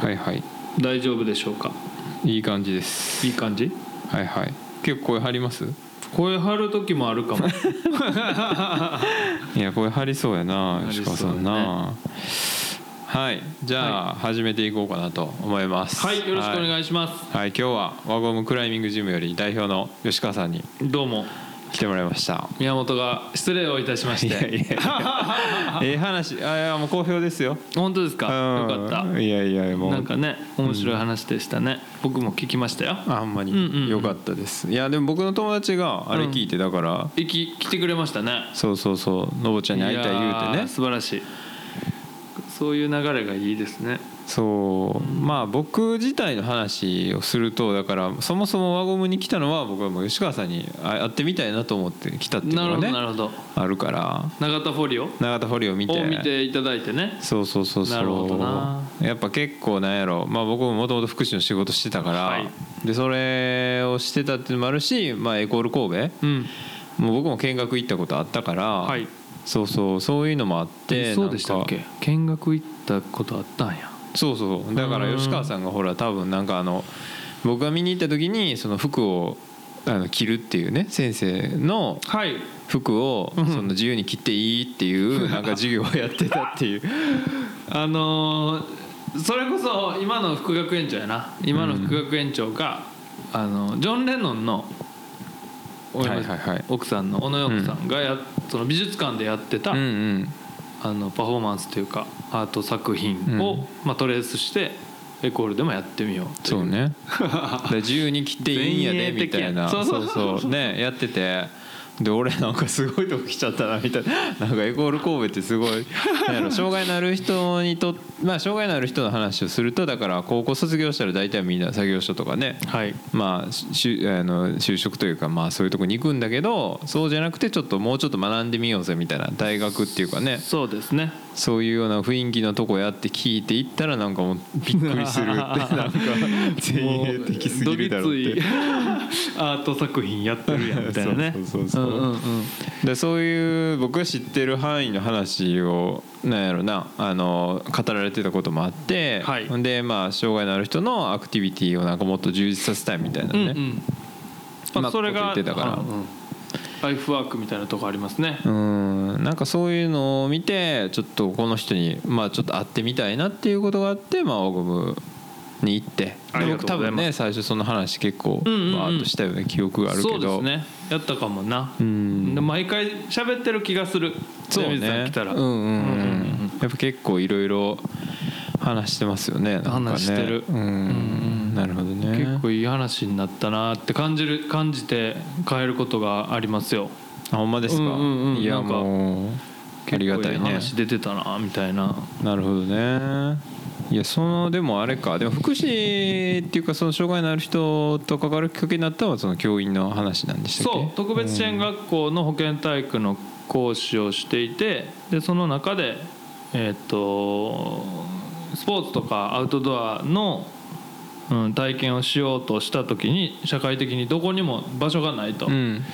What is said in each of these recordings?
はいはい。大丈夫でしょうか？いい感じです。いい感じ？はいはい。結構声張ります？声張る時もあるかも。いや声張りそうやな吉川さんな、はいじゃあ、始めていこうかなと思います。はいよろしくおい願いします、はい、今日は輪ゴムクライミングジムより代表の吉川さんに。どうも来てもらいました。宮本が失礼をいたしまして。いやいやいや。ええ話あいやもう好評ですよ。本当ですか？ようん。かった。いやいやもう。なんかね面白い話でしたね、僕も聞きましたよ。あほんまうんうんうん。に良かったです、いやでも僕の友達があれ聞いてだから、いき来てくれましたね。そうそうそう。のぼちゃんに会いたい言うてね。素晴らしい。そういう流れがいいですねそう。まあ僕自体の話をするとだからそもそも輪ゴムに来たのは僕はもう吉川さんに会ってみたいなと思って来たっていうなるほのがねどなるほど。あるから。永田フォリオ？永田フォリオ見て。を見ていただいてね。そうそうそうそう。なるほどな。やっぱ結構なんやろ。まあ僕ももともと福祉の仕事してたから、はい。でそれをしてたっていうのもあるし、まあ、エコール神戸。うん。もう僕も見学行ったことあったから、はい。そうそうそういうのもあってそうでしたっけ？見学行ったことあったんやそうそうだから吉川さんがほら多分なんかあの僕が見に行った時にその服をあの着るっていうね先生のはい。服をうん。その自由に着ていいっていう なんか授業をやってたっていう。あのーそれこそ今の副学園長やな。今の副学園長が、あのジョン・レノンの奥さんの小野洋子さんがや、その美術館でやってた、うんうんあのパフォーマンスというかアート作品を、うん。まあ、トレースしてエコールでもやってみようそうね。自由に着ていいんやでみたいな。そう。そうそう。ねやっててで俺なんかすごいとこ来ちゃったなみたいな。なんかエコール神戸ってすごい。障害のある人にとまあ障害のある人の話をするとだから高校卒業したら大体みんな作業所とかね。はい。まあ、しゅあの就職というかまあそういうとこに行くんだけどそうじゃなくてちょっともうちょっと学んでみようぜみたいな。大学っていうかね。そうですねそういうような雰囲気のとこやって聞いていったらなんかもうびっくりするって なんか前衛的すぎるだろうって。アート作品やってるやんみたいなね。でそういう僕が知ってる範囲の話をなんやろなあの語られてたこともあって、はい。でまあ障害のある人のアクティビティをなんかもっと充実させたいみたいなね、うんうん。まああそれがこと言ってたから。あうんライフワークみたいなとこありますね。うん。なんかそういうのを見てちょっとこの人にまあちょっと会ってみたいなっていうことがあってまあオグムに行って。僕多分ね最初その話結構バうんうんうんーッとしたような記憶があるけど。そうですね。やったかもな。うん。で毎回喋ってる気がする。そうね。来たら。うん。うんうんうんうん。やっぱ結構いろいろ話してますよねなんかね。話してる。うん。うんなるほどね。結構いい話になったなって感じる感じて変えることがありますよ。あほんまですか、うんうんうん。いやなんかもうありがたいね。結構話出てたなみたいな。なるほどね。いやそのでもあれか。でも福祉っていうかその障害のある人と関わるきっかけになったのはその教員の話なんでしたっけ？そう特別支援学校の保健体育の講師をしていてでその中でえっ、とスポーツとかアウトドアの、うん、体験をしようとした時に社会的にどこにも場所がないとうん。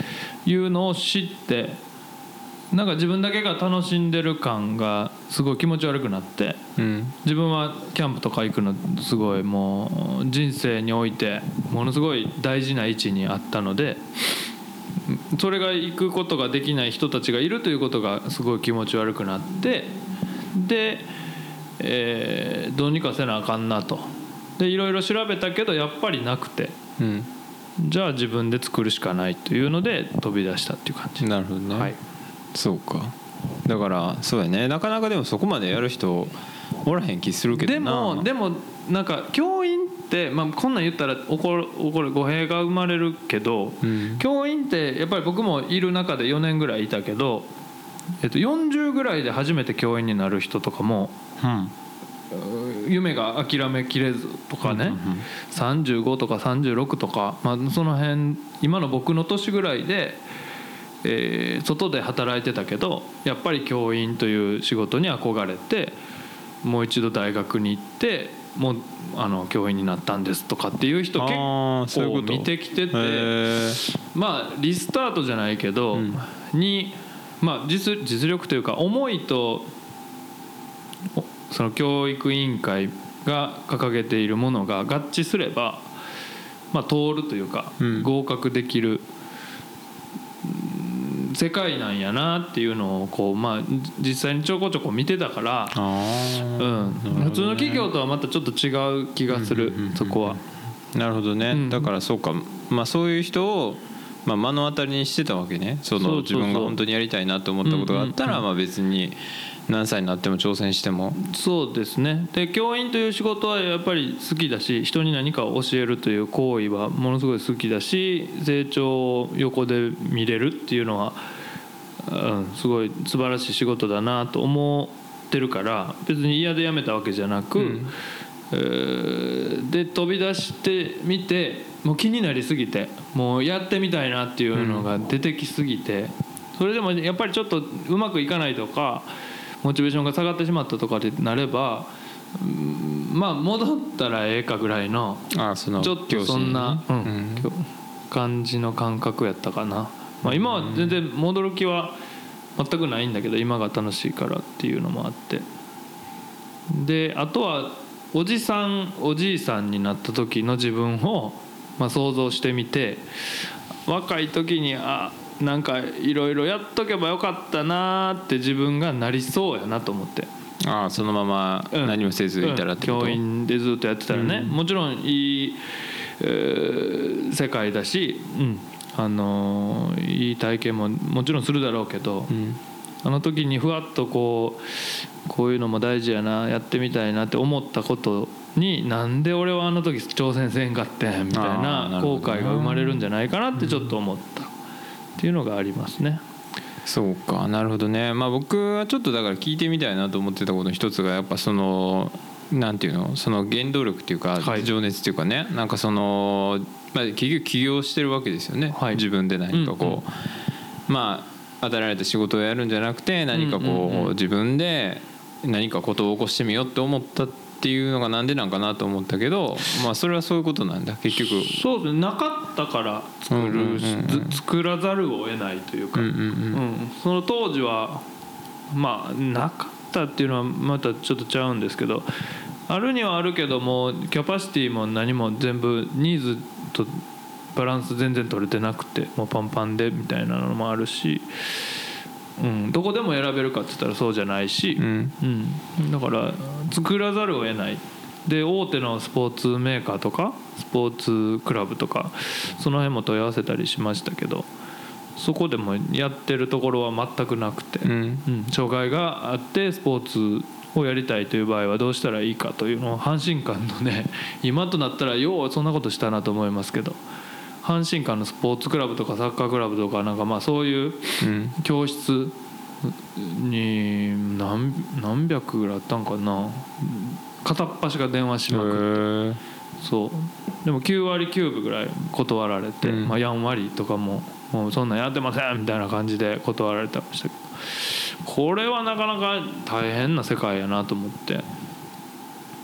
いうのを知ってなんか自分だけが楽しんでる感がすごい気持ち悪くなってうん。自分はキャンプとか行くのすごいもう人生においてものすごい大事な位置にあったのでそれが行くことができない人たちがいるということがすごい気持ち悪くなってで、えーどうにかせなあかんなと。でいろいろ調べたけどやっぱりなくて。うん。じゃあ自分で作るしかないというので飛び出したっていう感じ。なるほどね、はい。そうか。だからそうやね。なかなかでもそこまでやる人おらへん気するけどでなもでもなんか教員って、まあ、こんなん言ったら怒る怒る語弊が生まれるけど、うん。教員ってやっぱり僕もいる中で4年ぐらいいたけど、えっと、40ぐらいで初めて教員になる人とかもうん。夢が諦めきれずとかね、うんうんうん。35とか36とか、まあ、その辺今の僕の年ぐらいで、えー外で働いてたけどやっぱり教員という仕事に憧れてもう一度大学に行ってもうあの教員になったんですとかっていう人結構見てきてへてー。まあリスタートじゃないけど、うん。に、まあ、実実力というか思いとおその教育委員会が掲げているものが合致すれば、まあ、通るというか、うん。合格できるうん世界なんやなっていうのをこう、まあ、実際にちょこちょこ見てたから、あうん、普通の企業とはまたちょっと違う気がする、そこは。なるほどね、うん。だからそうか、まあ、そういう人を、まあ、目の当たりにしてたわけね。その自分が本当にやりたいなと思ったことがあったら、まあ、別に何歳になっても挑戦しても。そうですね。で教員という仕事はやっぱり好きだし人に何かを教えるという行為はものすごい好きだし成長を横で見れるっていうのは、うん、すごい素晴らしい仕事だなと思ってるから別に嫌で辞めたわけじゃなく、うん。えーで飛び出してみてもう気になりすぎてもうやってみたいなっていうのが出てきすぎて、それでもやっぱりちょっとうまくいかないとかモチベーションが下がってしまったとかでなれば、うんまあ戻ったらええかぐらいのああそのちょっとそんな、感じの感覚やったかな、まあ、今は全然戻る気は全くないんだけど今が楽しいからっていうのもあって。であとはおじさんおじいさんになった時の自分を、まあ、想像してみて若い時にあなんかいろいろやっとけばよかったなーって自分がなりそうやなと思って。ああそのままうん。何もせずいたらってこと、うん。教員でずっとやってたらね、もちろんいい、えー世界だし、うん。あのーいい体験ももちろんするだろうけど、うん。あの時にふわっとこうこういうのも大事やなやってみたいなって思ったことになんで俺はあの時挑戦せんかってんみたいなな後悔が生まれるんじゃないかなってちょっと思った。っていうのがありますね。そうかなるほどね。まあ僕はちょっとだから聞いてみたいなと思ってたことの一つがやっぱそのなんていうの？その原動力っていうかはい。情熱っていうかね、なんかその、まあ、結局起業してるわけですよね、はい。自分で何かこう、まあ与えられた仕事をやるんじゃなくて何かこう,、うんうんうん。自分で何かことを起こしてみようって思ったっていうのがなんでなんかなと思ったけどまあそれはそういうことなんだ。結局。そうですね。なかったから作る、うんうんうん。うんず作らざるを得ないというか、うんうんうん。うん。その当時はまあなかったっていうのはまたちょっとちゃうんですけどあるにはあるけどもキャパシティも何も全部ニーズとバランス全然取れてなくてもうパンパンでみたいなのもあるし、うん、どこでも選べるかって言ったらそうじゃないし、うん。うん、だから作らざるを得ない。で大手のスポーツメーカーとかスポーツクラブとかその辺も問い合わせたりしましたけどそこでもやってるところは全くなくて、うん。うん。障害があってスポーツをやりたいという場合はどうしたらいいかというのを阪神間のね今となったらようそんなことしたなと思いますけど阪神間のスポーツクラブとかサッカークラブとかなんかまあそういううん。教室に何何百ぐらいあったんかな。片っ端が電話しまくって。そう。でも9割9分ぐらい断られて、うん。まあ、4割とかももうそんなんやってませんみたいな感じで断られてましたけど。これはなかなか大変な世界やなと思って。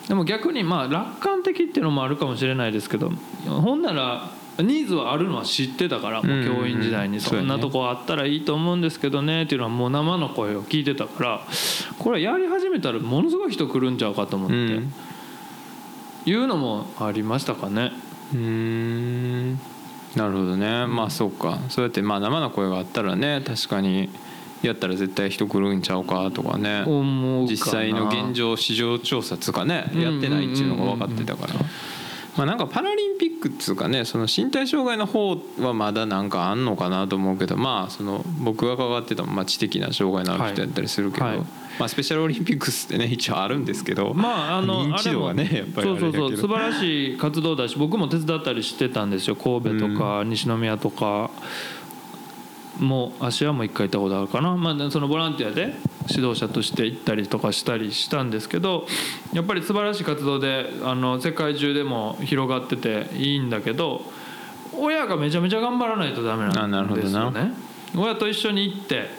でも逆にまあ楽観的っていうのもあるかもしれないですけどほんならニーズはあるのは知ってたからもう教員時代にそんなとこあったらいいと思うんですけどねっていうのはもう生の声を聞いてたからこれやり始めたらものすごい人来るんちゃうかと思って、うん。いうのもありましたかね。うーん。なるほどね。まあそうか。そうやってまあ生の声があったらね確かにやったら絶対人来るんちゃうかとかね。思うかな。実際の現状市場調査つかねうんやってないっていうのが分かってたからまあなんかパラリンピックっつうかねその身体障害の方はまだなんかあんのかなと思うけどまあその僕が関わってたまあ知的な障害のある人やったりするけど、はい。はいまあスペシャルオリンピックスってね一応あるんですけどまああの 認知度はねやっぱりそうそうそう素晴らしい活動だし僕も手伝ったりしてたんですよ。神戸とか西宮とかもう芦屋も一回行ったことあるかな、まあ、そのボランティアで指導者として行ったりとかしたりしたんですけどやっぱり素晴らしい活動であの世界中でも広がってていいんだけど親がめちゃめちゃ頑張らないとダメあななんですよね。親と一緒に行って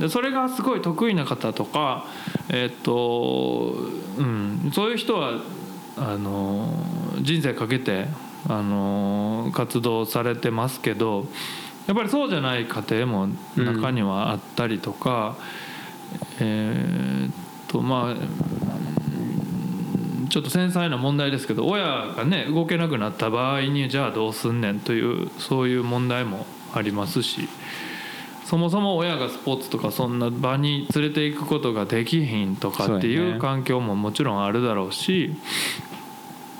でそれがすごい得意な方とか、えっとうん、そういう人はあの人生かけてあの活動されてますけどやっぱりそうじゃない家庭も中にはあったりとか、えーっとまあうんちょっと繊細な問題ですけど親がね動けなくなった場合にじゃあどうすんねんというそういう問題もありますしそもそも親がスポーツとかそんな場に連れていくことができひんとかっていう環境ももちろんあるだろうし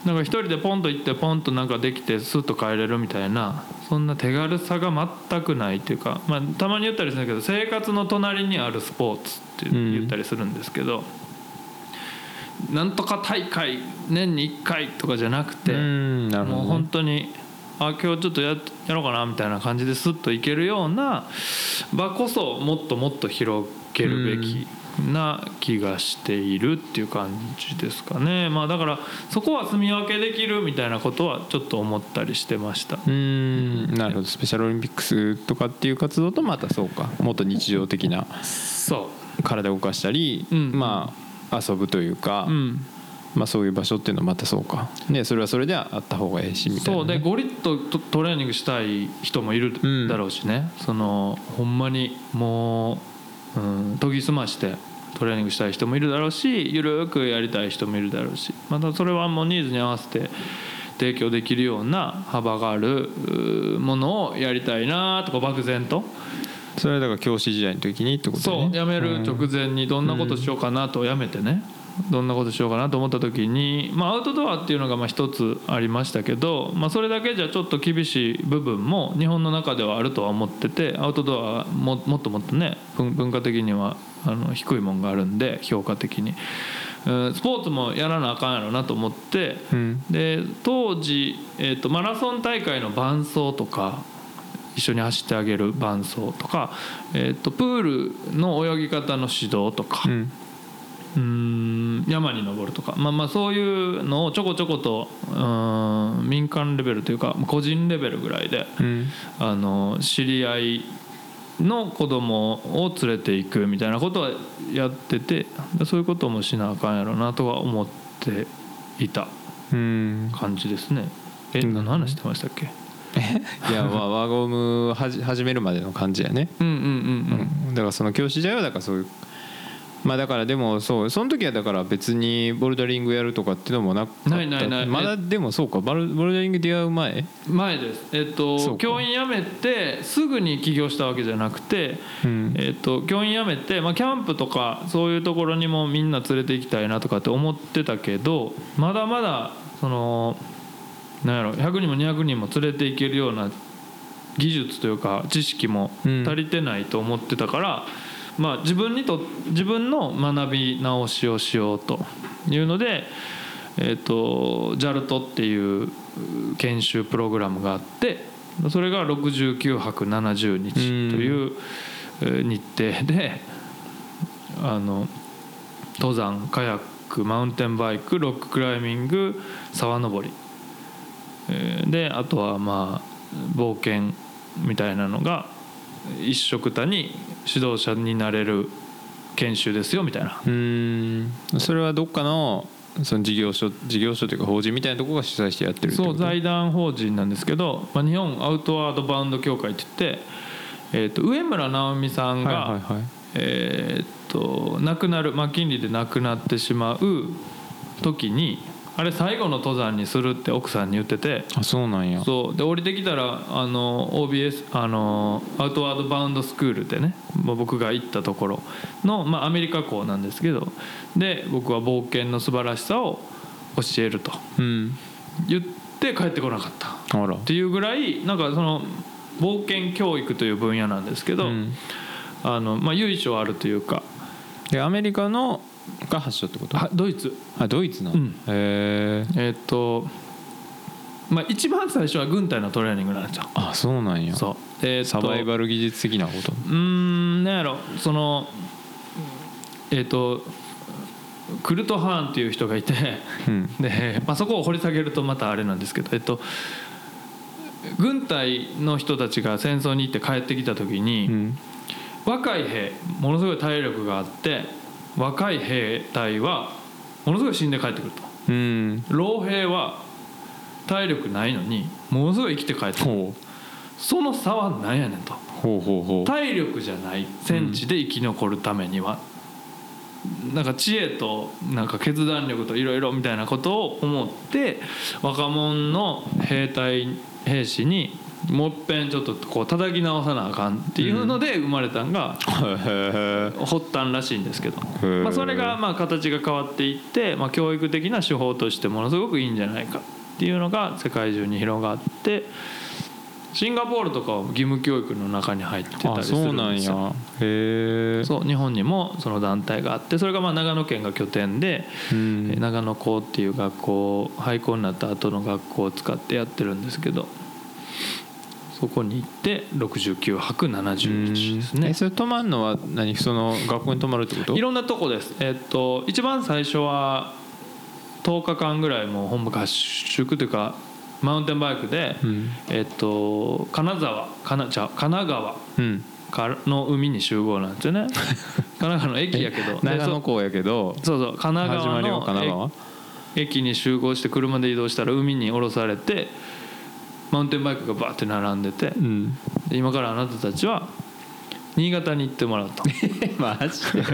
なんか一人でポンと行ってポンとなんかできてスッと帰れるみたいなそんな手軽さが全くないっていうか、まあ、たまに言ったりするんだけど生活の隣にあるスポーツって言ったりするんですけど、なんとか大会年に1回とかじゃなくて、うんなもう本当にあ今日ちょっとややろうかなみたいな感じでスッといけるような場こそもっともっと広げるべきな気がしているっていう感じですかね。まあだからそこは住み分けできるみたいなことはちょっと思ったりしてました。うんなるほど。スペシャルオリンピックスとかっていう活動とまたそうか。もっと日常的なそう。体を動かしたり、うん。まあ遊ぶというか、うん。まあ、そういう場所っていうのはまたそうか。でそれはそれであった方がいいしみたいなね、そう。でゴリッとトトレーニングしたい人もいるうん。だろうしね、そのほんまにもう、うん、研ぎ澄ましてトレーニングしたい人もいるだろうしゆるくやりたい人もいるだろうし。またそれはもうニーズに合わせて提供できるような幅があるうものをやりたいなとか漠然と。それはだから教師時代の時にってことね。そう辞める直前にどんなことしようかなと辞めてねどんなことしようかなと思った時に、まあ、アウトドアっていうのがまあ一つありましたけど、まあ、それだけじゃちょっと厳しい部分も日本の中ではあるとは思っててアウトドアはももっともっとね文文化的にはあの低いもんがあるんで評価的に。うんスポーツもやらなあかんやろなと思って、うんで当時、えー、とマラソン大会の伴走とか一緒に走ってあげる伴走とか、えー、とプールの泳ぎ方の指導とか、うんうーん山に登るとか、まあ、まあそういうのをちょこちょことうーん民間レベルというか個人レベルぐらいでうん。あの知り合いの子供を連れていくみたいなことはやっててでそういうこともしなあかんやろなとは思っていたうん。感じですね。えうん。何の話してましたっけ？いやまあ輪ゴムはじ始めるまでの感じやね、うんうんうん。うん。だからその教師時代はだからそういうまあだからでもそうその時はだから別にボルダリングやるとかっていうのもなかった。ないないない。まだでもそうか。ボルボルダリング出会う前？うん前です。えっと教員辞めてすぐに起業したわけじゃなくてうん。えっと教員辞めて、まあ、キャンプとかそういうところにもみんな連れて行きたいなとかって思ってたけどまだまだそのなんやろ100人も200人も連れて行けるような技術というか知識もうん。足りてないと思ってたから、まあ、自分にと自分の学び直しをしようというので、えっと JALT っていう研修プログラムがあってそれが69泊70日というえー日程であの登山カヤックマウンテンバイクロッククライミング沢登り。えーであとはまあ冒険みたいなのが一緒くたに指導者になれる研修ですよみたいな。うん。それはどっかのその事業所事業所というか法人みたいなところが主催してやってるそう財団法人なんですけど、まあ、日本アウトワードバウンド協会って言って、えー、と上村直美さんが、はいはいはい。えーっと亡くなるマッキンリーで亡くなってしまう時にあれ最後の登山にするって奥さんに言ってて。あそうなんや。そう。で降りてきたらあの OBS あのアウトワードバウンドスクールでねまあ僕が行ったところの、まあ、アメリカ校なんですけどで僕は冒険の素晴らしさを教えると。うん。言って帰ってこなかった。あら。っていうぐらいなんかその冒険教育という分野なんですけど、うん。あのまあ、由緒あるというか。でアメリカのが発祥ってこと？あドイツ。あドイツなの、うん。へええーっとまあ一番最初は軍隊のトレーニングなんですよ。あそうなんや。そう。えーサバイバル技術的なこと？うーんなんやろ。そのえーっとクルト・ハーンっていう人がいて。うん。で、まあ、そこを掘り下げるとまたあれなんですけど。えっと軍隊の人たちが戦争に行って帰ってきた時に、うん。若い兵ものすごい体力があって若い兵隊はものすごい死んで帰ってくると。うん。老兵は体力ないのにものすごい生きて帰ってくる。ほその差は何やねんと。うほうほうほう。体力じゃない戦地で生き残るためには、なんか知恵となんか決断力といろいろみたいなことを思って若者の兵隊兵士にもっぺんちょっとこう叩き直さなあかんっていうので生まれたんがへ発端らしいんですけど、ー。まあ、それがまあ形が変わっていって、まあ、教育的な手法としてものすごくいいんじゃないかっていうのが世界中に広がってシンガポールとかは義務教育の中に入ってたありするそうんなんですよ。や。へえそう日本にもその団体があってそれがまあ長野県が拠点で、うん。えー長野校っていう学校廃校になった後の学校を使ってやってるんですけどそこに行って69泊70日ですね。え。それ泊まるのは何？その学校に泊まるってこと？いろんなとこです。えっと一番最初は10日間ぐらいもう本部合宿というかマウンテンバイクで、うん。えっと金沢金じゃあ神奈川うん。からの海に集合なんですよね。神奈川の駅やけど、で長野港やけどそそうそう神奈川？の駅に集合して車で移動したら海に降ろされてマウンテンバイクがバーって並んでて、うん。で今からあなたたちは新潟に行ってもらうと。マジで？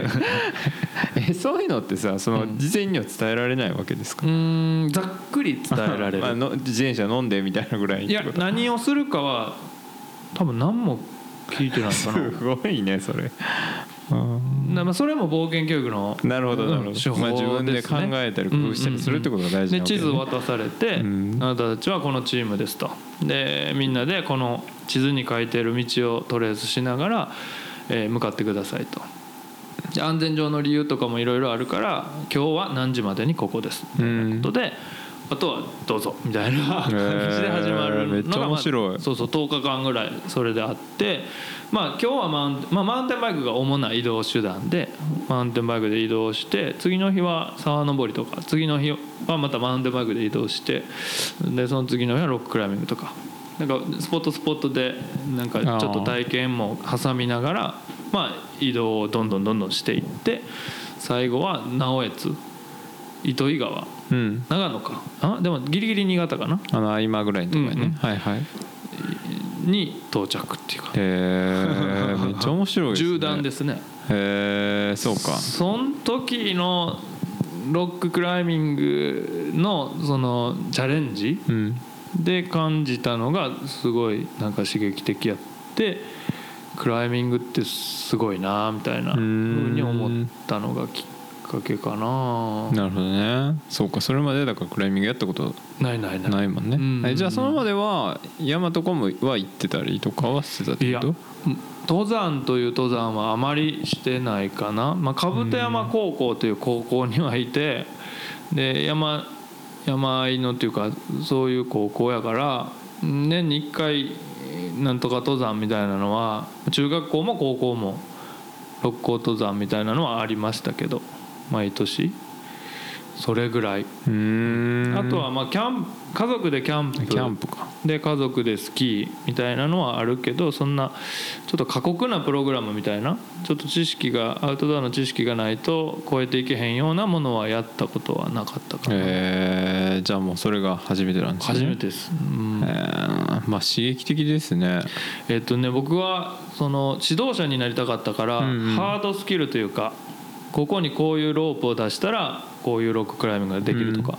えそういうのってさそのうん。事前には伝えられないわけですか？うーんざっくり伝えられる。まあの自転車飲んでみたいなぐらいいや何をするかは多分何も聞いてないか すなごいねそれ。うんなまあそれも冒険教育のなるほどなるほど。まあ自分で考えたり工夫したりするってことが大事なわけね。で地図を渡されて、うん。あなたたちはこのチームですと。でみんなでこの地図に書いてる道をとりあえずしながら、えー向かってくださいと。で安全上の理由とかもいろいろあるから今日は何時までにここです。みたいなことで、あとはどうぞみたいな感じで始まるのが、めっちゃ面白い。まあそうそう10日間ぐらいそれであってまあ今日はマウン,、まあ、マウンテンバイクが主な移動手段でマウンテンバイクで移動して次の日は沢登りとか次の日はまたマウンテンバイクで移動してでその次の日はロッククライミングとかなんかスポットスポットでなんかちょっと体験も挟みながらまあ移動をどんどんどんどんしていって最後は直江津。糸魚川うん。長野か。あでもギリギリ新潟かな。あの合間ぐらいのとこやね、うんうん。はいはい。に到着っていうか。へえめっちゃ面白いですね。縦断ですね。へえそうか。そん時のロッククライミングのそのチャレンジうん。で感じたのがすごいなんか刺激的やってクライミングってすごいなみたいなふうに思ったのがきっかけかな。なるほどね。そうかそれまでだからクライミングやったことないないない。ないもんね、うん。えじゃあそのまでは山とかもは行ってたりとかはしてたってこと？登山という登山はあまりしてないかな、まあ、兜山高校という高校にはいてで山山あいのっていうかそういう高校やから年に1回なんとか登山みたいなのは中学校も高校も六甲登山みたいなのはありましたけど毎年。それぐらい、あとはまあキャン家族でキャンプ。キャンプか。で家族でスキーみたいなのはあるけどそんなちょっと過酷なプログラムみたいなちょっと知識がアウトドアの知識がないと超えていけへんようなものはやったことはなかったかな、えー、じゃあもうそれが初めてなんですね。初めてです、うん。えー。まあ刺激的ですね。えっとね僕はその指導者になりたかったから、うんうん。ハードスキルというかここにこういうロープを出したらこういうロッククライミングができるとか、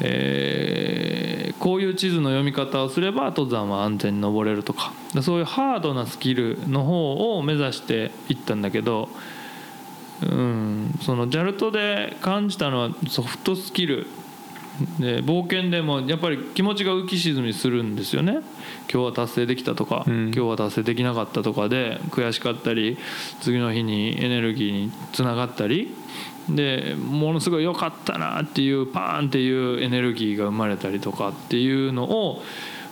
えーこういう地図の読み方をすれば登山は安全に登れるとか。そういうハードなスキルの方を目指していったんだけど、うん、その JALT で感じたのはソフトスキルで冒険でもやっぱり気持ちが浮き沈みするんですよね。今日は達成できたとか、うん。今日は達成できなかったとかで悔しかったり次の日にエネルギーにつながったりでものすごい良かったなっていうパーンっていうエネルギーが生まれたりとかっていうのを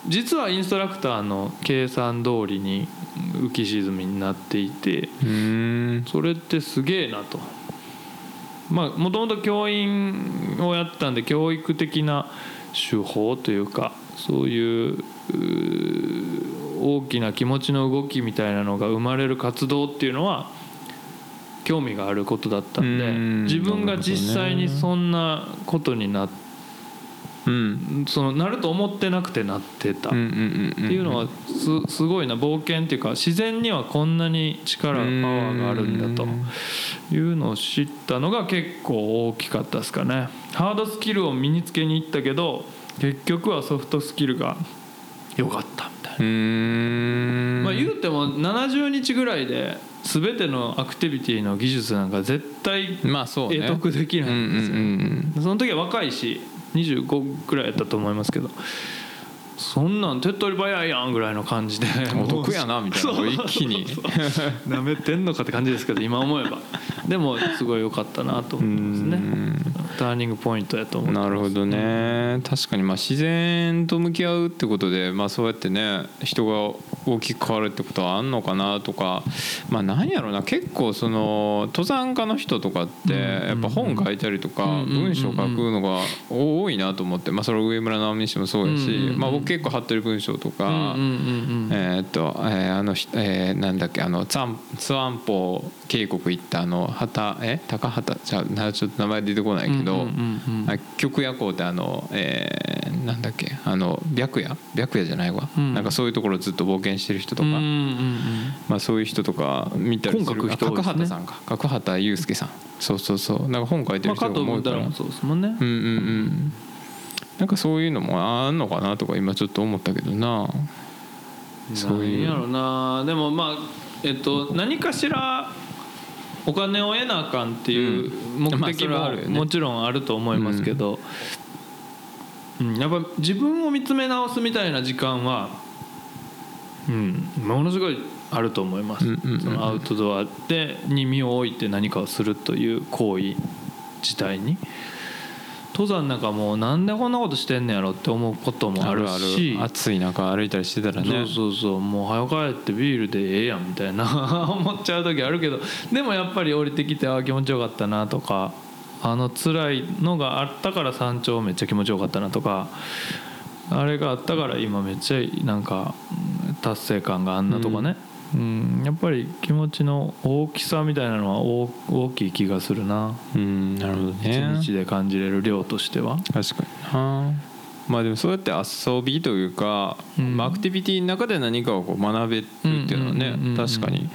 実はインストラクターの計算通りに浮き沈みになっていてそれってすげえなと。まあもともと教員をやってたんで教育的な手法というかそういう大きな気持ちの動きみたいなのが生まれる活動っていうのは興味があることだったんでうん自分が実際にそんなことになっうん。そのなると思ってなくてなってた、っていうのはすすごいな冒険っていうか自然にはこんなに力パワーがあるんだというのを知ったのが結構大きかったですかね。ハードスキルを身につけに行ったけど結局はソフトスキルが良かったみたいな、まあ言うても70日ぐらいで全てのアクティビティの技術なんか絶対まあそうね。得得できないんですよ、うんうんうん。その時は若いし25ぐらいやったと思いますけど。そんなん手っ取り早いやんぐらいの感じで。お得やなみたいな。一気に。なめてんのかって感じですけど今思えば。でもすごい良かったなと思いますね。ターニングポイントやと思ってます。なるほどね。確かにまあ自然と向き合うってことでまあそうやってね人が大きく変わるってことはあんのかなとか。まあ何やろうな。結構その登山家の人とかってやっぱ本書いたりとか文章書くのが多いなと思って。まあそれは上村直美にしてもそうやしまあ僕結構貼ってる文章とかうんうんうんうんえーっと、えーあの人、えーなんだっけあのツアンツアンポ渓谷行ったあの畑え？高畑？じゃあなちょっと名前出てこないけど、うんうんうん極夜行ってあの、えーなんだっけあの白夜？白夜じゃないわ、うん。なんかそういうところずっと冒険してる人とか、うんうんうんまあ、そういう人とか見たりする。人ねあ角畑さんか。角畑祐介さん。そうそうそう。なんか本書いてまあ加る人が多いから、藤文太郎もそうですもんね。うんうんうんなんかそういうのもあんのかなとか今ちょっと思ったけどな。そういう。なんやろな。でもまあえっと何かしらお金を得なあかんっていう目的ももちろんあると思いますけど、うん、やっぱ自分を見つめ直すみたいな時間は、うん、ものすごいあると思います、そのアウトドアでに身を置いて何かをするという行為自体に登山なんかもうなんでこんなことしてんねやろって思うこともあるあるあしる。暑い中歩いたりしてたらね。そうそうそう。もう早帰ってビールでええやんみたいな。思っちゃう時あるけど。でもやっぱり降りてきてああ気持ちよかったなとか。あの辛いのがあったから山頂めっちゃ気持ちよかったなとか。あれがあったから今めっちゃなんかうん達成感があんなとかね、うんやっぱり気持ちの大きさみたいなのは大大きい気がするな。うんなるほど一ね日で感じれる量としては。確かにな。まあでもそうやって遊びというか、うん。まあ、アクティビティの中で何かをこう学べるっていうのはねうんうんうんうん。確かに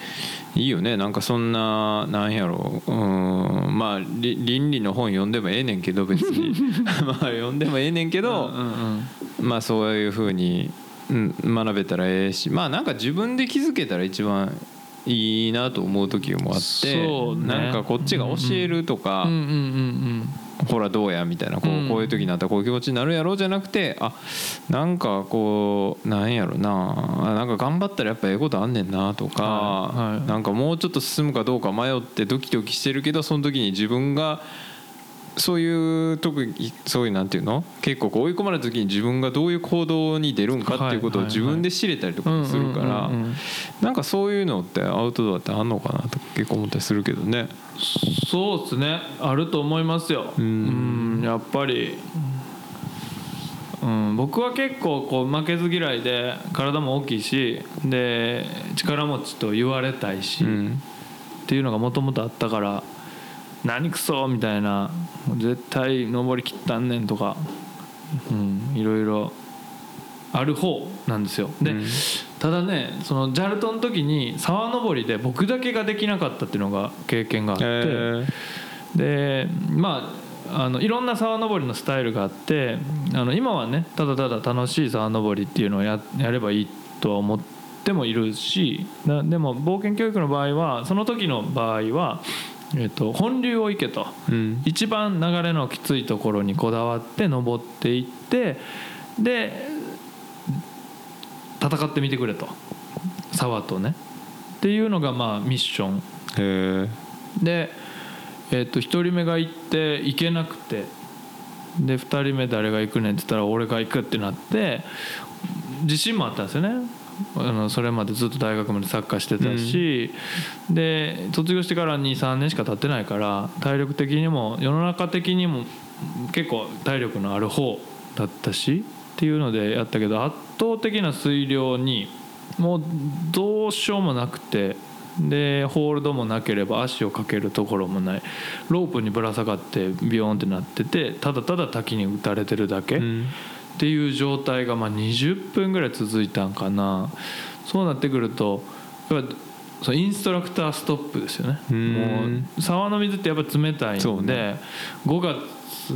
いいよね。なんかそんななんやろ。ううんまあり倫理の本読んでもええねんけど別に。まあ読んでもええねんけど、うんうんまあそういうふうに、うん、学べたらええしまあなんか自分で気づけたら一番いいなと思う時もあって、ね。なんかこっちが教えるとか、うん。うんうんほらどうやみたいなこうこういう時になったらこういう気持ちになるやろうじゃなくてあなんかこうなんやろなあなんか頑張ったらやっぱええことあんねんなとか、はいはい。なんかもうちょっと進むかどうか迷ってドキドキしてるけどその時に自分がそういう特にそういうなんていうの？結構追い込まれた時に自分がどういう行動に出るんかっていうことを自分で知れたりとかもするからなんかそういうのってアウトドアってあんのかなとか結構思ったりするけどね。そうですね。あると思いますよ。ううんんやっぱり、うん、僕は結構こう負けず嫌いで体も大きいしで力持ちと言われたいし、うん。っていうのがもともとあったから「何くそ!」みたいな「もう絶対登りきったんねん」とか、うん、いろいろある方なんですよ。で、うんただねそのジャルトの時に沢登りで僕だけができなかったっていうのが経験があって、えでまああのいろんな沢登りのスタイルがあってあの今はねただただ楽しい沢登りっていうのをややればいいとは思ってもいるしなでも冒険教育の場合はその時の場合は、えっと本流を行けと。ーうん。一番流れのきついところにこだわって登っていってで戦ってみてくれと。沢とね。っていうのがまあミッション。で、えっと1人目が行って行けなくて。で2人目誰が行くねんって言ったら俺が行くってなって自信もあったんですよねあのそれまでずっと大学までサッカーしてたし、で卒業してから23年しか経ってないから体力的にも世の中的にも結構体力のある方だったしっていうのでやったけど圧倒的な水量にもうどうしようもなくてでホールドもなければ足をかけるところもない。ロープにぶら下がってビヨーンってなっててただただ滝に打たれてるだけ、うんっていう状態がまあ20分ぐらい続いたんかな。そうなってくるとやっぱそのインストラクターストップですよね。うん。もう沢の水ってやっぱ冷たいんで、ね。5月、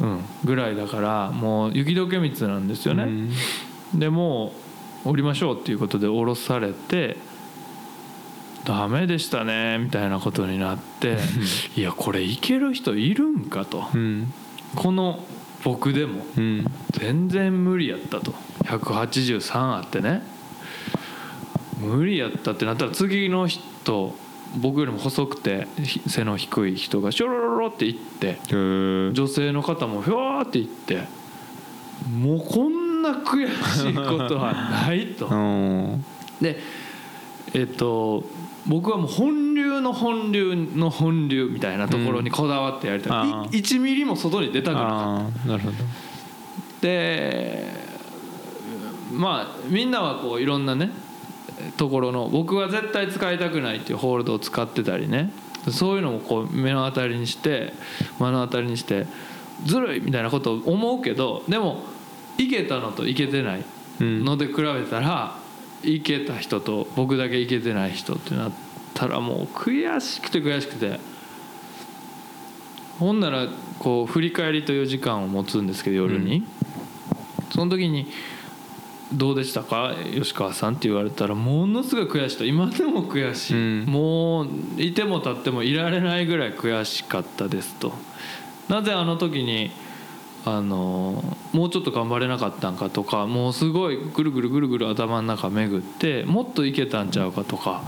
うん、ぐらいだからもう雪解け水なんですよね、うん。でもう降りましょうっていうことで降ろされてダメでしたねみたいなことになっていやこれいける人いるんかと。うん。この僕でもうん。全然無理やったと。183あってね。無理やったってなったら次の人僕よりも細くてひ背の低い人がシュロロロって行って女性の方もひょーって行ってもうこんな悔しいことはないと。うん。でえっと僕はもう本流の本流の本流みたいなところにこだわってやりたい、うん。あーい1ミリも外に出たくなかった。なるほど。でまあみんなはこういろんなねところの僕は絶対使いたくないっていうホールドを使ってたりね。そういうのもこう目の当たりにして目の当たりにしてずるいみたいなことを思うけどでもいけたのといけてないうん。ので比べたらいけた人と僕だけいけてない人ってなったらもう悔しくて悔しくて。ほんならこう振り返りという時間を持つんですけど夜に、その時に「どうでしたか？吉川さん」って言われたらものすごい悔しいと。今でも悔しい、うん。もういても立ってもいられないぐらい悔しかったですと。なぜあの時にあのもうちょっと頑張れなかったんかとかもうすごいぐるぐるぐるぐる頭の中巡ってもっといけたんちゃうかとか。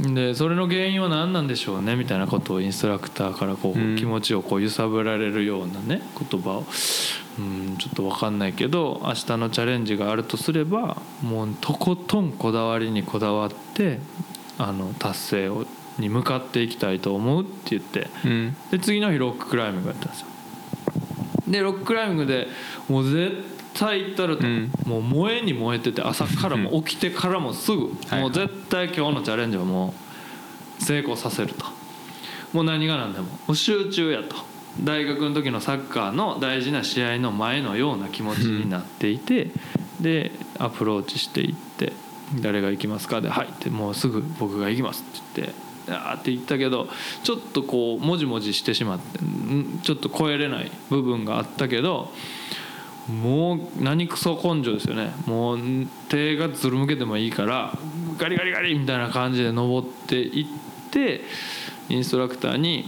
でそれの原因は何なんでしょうねみたいなことをインストラクターからこう、うん。気持ちをこう揺さぶられるようなね言葉を。うんちょっと分かんないけど明日のチャレンジがあるとすればもうとことんこだわりにこだわってあの達成をに向かっていきたいと思うって言って。うん。で次の日ロッククライミングやったんですよでロッククライミングでもう絶対行ったると、うん。もう燃えに燃えてて朝からも起きてからもすぐはい。もう絶対今日のチャレンジはもう成功させると。もう何が何でももう集中やと。大学の時のサッカーの大事な試合の前のような気持ちになっていてでアプローチしていって「誰が行きますか?」で「はい」ってもうすぐ僕が行きますって言ってあーって言ったけどちょっとこうもじもじしてしまってんちょっと超えれない部分があったけどもう何クソ根性ですよね。もう手がずるむけてもいいからガリガリガリみたいな感じで登っていってインストラクターに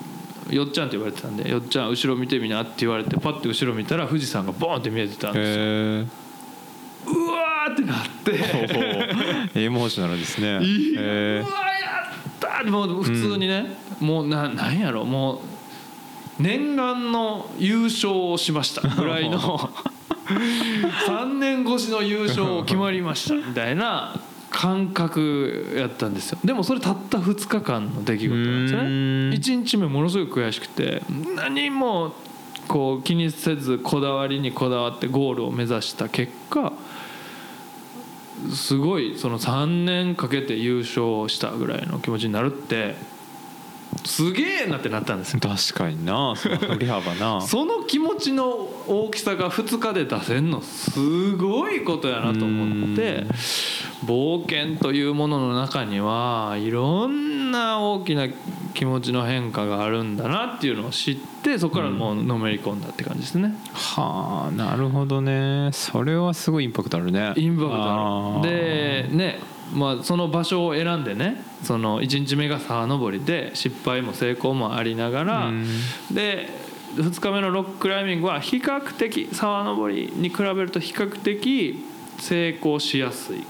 「よっちゃん」って言われてたんで「よっちゃん後ろ見てみな」って言われてパッて後ろ見たら富士山がボーンって見えてたんですよ。うわーってなって。エモーショナルですね。いやへうわやったーもう普通にね、もうななんやろもう念願の優勝をしました ぐらいの。3年越しの優勝決まりましたみたいな感覚やったんですよ。でもそれたった2日間の出来事なんですね。1日目ものすごい悔しくて何もこう気にせずこだわりにこだわってゴールを目指した結果すごいその3年かけて優勝したぐらいの気持ちになるってすげえなってなったんですよ。え確かにな。その振り幅な。その気持ちの大きさが2日で出せんのすごいことやなと思って。うん。冒険というものの中にはいろんな大きな気持ちの変化があるんだなっていうのを知ってそこからもうのめり込んだって感じですね。はあなるほどね。それはすごいインパクトあるね。インパクトある。でねまあその場所を選んでねその1日目が沢登りで失敗も成功もありながらうん。で2日目のロッククライミングは比較的沢登りに比べると比較的成功しやすい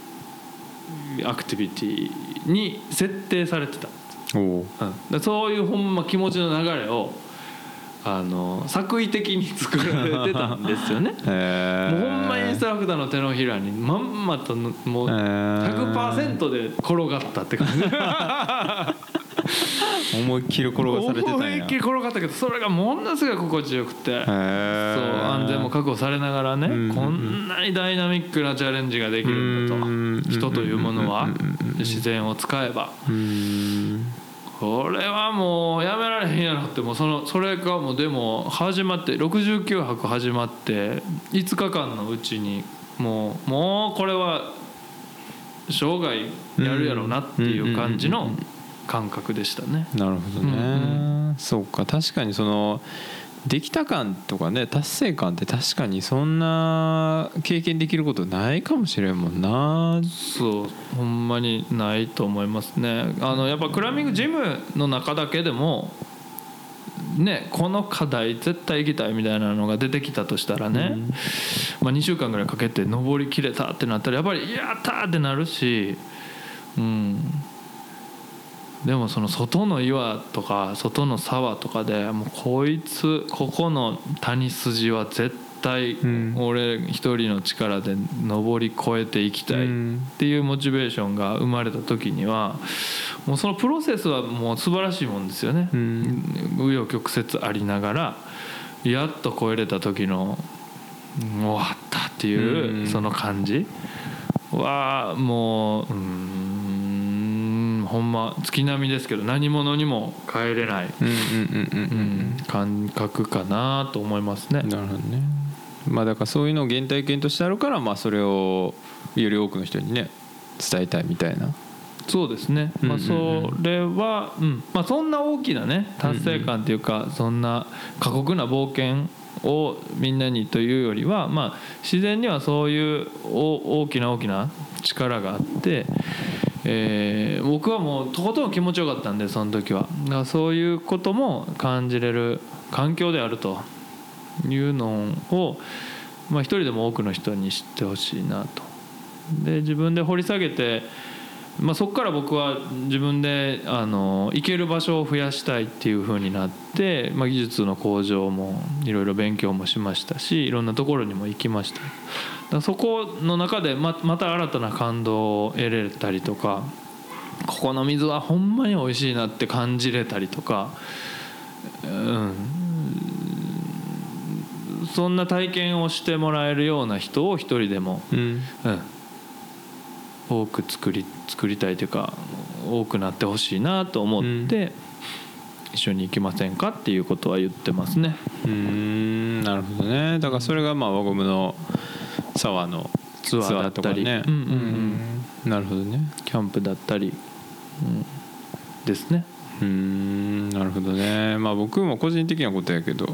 アクティビティに設定されてた、う。ん、でそういうほんま気持ちの流れをあの作為的に作られてたんですよね。もうほんまインストラクターの手のひらにまんまとのもうへー。100%で転がったって感じ。思いっきり転がされてたんや。思いっきり転がったけどそれがものすごい心地よくて。そう安全も確保されながらね、こんなにダイナミックなチャレンジができるんだと、うん人というものは。自然を使えばこれはもうやめられへんやろってもうそのそれがもうでも始まって69泊始まって5日間のうちにもうもうこれは生涯やるやろうなっていう感じの感覚でしたね。なるほどね、そうか確かにそのできた感とかね達成感って確かにそんな経験できることないかもしれんもんな。そうほんまにないと思いますね。あのやっぱクライミングジムの中だけでもねこの課題絶対行きたいみたいなのが出てきたとしたらね、まあ、2週間ぐらいかけて登りきれたってなったらやっぱり「やった!」ってなるしうんでもその外の岩とか外の沢とかでもうこいつここの谷筋は絶対ん。俺一人の力で登り越えていきたいっていうモチベーションが生まれた時にはもうそのプロセスはもう素晴らしいもんですよね。うん。紆余曲折ありながらやっと超えれた時のうん終わったっていううん。その感じはもううーんほんま月並みですけど何者にも変えれない、感覚かなと思いますねうん。なるほどねまあだからそういうのを原体験としてあるからまあそれをより多くの人にね伝えたいみたいなそうですね、まあ、それは、うんまあ、そんな大きなね達成感っていうか、そんな過酷な冒険をみんなにというよりは、まあ、自然にはそういうお大きな大きな力があって、えー僕はもうとことん気持ちよかったんでその時はだからそういうことも感じれる環境であるというのを、まあ、一人でも多くの人に知ってほしいなと。で自分で掘り下げてまあ、そこから僕は自分であの行ける場所を増やしたいっていう風になって、まあ、技術の向上もいろいろ勉強もしましたしいろんなところにも行きましたそこの中でままた新たな感動を得れたりとかここの水はほんまに美味しいなって感じれたりとかうん。そんな体験をしてもらえるような人を一人でもうん。うん、多く作り作りたいというか多くなってほしいなと思って、一緒に行きませんかっていうことは言ってますね。うーんなるほどね。だからそれがまあ輪ゴムの沢のツアーだったりね。なるほどね。キャンプだったり、うん、ですね。うーんなるほどね。まあ僕も個人的なことやけど、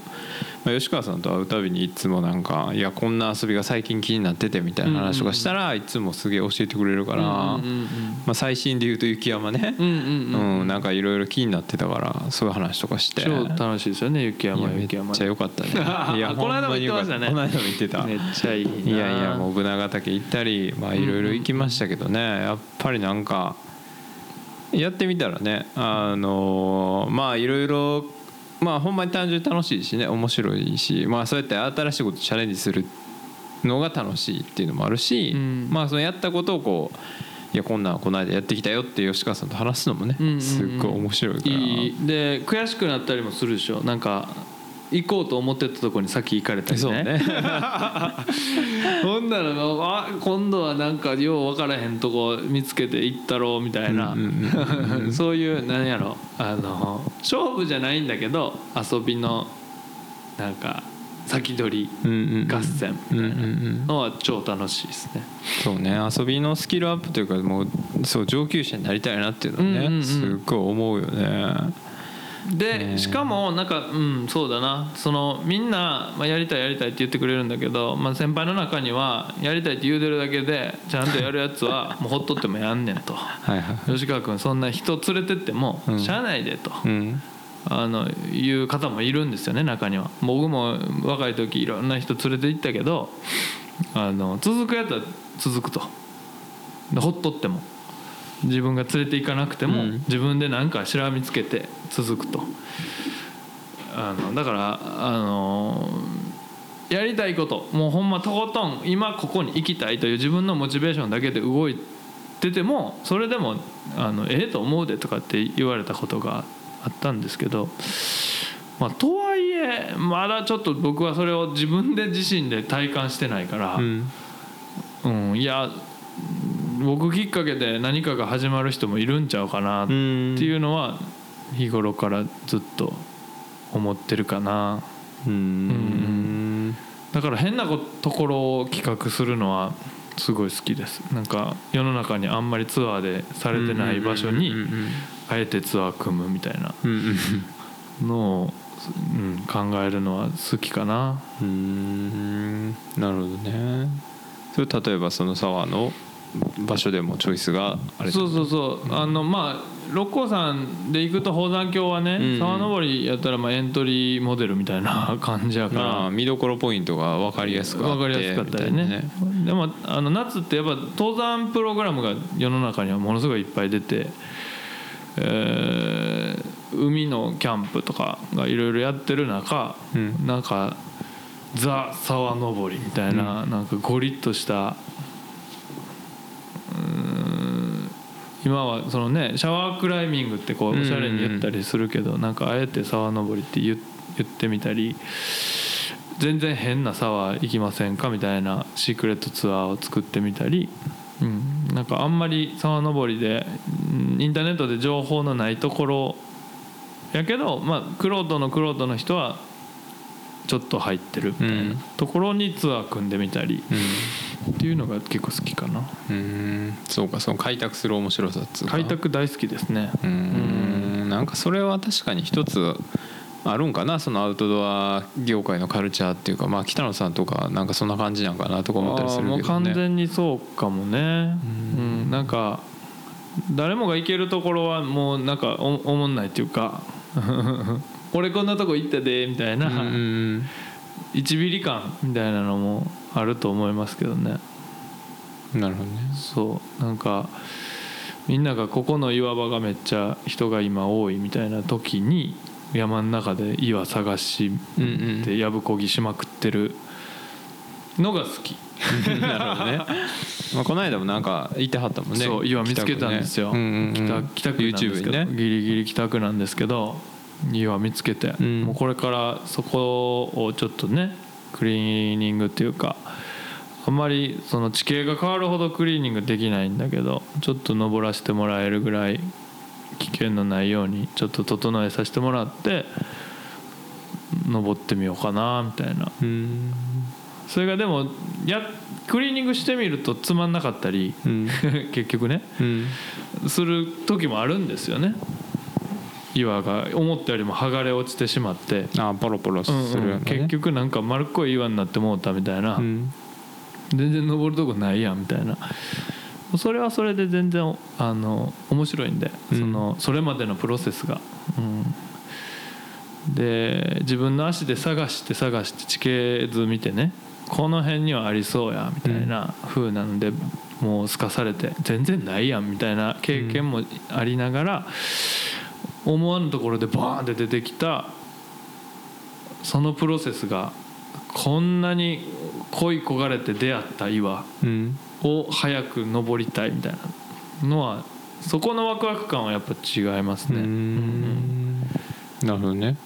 まあ、吉川さんと会うたびにいつもなんか「いやこんな遊びが最近気になってて」みたいな話とかしたらいつもすげえ教えてくれるから、まあ、最新で言うと雪山ね。うんなんかいろいろ気になってたからそういう話とかして。超楽しいですよね雪いや山。めっ雪山ちゃ良かったね。いやこの間も言ってましたね。この間も言ってた。めっちゃいいな。いやいやもう船ヶ岳行ったりまあいろいろ行きましたけどね。やっぱりなんか やってみたらねあのまあいろいろまあほんまに単純に楽しいしね面白いしまあそうやって新しいことチャレンジするのが楽しいっていうのもあるし、うん。まあそのやったことをこういやこんなんこの間やってきたよって吉川さんと話すのもね、うんうんうんすっごい面白いから。で悔しくなったりもするでしょ？なんか行こうと思ってたとこに先行かれたりね。ほんならあ今度はなんかよう分からへんとこ見つけて行ったろうみたいな。そういう何やろ。あの勝負じゃないんだけど遊びのなんか先取り合戦みたいなのは超楽しいですね。そうね。遊びのスキルアップというかもうそう上級者になりたいなっていうのはね、うんうんうん。すっごい思うよねでねしかもなんかうんそうだな。そのみんな、まあ、やりたいやりたいって言ってくれるんだけど、まあ、先輩の中にはやりたいって言うてるだけでちゃんとやるやつは もうほっとってもやんねんと。はいはい。吉川君そんな人連れてってもうん。しゃあないでと、うん。あのいう方もいるんですよね中には。僕も若い時いろんな人連れて行ったけどあの続くやつは続くと。でほっとっても自分が連れて行かなくても、うん。自分で何かしらみつけて続くと。あのだからあのやりたいこともうほんまとことん今ここに行きたいという自分のモチベーションだけで動いててもそれでもあのええと思うでとかって言われたことがあったんですけど、まあ、とはいえれまだちょっと僕はそれを自分で自身で体感してないから、うん。うん、いや僕きっかけで何かが始まる人もいるんちゃうかなっていうのは日頃からずっと思ってるかな。うん。だから変なこところを企画するのはすごい好きです。なんか世の中にあんまりツアーでされてない場所にあえてツアー組むみたいな。のを、うん、考えるのは好きかな。うんうん。なるほどね。それ例えばその沢の場所でもチョイスがあれそうそうそう。あのまあ六甲山で行くと宝山峡はね、うん。沢登りやったらまあエントリーモデルみたいな感じやかまあら見どころポイントが分かりやすくかりやすかったりね。なでもあの夏ってやっぱ登山プログラムが世の中にはものすごいいっぱい出て、えー海のキャンプとかがいろいろやってる中、うん。なんかザ・沢登りみたいな、なんかゴリッとした今はそのねシャワークライミングってこうおしゃれに言ったりするけど、なんかあえて沢登りって言言ってみたり全然変な沢行きませんかみたいなシークレットツアーを作ってみたり、うん、なんかあんまり沢登りでうんインターネットで情報のないところやけどまあクロートのクロートの人はちょっと入ってるみたいうん。なところにツアー組んでみたりっていうのが結構好きかな。うんうん。そうかその開拓する面白さっつうか。開拓大好きですね。うん。なんかそれは確かに一つあるんかな。そのアウトドア業界のカルチャーっていうか。まあ北野さんとかなんかそんな感じなんかなとか思ったりするけどね。完全にそうかもね。ううんん、なんか誰もが行けるところはもうなんかおおもんないっていうか俺こんなとこ行ったでみたいな、うんうん1ミリ感みたいなのもあると思いますけどね。うんなるほどね。そう。なんかみんながここの岩場がめっちゃ人が今多いみたいな時に山の中で岩探しでやぶこぎしまくってるのが好き、なるほどね。まあこの間もなんか行ってはったもんね。そう岩見つけたんですよ、ねうんうんうん。北北区 YouTube ど、にね。ギリギリ北区なんですけど岩見つけて、うん。もうこれからそこをちょっとねクリーニングっていうかあんまりその地形が変わるほどクリーニングできないんだけどちょっと登らせてもらえるぐらい危険のないようにちょっと整えさせてもらって登ってみようかなみたいな。うん。それがでもやクリーニングしてみるとつまんなかったりうん。結局ねうん。する時もあるんですよね岩が思ったよりも剥がれ落ちてしまって、あポロポロすうんうん。結局なんか丸っこい岩になってもうたみたいな、うん。全然登るとこないやんみたいな。それはそれで全然あの面白いんで、うん。そのそれまでのプロセスが。うん。で自分の足で探して探して地形図見てね。この辺にはありそうやみたいな風なので、もうすかされて全然ないやんみたいな経験もありながら、思わぬところでバーンって出てきたそのプロセスがこんなに恋焦がれて出会った岩うんを早く登りたいみたいなのはそこのワクワク感はやっぱ違いますうね。んなるほどね。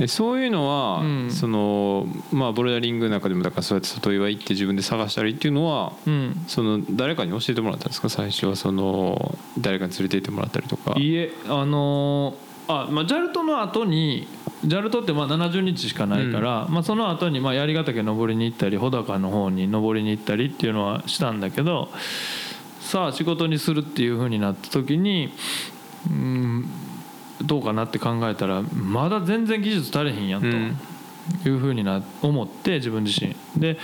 えそういうのは、うん。そのまあボルダリングの中でもだからそうやって外岩行って自分で探したりっていうのはうん。その誰かに教えてもらったんですか？最初はその誰かに連れて行ってもらったりとか。いえあのーあまあジャルトの後にジャルトってまあ70日しかないから、まあ、その後にまあ槍ヶ岳登りに行ったり穂高の方に登りに行ったりっていうのはしたんだけどさあ仕事にするっていうふうになった時にうんどうかなって考えたらまだ全然技術足りへんやんとうん。いうふうにな思って自分自身。で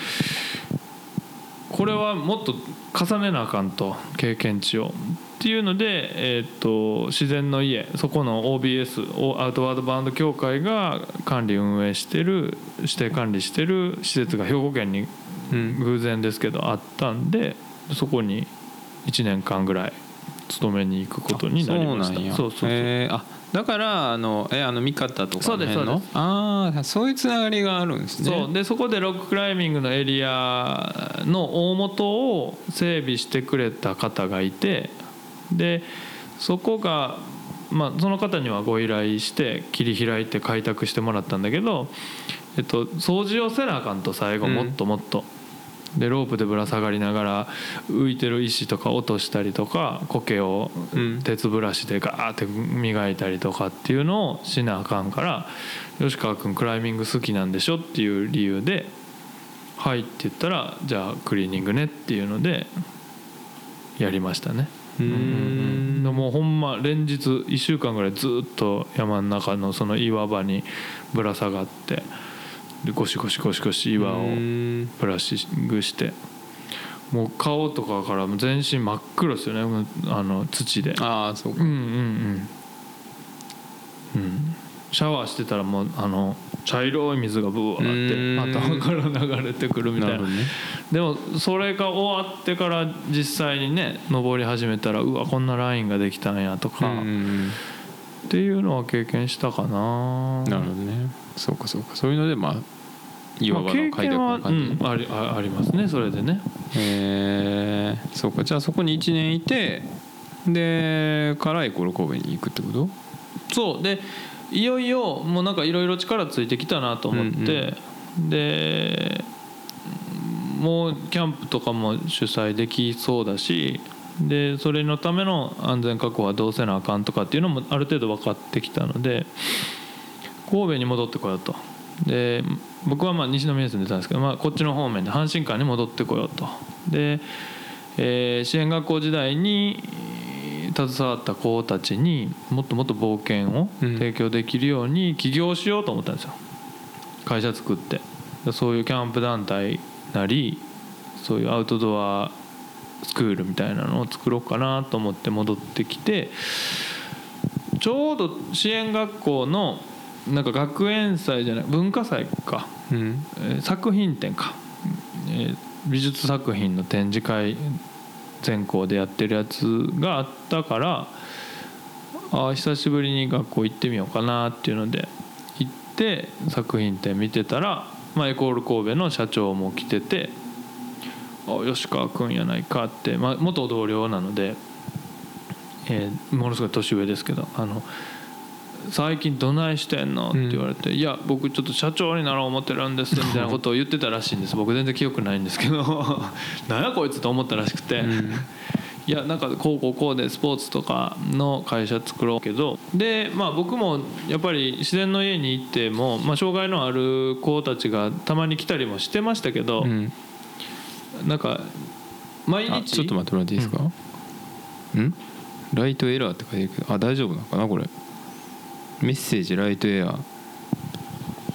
これはもっと重ねなあかんと経験値を。っていうので、えー、と自然の家そこの OBS アウトワードバンド協会が管理運営してる指定管理してる施設が兵庫県にうん。偶然ですけどあったんでそこに1年間ぐらい勤めに行くことになりました。そうなんや。そうそうそう。へー。あだからあのえあの見方とかそうでそうでああそういうつながりがあるんですね。そう。でそこでロッククライミングのエリアの大元を整備してくれた方がいてでそこがまあ、その方にはご依頼して切り開いて開拓してもらったんだけど、えっと、掃除をせなあかんと最後うんもっともっと。でロープでぶら下がりながら浮いてる石とか落としたりとか苔をうん。鉄ブラシでガーって磨いたりとかっていうのをしなあかんから吉川君クライミング好きなんでしょっていう理由で「はい」って言ったら「じゃあクリーニングね」っていうのでやりましたね。うーん。でもうほんま連日1週間ぐらいずっと山の中のその岩場にぶら下がってでゴシゴシゴシゴシ岩をうんブラッシングして。もう顔とかから全身真っ黒ですよねあの土で。ああそうか。うんうんうん。うん。シャワーしてたらもうあの茶色い水がブワーってうん。頭から流れてくるみたいな。ね。でもそれが終わってから実際にね登り始めたらうわこんなラインができたんやとか、うんうんうん。っていうのは経験したかな。なるほどねそうかそうか。そういうのでまあ岩場まあ経の開拓の感じ、うん、ありあありますねそれでね。へえそうか。じゃあそこに1年いてでからエコール神戸に行くってこと？そう。でいよいよもうなんかいろいろ力ついてきたなと思って、でもうキャンプとかも主催できそうだしでそれのための安全確保はどうせなあかんとかっていうのもある程度分かってきたので神戸に戻ってこようと。で僕はまあ西宮に住んでたんですけど、まあ、こっちの方面で阪神館に戻ってこようと。で、えー支援学校時代に携わった子たちにもっともっと冒険をうん。提供できるように起業しようと思ったんですよ。会社作って。でそういうキャンプ団体なりそういうアウトドアスクールみたいなのを作ろうかなと思って戻ってきてちょうど支援学校のなんか学園祭じゃない文化祭か、うん。えー作品展か、えー美術作品の展示会全校でやってるやつがあったからああ久しぶりに学校行ってみようかなっていうので行って作品展見てたら、まあ、エコール神戸の社長も来てて「あ吉川君やないか」って、まあ、元同僚なので、えーものすごい年上ですけど「あの最近どないしてんの?」って言われて「いや僕ちょっと社長になろう思ってるんです」みたいなことを言ってたらしいんです。僕全然記憶ないんですけど「なんやこいつ」と思ったらしくて。うん。いやなんかこうこうこうでスポーツとかの会社作ろうけど。でまあ僕もやっぱり自然の家に行っても、まあ、障害のある子たちがたまに来たりもしてましたけど、うん。なんか毎あ日ちょっと待ってもらっていいですか、うん、ライトエラーって書いてるけど。あ大丈夫なのかなこれ？メッセージライトエラー。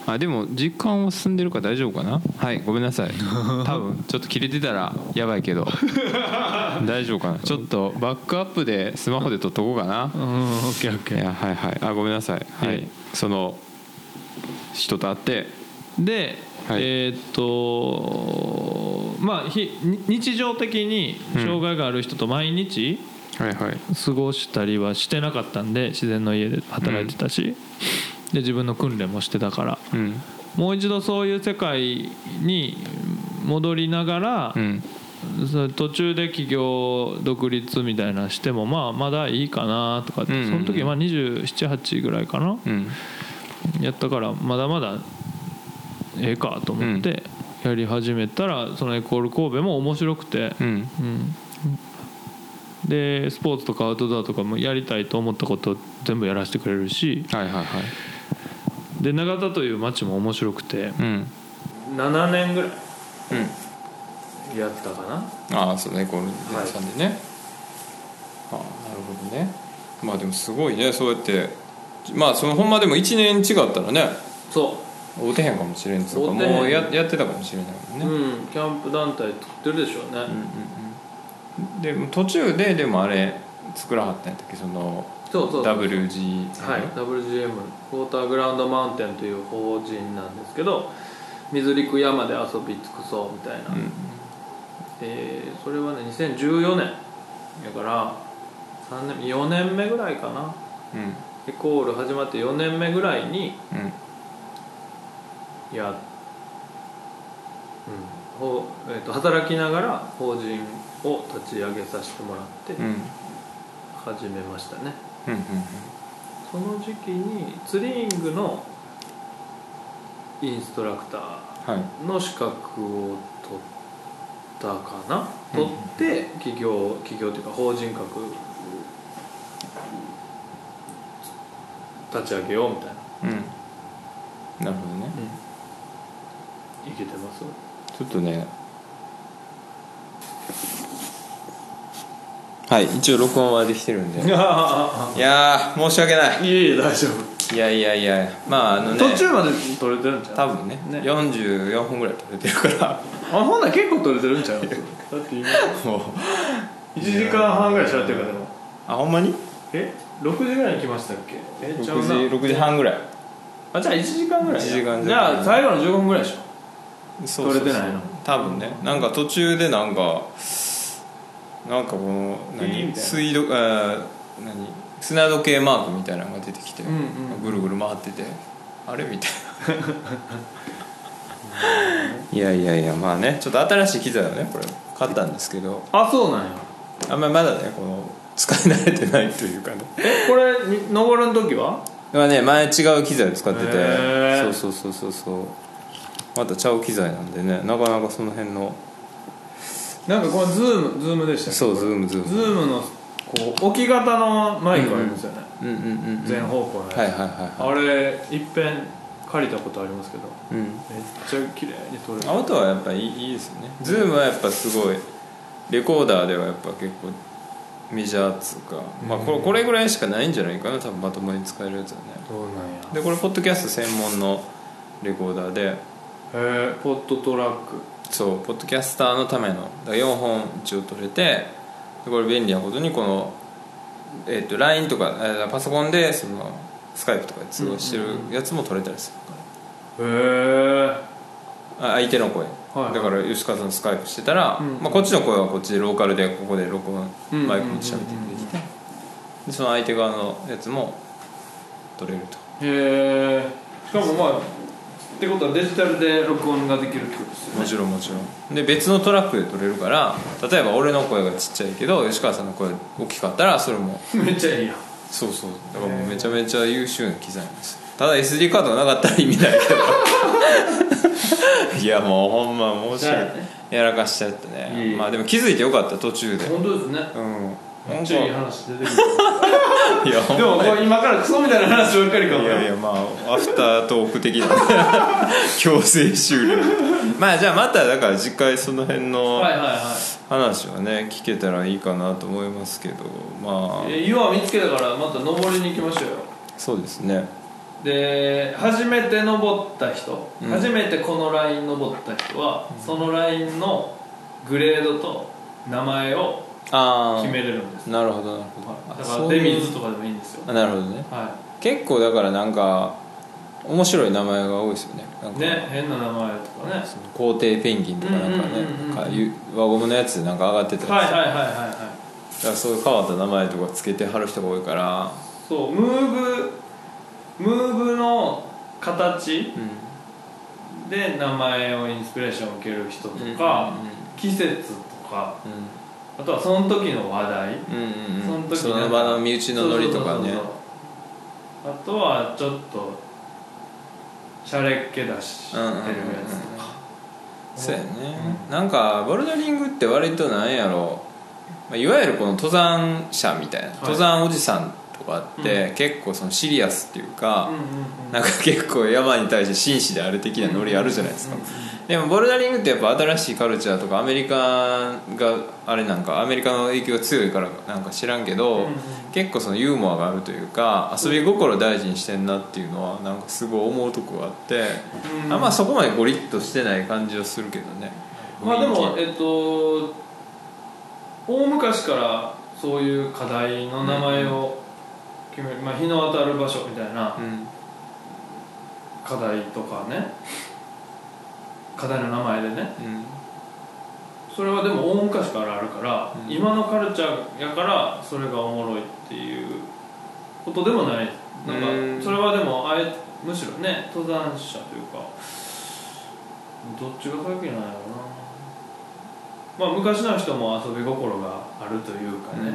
あでも時間は進んでるから大丈夫かな？はいごめんなさい。多分ちょっと切れてたらやばいけど。大丈夫かな？ちょっとバックアップでスマホで撮っとこうかな。うんオッケーオッケー。いやはいはい。あごめんなさい。はい、ええその人と会って。で、はい。えーっとまあ日常的に障害がある人と毎日はいはい過ごしたりはしてなかったんで自然の家で働いてたし、で自分の訓練もしてたから。うん。もう一度そういう世界に戻りながら、うん。途中で起業独立みたいなのしてもまあまだいいかなとかって、うんうんうん。その時まあ278ぐらいかな。うん。やったからまだまだええかと思ってやり始めたらそのエコール神戸も面白くて、うん。うんでスポーツとかアウトドアとかもやりたいと思ったこと全部やらせてくれるし。はいはいはい。で永田という町も面白くて。うん。7年ぐらい。うん。やったかな。ああそうねこのさんでね、ああなるほどね。まあでもすごいねそうやって。まあそのほんまでも1年違ったらね。そ会うてへんかもしれんつうかもうややってたかもしれないもんう、ね、うんキャンプ団体作ってるでしょうね、うんうんうんでも途中ででもあれ作らはったんやったっけ？そのそうそう。WG はい、WGM ウォーターグラウンドマウンテンという法人なんですけど水陸山で遊び尽くそうみたいな、うん。でそれはね2014年。だから3年4年目ぐらいかな。うん。エコール始まって4年目ぐらいにうん。や、うん。ほうえー、と働きながら法人を立ち上げさせてもらってうん。うん始めましたね、うんうんその時期にツリングのインストラクタはい。ーの資格を取ったかな、うん。取って企業企業というか法人格立ち上げようみたいな、うん。なるほどね。いけてます？ちょっとねはい一応録音はできてるんで。いあやー申し訳ない。いえいえ大丈夫。いやいやいやまああのね途中まで取れてるんちゃう？多分ねね。44分ぐらい撮れてるから。あほんなら結構取れてるんちゃう？だって今。もう。1時間半ぐらい喋ってるからでも。あほんまに？え？6時ぐらいに来ましたっけ？えちゃう6な時6時半ぐらい。あじゃあ1時間ぐらい1時間じゃあ最後の15分ぐらいでしょ。そうそうそう。撮れてないの多分ね。なんか途中でなんかなんかこの何？水道あー何？砂時計マークみたいなのが出てきて、うんうんぐるぐる回っててあれみたいな。いやいやいやまあね。ちょっと新しい機材をねこれ買ったんですけど。あそうなんや。あんまりまだねこの使い慣れてないというかね。えこれに登るの時は？まあね前違う機材を使ってて。そうそうそうそうそうまたちゃう機材なんでねなかなかその辺のなんかこれズームズームでしたそうズームズーム。ズームのこう置き型のマイクありますよね、うんうんうんうん全方向のやつ、はいはいはいはい。あれいっぺん借りたことありますけど。うん。めっちゃ綺麗に撮れる。音はやっぱいいいいですよね。ズームはやっぱすごいレコーダーではやっぱ結構メジャーっつうか、まあこれこれぐらいしかないんじゃないかな多分まともに使えるやつはね。そうなんや。でこれポッドキャスト専門のレコーダーでへえポットトラック。そうポッドキャスターのための。だから4本一応取れてでこれ便利なことにこの、えー、と LINE とかえーパソコンでそのスカイプとかで通話してるやつも取れたりする。へえからあ相手の声、はい。だから吉川さんとスカイプしてたら、うん。まあ、こっちの声はこっちでローカルでここで録音うんマイクに喋ってできてでその相手側のやつも取れると。へえしかもまあってことはデジタルで録音ができるってことですよもねちろんもちろん。で別のトラックで撮れるから例えば俺の声がちっちゃいけど吉川さんの声大きかったらそれも めっちゃいいやん。そうそう。だからもうめちゃめちゃ優秀な機材なんです。よただ SD カードがなかったら意味ないけど。いやもうほんま申し訳ない。やらかしちゃってね。いえい。えまあでも気づいてよかった途中で。本当ですね。うんめっちゃいい話出てくいや。でも今からクソみたいな話ばっかりかもいやいやまあアフタートーク的な。強制終了。まあじゃあまただから次回その辺の話はね聞けたらいいかなと思いますけどまあ。え岩見つけたからまた登りに行きましょうよ。そうですね。で初めて登った人、うん。初めてこのライン登った人は、そのラインのグレードと名前をあ決めれるんです。なるほどなるほど。だからデミーズとかでもいいんですよ。あなるほどね。は結構だからなんか面白い名前が多いですよね。ね変な名前とかね。皇帝ペンギンとかなんかね。うん輪ゴムのやつでなんか上がってたはいはいはいはいはい。だからそういう変わった名前とかつけてはる人が多いから。そうムーブムーブの形うん。で名前をインスピレーションを受ける人とうんか、季節とかあとはその時の話題。うんうんうん。その時その場の身内のノリとかね。あとはちょっとシャレっ気出してるやつとか。そうやね、なんかボルダリングって割となんやろ。まあいわゆるこの登山者みたいな、登山おじさんとかって、結構そのシリアスっていうか、なんか結構山に対して紳士である的なノリあるじゃないですか、でもボルダリングってやっぱ新しいカルチャーとかアメリカがあれなんかアメリカの影響が強いからなんか知らんけど、結構そのユーモアがあるというか遊び心大事にしてんなっていうのはなんかすごい思うとこがあって、うん。あんまそこまでゴリッとしてない感じはするけどね。まあでもえっと大昔からそういう課題の名前を決める、まあ、日の当たる場所みたいな気うん。課題とかね。課題の名前でね。うん。それはでも大昔からあるから、うん。今のカルチャーやからそれがおもろいっていうことでもない。なんうん。かそれはでもあえむしろね登山者というかどっちが先なんやろうな。まあ昔の人も遊び心があるというかね、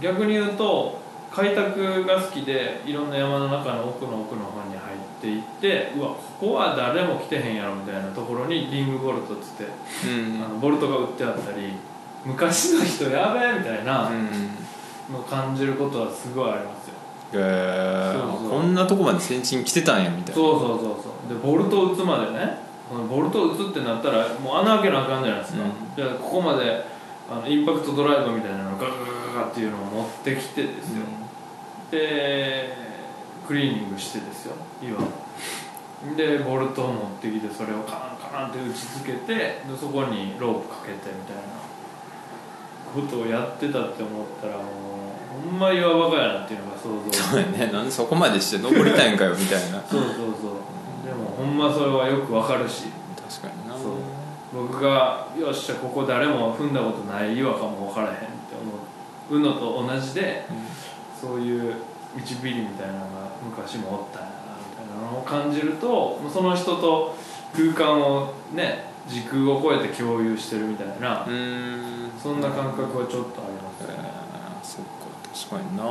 逆に言うと開拓が好きでいろんな山の中の奥の奥の方に入っていってうわここは誰も来てへんやろみたいなところにリングボルトっつって、うん。あのボルトが売ってあったり昔の人やべえみたいなうん。のを感じることはすごいありますよ。へえ。そうそう。こんなとこまで先進来てたんやみたいな。そうそうそうそう。でボルトを打つまでねボルトを打つってなったらもう穴開けなあかんじゃないですか、うん。じゃあここまであのインパクトドライブみたいなのをガガガガガっていうのを持ってきてですよ、でクリーニングしてですよ岩でボルトを持ってきてそれをカンカンって打ちつけてでそこにロープかけてみたいなことをやってたって思ったらもうほんま岩バカやなっていうのが想像そうやね。なんでそこまでして登りたいんかよみたいな。そうそうそう。でもほんまそれはよくわかるし。確かにな。そう。僕がよっしゃここ誰も踏んだことない岩かも分からへんうのと同じでそういう一ビリみたいなのが昔もおったんやなみたいなのを感じるとその人と空間をね時空を超えて共有してるみたいなうーん。そんな感覚はちょっとありますね。ーそっか確かにな。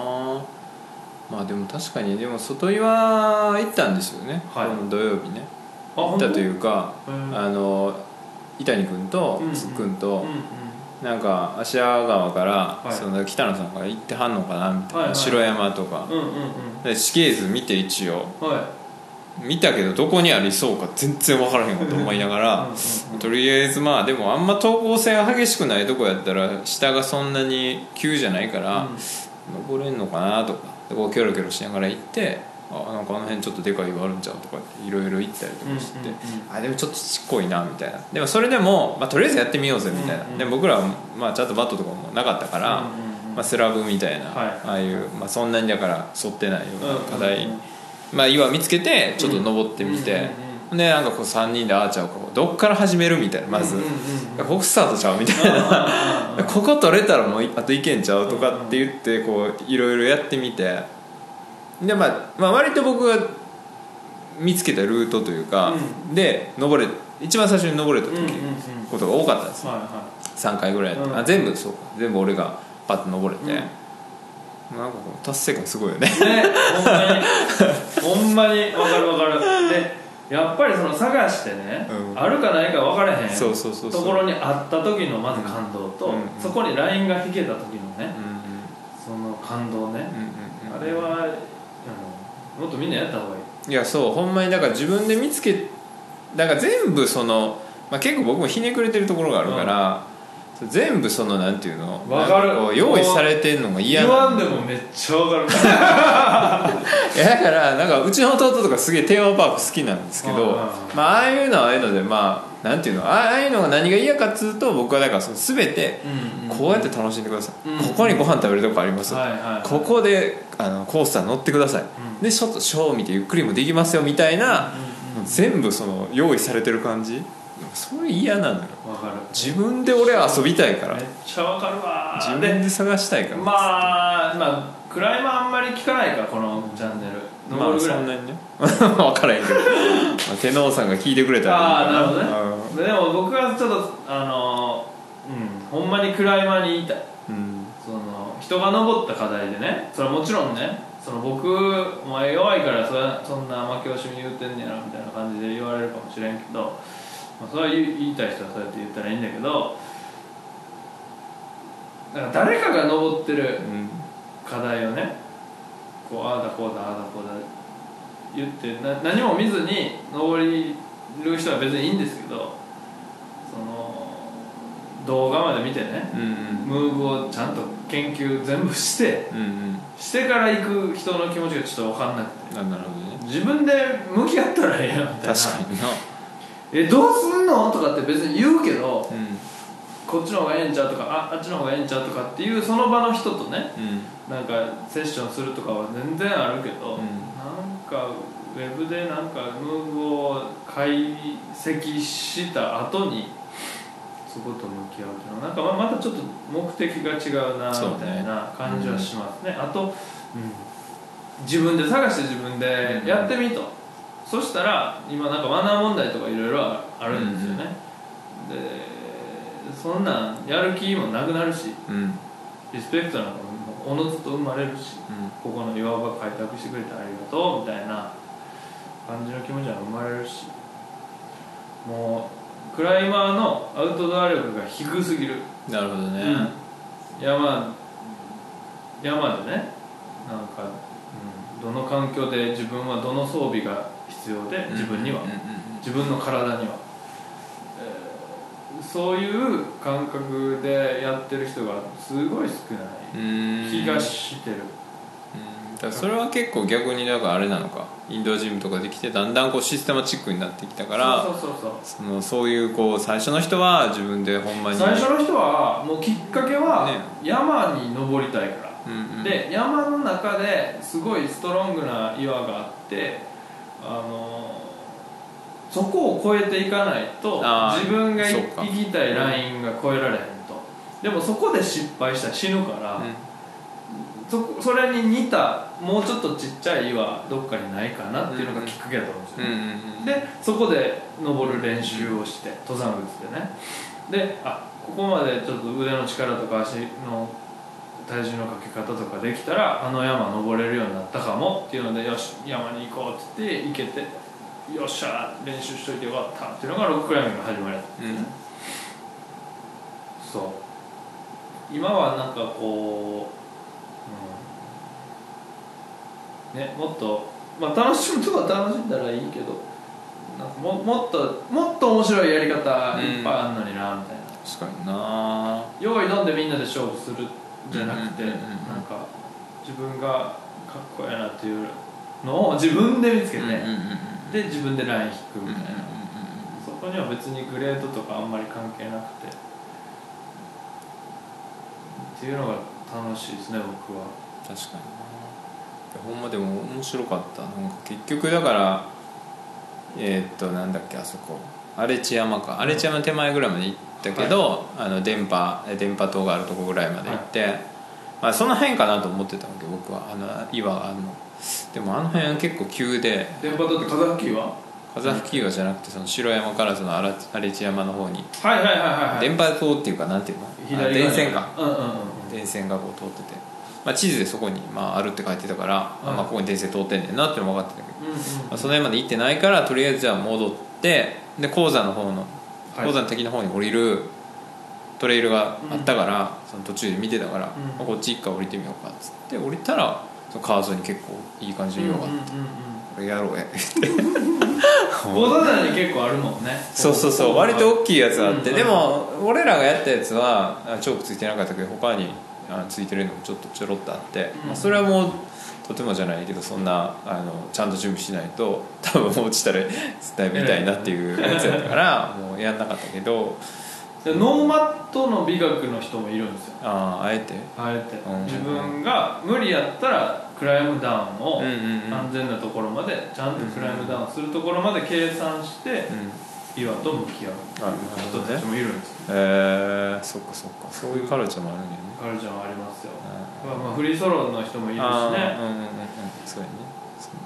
まあでも確かにでも外岩行ったんですよね、はい。この土曜日ね。あ行ったとういうかあの伊谷君とうんうん。つっくんと、んうんなんか芦屋川から、い。その北野さんが行ってはんのかなみたいな、はいはい。城山とか、うんうんで地形図見て一応。うんはい。見たけどどこにありそうか全然分からへんこと思いながら、うんうんうん。とりあえずまあでもあんま等高線が激しくないとこやったら下がそんなに急じゃないから、登れんのかなとか。でこうキョロキョロしながら行ってあなんかあの辺ちょっとでかい岩あるんちゃうとかっていろいろ行ったりとかして、うんうんうん。あでもちょっとちっこいなみたいな。でもそれでも、まあ、とりあえずやってみようぜみたいな、うんうんで僕らは、まあ、ちゃんとバットとかもなかったから、うんうんうんまあ、スラブみたいな、はい。ああいう、まあ、そんなにだから沿ってないような課題、うんうんうん。まあ、岩見つけてちょっと登ってみて、うんうんでなんかこう3人でアーチャーをこうどっから始めるみたいなまず、うんうんうんここスタートちゃうみたいな。ここ取れたらもうあといけんちゃうとかって言ってこういろいろやってみてで、まあ、まあ割と僕が見つけたルートというか、で登れ一番最初に登れた時、うんうんうん。ことが多かったんですよ。はいは3回ぐらいうん。あ全部そう。か全部俺がパッと登れて、うん。なんかこう達成感すごいよね。いねほんまに。ほんまに。分かる分かる。でやっぱりその探してね、うん。あるかないか分からへんそうそうそうそう。ところにあった時のまず感動と、うんうん。そこにラインが引けた時のねうんその感動ね、うんうんうんあれは、うんもっとみんなやった方がいい。いやそうほんまにだから自分で見つけだから全部その、まあ、結構僕もひねくれてるところがあるから、全部そのなんていうのわかる。なんこう用意されてんのが嫌言なわんでもめっちゃ分かる。いやだからなんかうちの弟とかすげえテーマパーク好きなんですけど、うんうんうん。まあああいうのはああいうのでまあなんていうのああいうのが何が嫌かっつうと僕はだからその全てこうやって楽しんでください、うんここにご飯食べるとこあります、はいはいはい。ここであのコースター乗ってください、んでちょっとショーを見てゆっくりもできますよみたいな、全部その用意されてる感じ。それ嫌なのよ。分かる。自分で俺は遊びたいから。めっちゃ分かるわ自で分で探したいから。まあまあクライマーあんまり聞かないかこのチャンネル。まあそんなにね。分からへんけど、まあ、テノーさんが聞いてくれたらああなるほどね。うん。でも僕はちょっとあのうんほんまにクライマーに言いたい。うん。その人が登った課題でね。それはもちろんねその僕お前弱いからそれそんな負け惜しみ言うてんねやろみたいな感じで言われるかもしれんけど、まあ、それは言いたい人はそうやって言ったらいいんだけどだから誰かが登ってるうん課題をねこうああだこうだああだこうだ言ってな何も見ずに登りる人は別にいいんですけどその動画まで見てねうん。ムーブをちゃんと研究全部してうんうんしてから行く人の気持ちがちょっと分かんなくてあなるほどね。自分で向き合ったらええやんみたいな。確かにな。えどうすんの？とかって別に言うけどうん。こっちの方がええんちゃうとかああっちの方がええんちゃうとかっていうその場の人とねうん。なんかセッションするとかは全然あるけど、うん。なんかウェブでなんかムーブを解析した後にそこと向き合うっていうのはなんかままたちょっと目的が違うなみたいな感じはしますね。あと、うん。自分で探して自分でやってみと、そしたら今なんかマナー問題とかいろいろあるんですよね、でそんなんやる気もなくなるしうん。リスペクトなんかもおのずと生まれるしうん。ここの岩場開拓してくれてありがとうみたいな感じの気持ちが生まれるし。もうクライマーのアウトドア力が低すぎる、なるほどね、山山でね。なんか、うん、どの環境で自分はどの装備が必要で自分には、うんうんうん。自分の体には、えーそういう感覚でやってる人がすごい少うないん気がしてる、うん。だそれは結構逆にだからあれなのかインドアジムとかできてだんだんこうシステマチックになってきたからそうそういうこう最初の人は自分でほんまに最初の人はもうきっかけはね。山に登りたいから、うんうん。で山の中ですごいストロングな岩があってあのそこを越えていかないと自分が行きたいラインが越えられへんと。でもそこで失敗したら死ぬから、そそれに似たもうちょっとちっちゃい岩どっかにないかなっていうのがきっかけだと思うんですよ、うんうんうんでそこで登る練習をして登山靴でね。であここまでちょっと腕の力とか足の体重のかけ方とかできたらあの山登れるようになったかもっていうのでよし山に行こうって言って行けてよっしゃ練習しといてよかったっていうのがロッククライミングの始まりだったんですね、そう。今はなんかこう、うん、ねもっとまあ楽しむとこは楽しんだらいいけどなんかももっともっと面白いやり方いっぱいあんのになみたいな、確かにな。用意どんでみんなで勝負するんじゃなくて、うんうんうんうん。なんか自分がかっこいいなっていうのを自分で見つけて、うんうんうんうん。で自分でライン引くうんうんうんみたいな、そこには別にグレードとかあんまり関係なくて。っていうのが楽しいですね僕は。確かになほんまでも面白かった。なんか結局だからえーっとなんだっけあそこ。荒地山か。荒地山の手前ぐらいまで行ったけど、あの電波え電波塔があるとこぐらいまで行って、まあ、その辺かなと思ってたわけ僕は。あの岩があるの。でもあの辺は結構急で。電波塔って風吹きは？風吹岩じゃなくてその城山からその荒荒地山の方に。はいはいはいはいはい。電波塔っていうかなんていうの？電線か。うんうんうん。電線がこう通ってて、まあ、地図でそこに、まあ、あるって書いてたから、うんまあ、ここに電線通ってんねんなってのも分かってたけど、うんうんまあ、その辺まで行ってないからとりあえずじゃあ戻ってで鉱山の方のはい。鉱山の敵の方に降りるトレイルがあったから、その途中で見てたから、ん。まあこっち一回降りてみようかっつって降りたらその川沿いに結構いい感じの岩があって、これやろうや ボーダーに結構あるもんね。そうそうそう割と大きいやつがあって、うん。でも俺らがやったやつはあチョークついてなかったけど他にあついてるのもちょっとちょろっとあって、うん。まあ、それはもうとてもじゃないけどそんなあのちゃんと準備しないと多分落ちたら伝えみたいなっていうやつやったからもうやんなかったけど。でノーマットの美学の人もいるんですよ。あああえて？あえて。うん。自分が無理やったらクライムダウンを安全なところまでちゃんとクライムダウンするところまで計算してうん岩と向き合う人たちもいるんですよえー、そっかそっか。そういうカルチャーもあるんだよね。カルチャー。もありますようんまあまあフリーソロの人もいるしね。うんうんうんうん。そうやね。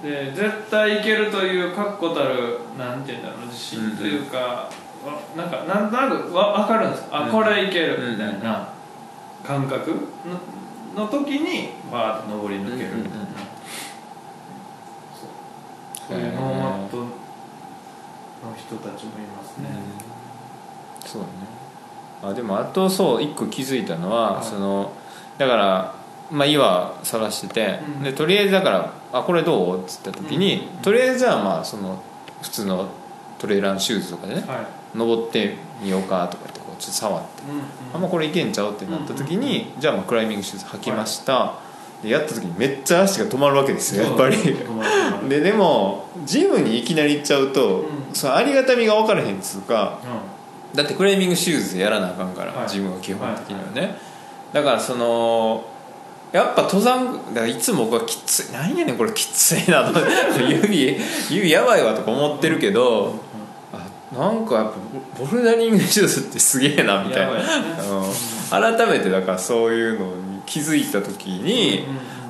で絶対いけるという確固たるなんていうんだろう自信というか、わなんかなんとなくわ分かるんですあうんこれいけるうんみたいな感覚のの時にバーッと登り抜けるみたいな、うんうんうん。そう。そういうノーマットの人たちもいますね、うん。そうだね。あでもあとそう一個気づいたのは、はい。そのだから、まあ、岩探してて、うん。でとりあえずだから「あこれどう?」っつった時に、とりあえずはまあその普通のトレーラーのシューズとかでねはい、登ってみようかとか言ってこうちょっと触って、うんうん。あんまこれいけんちゃう？ってなった時に、じゃあまあクライミングシューズ履きました、でやった時にめっちゃ足が止まるわけですよやっぱり。で でもジムにいきなり行っちゃうと、うん。そのありがたみが分からへんっつうかうだってクライミングシューズでやらなあかんから、はい。ジムは基本的にはね、だからそのやっぱ登山だからいつも僕はきつい何やねんこれきついなと 指指やばいわとか思ってるけど、あなんかやっぱボボルダリングシューズってすげえなみたいな、ね。うん。改めてだからそういうのに気づいた時に、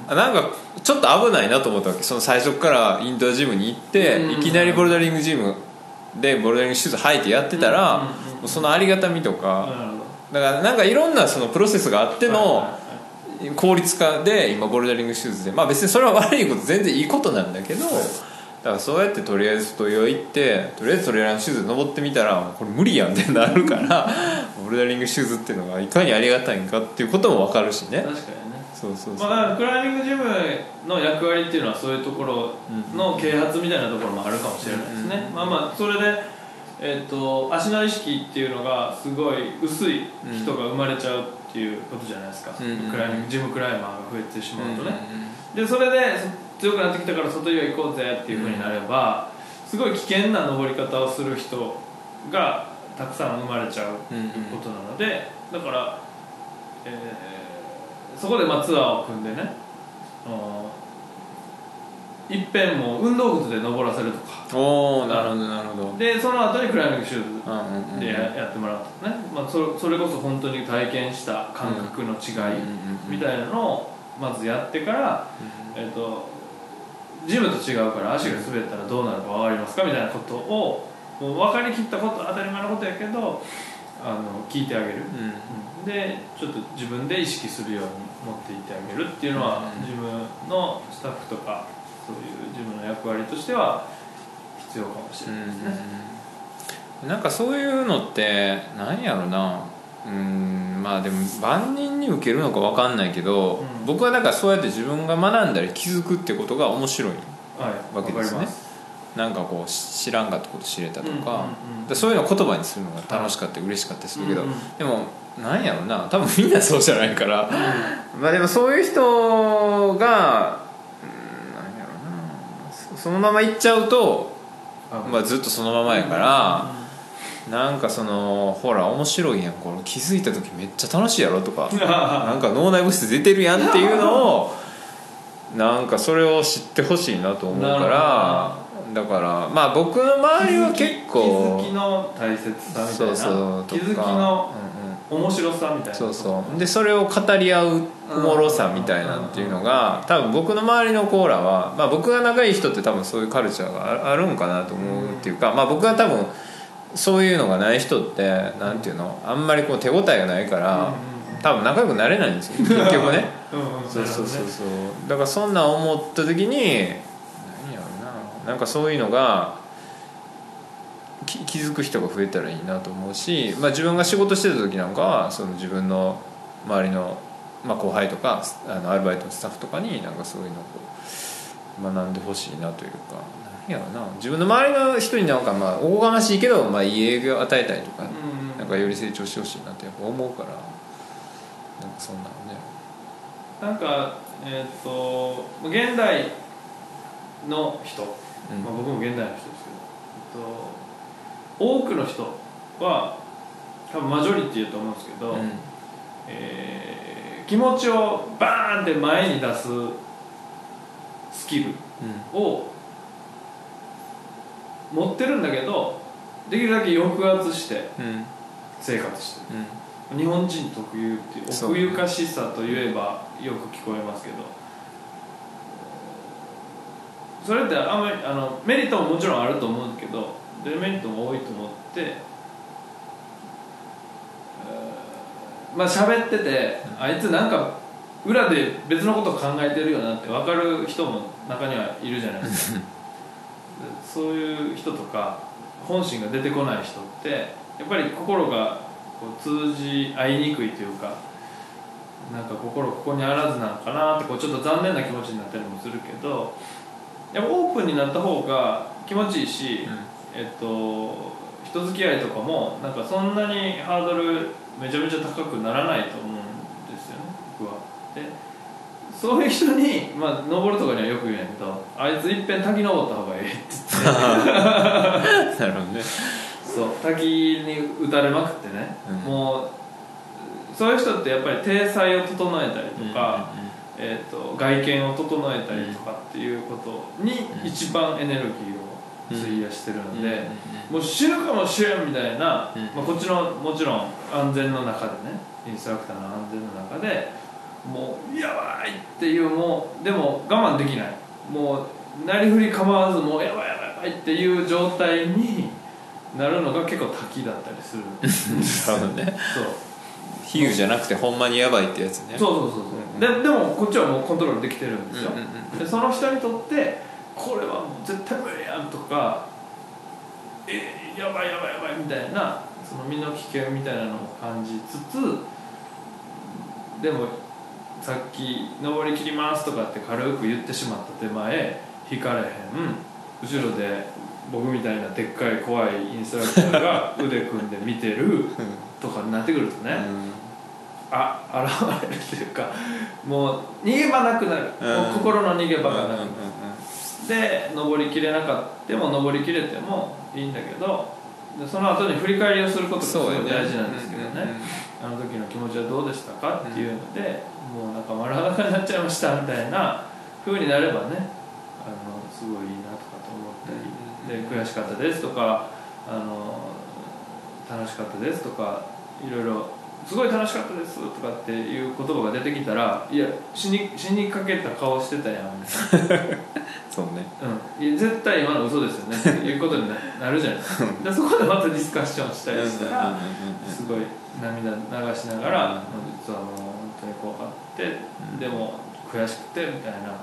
うなんかちょっと危ないなと思ったわけ。その最初からインドアジムに行って、うんいきなりボルダリングジムでボルダリングシューズ履いてやってたら、そのありがたみとか、だからなんかいろんなそのプロセスがあっての、効率化で今ボルダリングシューズで。まあ別にそれは悪いこと全然いいことなんだけど、だからそうやってとりあえず外岩行ってとりあえずトレーラーのシューズで登ってみたらこれ無理やんってなるから ボルダリングシューズっていうのがいかにありがたいんかっていうことも分かるしね。確かにね。そうそうそう、まあ、クライミングジムの役割っていうのはそういうところの啓発みたいなところもあるかもしれないですね、まあまあそれで、えっと足の意識っていうのがすごい薄い人が生まれちゃうっていうことじゃないですか、うんうんクライミングジムクライマーが増えてしまうとね、でそれでそ強くなってきたから外岩行こうぜっていうふうになれば、すごい危険な登り方をする人がたくさん生まれちゃうことなので、だから、えーそこでまあツアーを組んでねいっぺんもう運動靴で登らせるとか。おおなるほどなるほど。でその後にクライミングシューズでややってもらうとかね、まあ、そそれこそ本当に体験した感覚の違いみたいなのをまずやってから、えっとジムと違うから足が滑ったらどうなるか分かりますかみたいなことをもう分かりきったこと当たり前のことやけどあの聞いてあげる、うん。うん。でちょっと自分で意識するように持っていってあげるっていうのは、うん。自分のスタッフとかそういう自分の役割としては必要かもしれないですね、うん。なんかそういうのって何やろなうんまあでも万人に受けるのか分かんないけど、うん。僕はだからそうやって自分が学んだり気づくってことが面白いはい。わけですね。わかります。なんかこう知らんかったこと知れたとか,、うんうん。うんでそういうのを言葉にするのが楽しかったり嬉しかったりするけど、うんうん。でもなんやろな。多分みんなそうじゃないから、まあでもそういう人がうんなんやろな。そそのまま行っちゃうと、まあ、ずっとそのままやから、なんかそのほら面白いやんこれ気づいた時めっちゃ楽しいやろとか なんか脳内物質出てるやんっていうのをなんかそれを知ってほしいなと思うからだからまあ僕の周りは結構気づきの大切さみたいなそうそうとか。気づきの面白さみたいなそうそう。でそれを語り合うおもろさみたいなんていうのが多分僕の周りのコーラは、まあ、僕が仲いい人って多分そういうカルチャーがああるんかなと思うっていうか、まあ、僕が多分そういうのがない人ってなんていうのあんまりこう手応えがないから多分仲良くなれないんですよ。結局ね。うんうん。そうそうそうそう。だからそんなん思った時に何やろうな。なんかそういうのがき気づく人が増えたらいいなと思うし、まあ、自分が仕事してた時なんかはその自分の周りの、まあ、後輩とかあのアルバイトのスタッフとかになんかそういうのを学んでほしいなというか何やな。自分の周りの人になんかまあおこがましいけど、まあ、いい影響を与えたりとか、うんうん。なんかより成長してほしいなってやっぱ思うからなんかそんなのね。なんかえっ、と現代の人、うん。まあ、僕も現代の人ですけど、えっと、多くの人は多分マジョリティだと思うんですけど、うん。えー気持ちをバーンって前に出すスキルを持ってるんだけどできるだけ抑圧して生活してる。うん。日本人特有っていう奥ゆかしさといえばよく聞こえますけど。それってあんまりあのメリットももちろんあると思うんですけどデメリットも多いと思って、えーまあ喋っててあいつなんか裏で別のことを考えてるよなって分かる人も中にはいるじゃないですか。で そういう人とか本心が出てこない人ってやっぱり心がこう通じ合いにくいというかなんか心ここにあらずなのかなってこうちょっと残念な気持ちになったりもするけどやっぱオープンになった方が気持ちいいし、えっと人付き合いとかもなんかそんなにハードルめちゃめちゃ高くならないと思うんそういう人に、まあ、登るとかにはよく言うんやけどあいついっぺん滝登った方がいいって言って。なるほどね。そう滝に打たれまくってね、うん。もうそういう人ってやっぱり体裁を整えたりとか、えー、と外見を整えたりとかっていうことにうん。一番エネルギーを費やしてるので、うんもう死ぬかもしれんみたいな、うん。まあ、こっちのもちろん安全の中でねインストラクターの安全の中でもうやばいっていうもうでも我慢できない。もうなりふり構わずもうやばいやばいやばいっていう状態になるのが結構滝だったりする。なるほどね。そう。比喩じゃなくてほんまにやばいってやつね。そうそうそうそう。ででもこっちはもうコントロールできてるんですよ、うんうんうんでその人にとってこれはもう絶対無理やんとかえやばいやばいやばいみたいなその身の危険みたいなのを感じつつでもさっき「登り切ります」とかって軽く言ってしまった手前引かれへん後ろで僕みたいなでっかい怖いインストラクターが腕組んで見てるとかになってくるとね、あ現れるというかもう逃げ場なくなる、うん。心の逃げ場がなくなる、うんうんうんで登りきれなかったも登りきれてもいいんだけどでその後に振り返りをすることがすごい大事なんですけどね。あの時の気持ちはどうでしたかっていうので、もうなんか丸裸になっちゃいましたみたいな風になればねあのすごいいいなとかと思ったり、で悔しかったですとかあの楽しかったですとかいろいろすごい楽しかったですとかっていう言葉が出てきたらいや死に死にかけた顔してたやんみたいな。そうね。うん、いや絶対今の嘘ですよねっていうことにななるじゃないですか。でそこでまたディスカッションしたりしたらすごい涙流しながら、うん。実はもう本当に怖かって、でも悔しくてみたいな。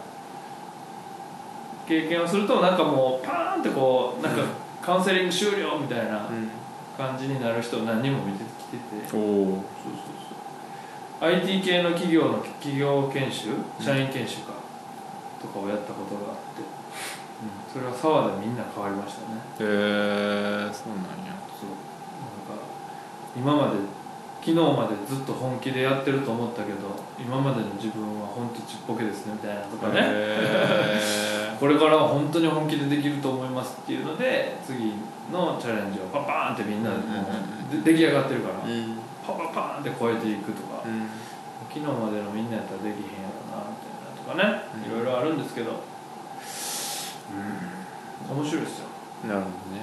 経験をするとなんかもうパーンってこうなんかカウンセリング終了みたいな感じになる人を何人も見てきてて、おおそうそうそう。IT 系の企業の企業研修？社員研修か、とかをやったことがあって、うん、それは沢でみんな変わりましたね。へえそうなんや。そう。なんか今まで昨日までずっと本気でやってると思ったけど今までの自分は本当ちっぽけですねみたいなとかね。へ これからは本当に本気でできると思いますっていうので次のチャレンジをパパーンってみんなでも出来上がってるから、パパパーンって超えていくとか、うん。昨日までのみんなやったらできへんやろなみたいなとかね、うん。いろいろあるんですけど、面白いですよ。なるほどね。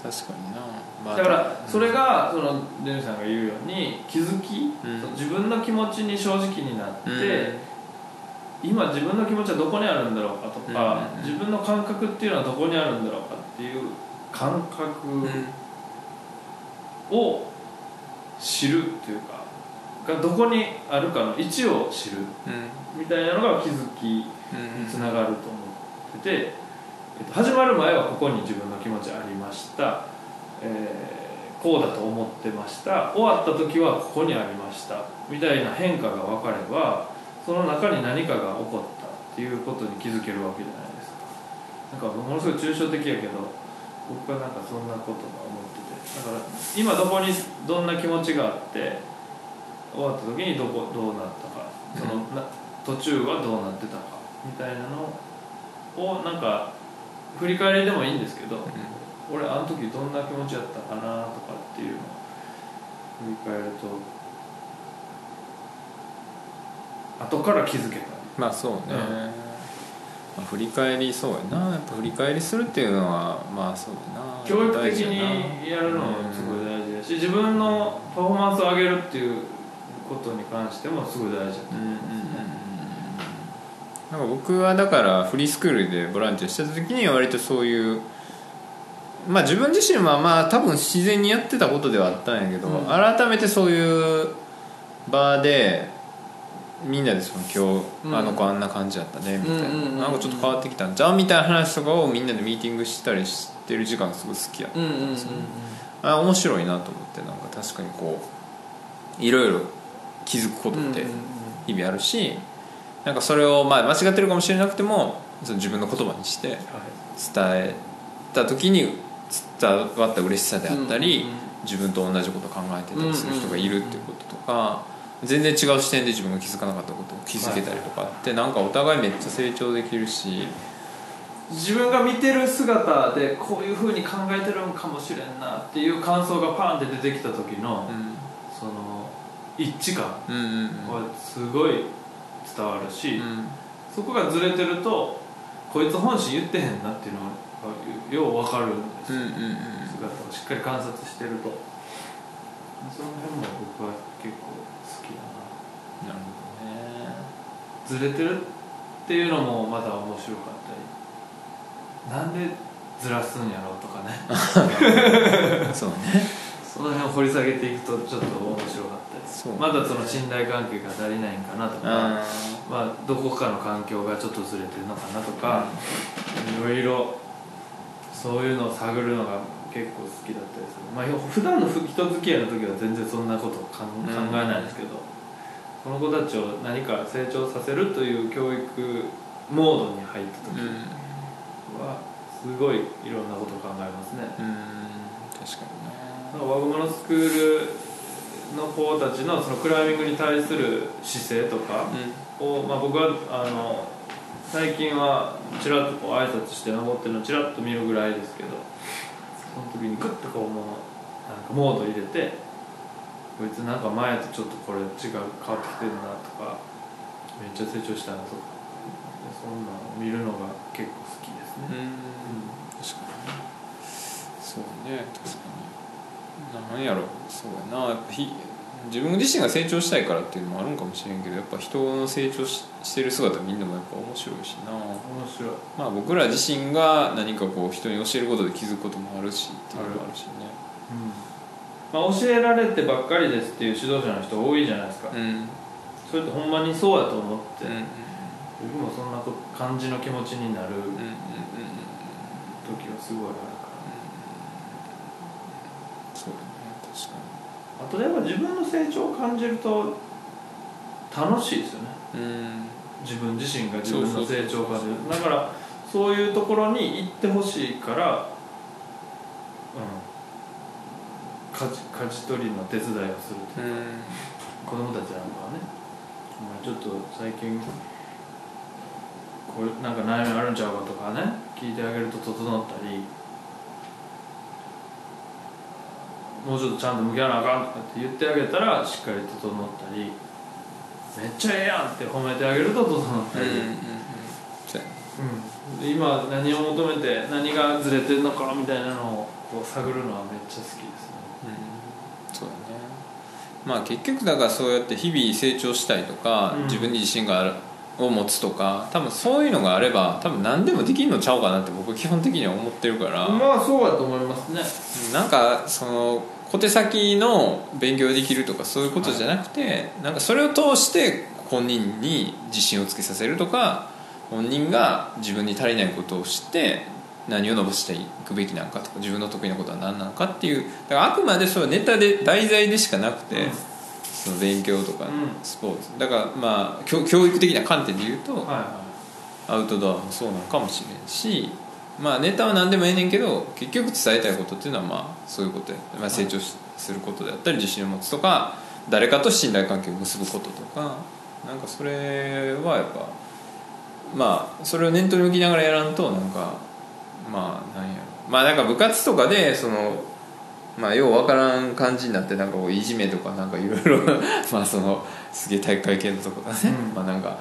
確かにな、まあだからそれがそのデニさんが言うように気づき、うん。自分の気持ちに正直になって、うん。今自分の気持ちはどこにあるんだろうかとか、うん。自分の感覚っていうのはどこにあるんだろうかっていう感覚を知るっていうかがどこにあるかの位置を知るうん。みたいなのが気づきにうん。つながると思ってて、えっと、始まる前はここに自分の気持ちありました、えーこうだと思ってました。終わった時はここにありました。みたいな変化が分かればその中に何かが起こったっていうことに気づけるわけじゃないですか。なんかものすごい抽象的やけど僕はなんかそんなことが思ってて。だから今どこにどんな気持ちがあって終わった時にどこどうなったか。そのな途中はどうなってたか。みたいなのをなんか振り返りでもいいんですけど、俺あの時どんな気持ちやったかなとかっていうのを振り返ると後から気づけた。まあそうね、うんまあ、振り返りそうやな。やっぱ振り返りするっていうのはまあそうだな。教育的にやるのもすごい大事だし自分のパフォーマンスを上げるっていうことに関してもすごい大事だとうんうんうん思いますねなんか僕はだからフリースクールでボランティアしてた時には割とそういうまあ自分自身はまあ多分自然にやってたことではあったんやけど、うん。改めてそういう場でみんなでその今日、うん。あの子あんな感じだったねみたいな、うんなんかちょっと変わってきたんじゃんみたいな話とかをみんなでミーティングしたりしてる時間がすごい好きやったうんうんうんうん。あ面白いなと思ってなんか確かにこういろいろ気づくことって日々あるしなんかそれをまあ間違ってるかもしれなくてもその自分の言葉にして伝えた時に伝わった嬉しさであったり、うんうんうん。自分と同じことを考えてたりする人がいるっていうこととか、全然違う視点で自分が気づかなかったことを気づけたりとかってなんかお互いめっちゃ成長できるし、自分が見てる姿でこういうふうに考えてるんかもしれんなっていう感想がパンって出てきた時の、その一致感うんうんうん。はすごい伝わるし、うん。そこがずれてるとこいつ本心言ってへんなっていうのがよう分かるんですよ、うんうんうん姿をしっかり観察してると。その辺も僕は結構好きだな。なるほどね。ずれてるっていうのもまだ面白かったり。なんでずらすんやろうとかね。そうね。その辺を掘り下げていくとちょっと面白かったですそうまだその信頼関係が足りないんかなとか、あまあ、どこかの環境がちょっとずれてるのかなとか、いろいろそういうのを探るのが結構好きだったりする。まあ普段の人付き合いの時は全然そんなこと考えないんですけど、この子たちを何か成長させるという教育モードに入った時うん。はすごいいろんなことを考えますね。うん。確かになんかワグマのスクールの子たちのそのクライミングに対する姿勢とかねを、まあ、僕はあの最近はちらっとこう挨拶して登ってるのをちらっと見るぐらいですけどその時にグッとこうもうなんかモード入れてこいつなんか前とちょっとこれ違う変わってきてるなとかめっちゃ成長したなとかそんなのを見るのが結構好きですね。うん。確かに。ねそうね確かに。なんやろ。そうやな。やっぱひ自分自身が成長したいからっていうのもあるんかもしれんけどやっぱ人の成長ししてる姿見るのもやっぱ面白いしな。面白い。まあ僕ら自身が何かこう人に教えることで気づくこともあるしっていうのもあるしね。まあ、教えられてばっかりですっていう指導者の人多いじゃないですか、うん。それってほんまにそうやと思って、うんうん僕もそんなこ感じの気持ちになるうんうんうんうん。時はすごいあるかそうだね確からあとやっぱ自分の成長を感じると楽しいですよね。自分自身が自分の成長を感じる。だからそういうところに行ってほしいからうん。かじ舵取りの手伝いをするとか、子供たちなんかはね、まあ、ちょっと最近こうなんか悩みあるんちゃうかとかね聞いてあげると整ったりもうちょっとちゃんと向き合わなあかんとかって言ってあげたらしっかり整ったりめっちゃええやんって褒めてあげると整ったり、うん今何を求めて何がずれてるのかみたいなのをこう探るのはめっちゃ好きですね。うん。そうだね。まあ結局だからそうやって日々成長したいとか、うん。自分に自信があるを持つとか多分そういうのがあれば多分何でもできるのちゃうかなって僕は基本的には思ってるから、まあそうだと思いますね。なんかその小手先の勉強できるとかそういうことじゃなくて、なんかそれを通して本人に自信をつけさせるとか本人が自分に足りないことを知って何を伸ばしていくべきなのかとか自分の得意なことは何なのかっていうだからあくまでそれはネタで題材でしかなくて、うんその勉強とかうん。スポーツ。だからまあ教教育的な観点で言うと、アウトドアもそうなのかもしれんしまあネタは何でもええねんけど結局伝えたいことっていうのはまあそういうことや、まあ、成長しすることであったり自信を持つとか誰かと信頼関係を結ぶこととかなんかそれはやっぱまあそれを念頭に置きながらやらんとなんかまあなんやろ。まあなんか部活とかでそのまあようわからん感じになってなんかこういじめとかなんかいろいろ まあそのすげえ体育会系のとこがね、うん。まあなんか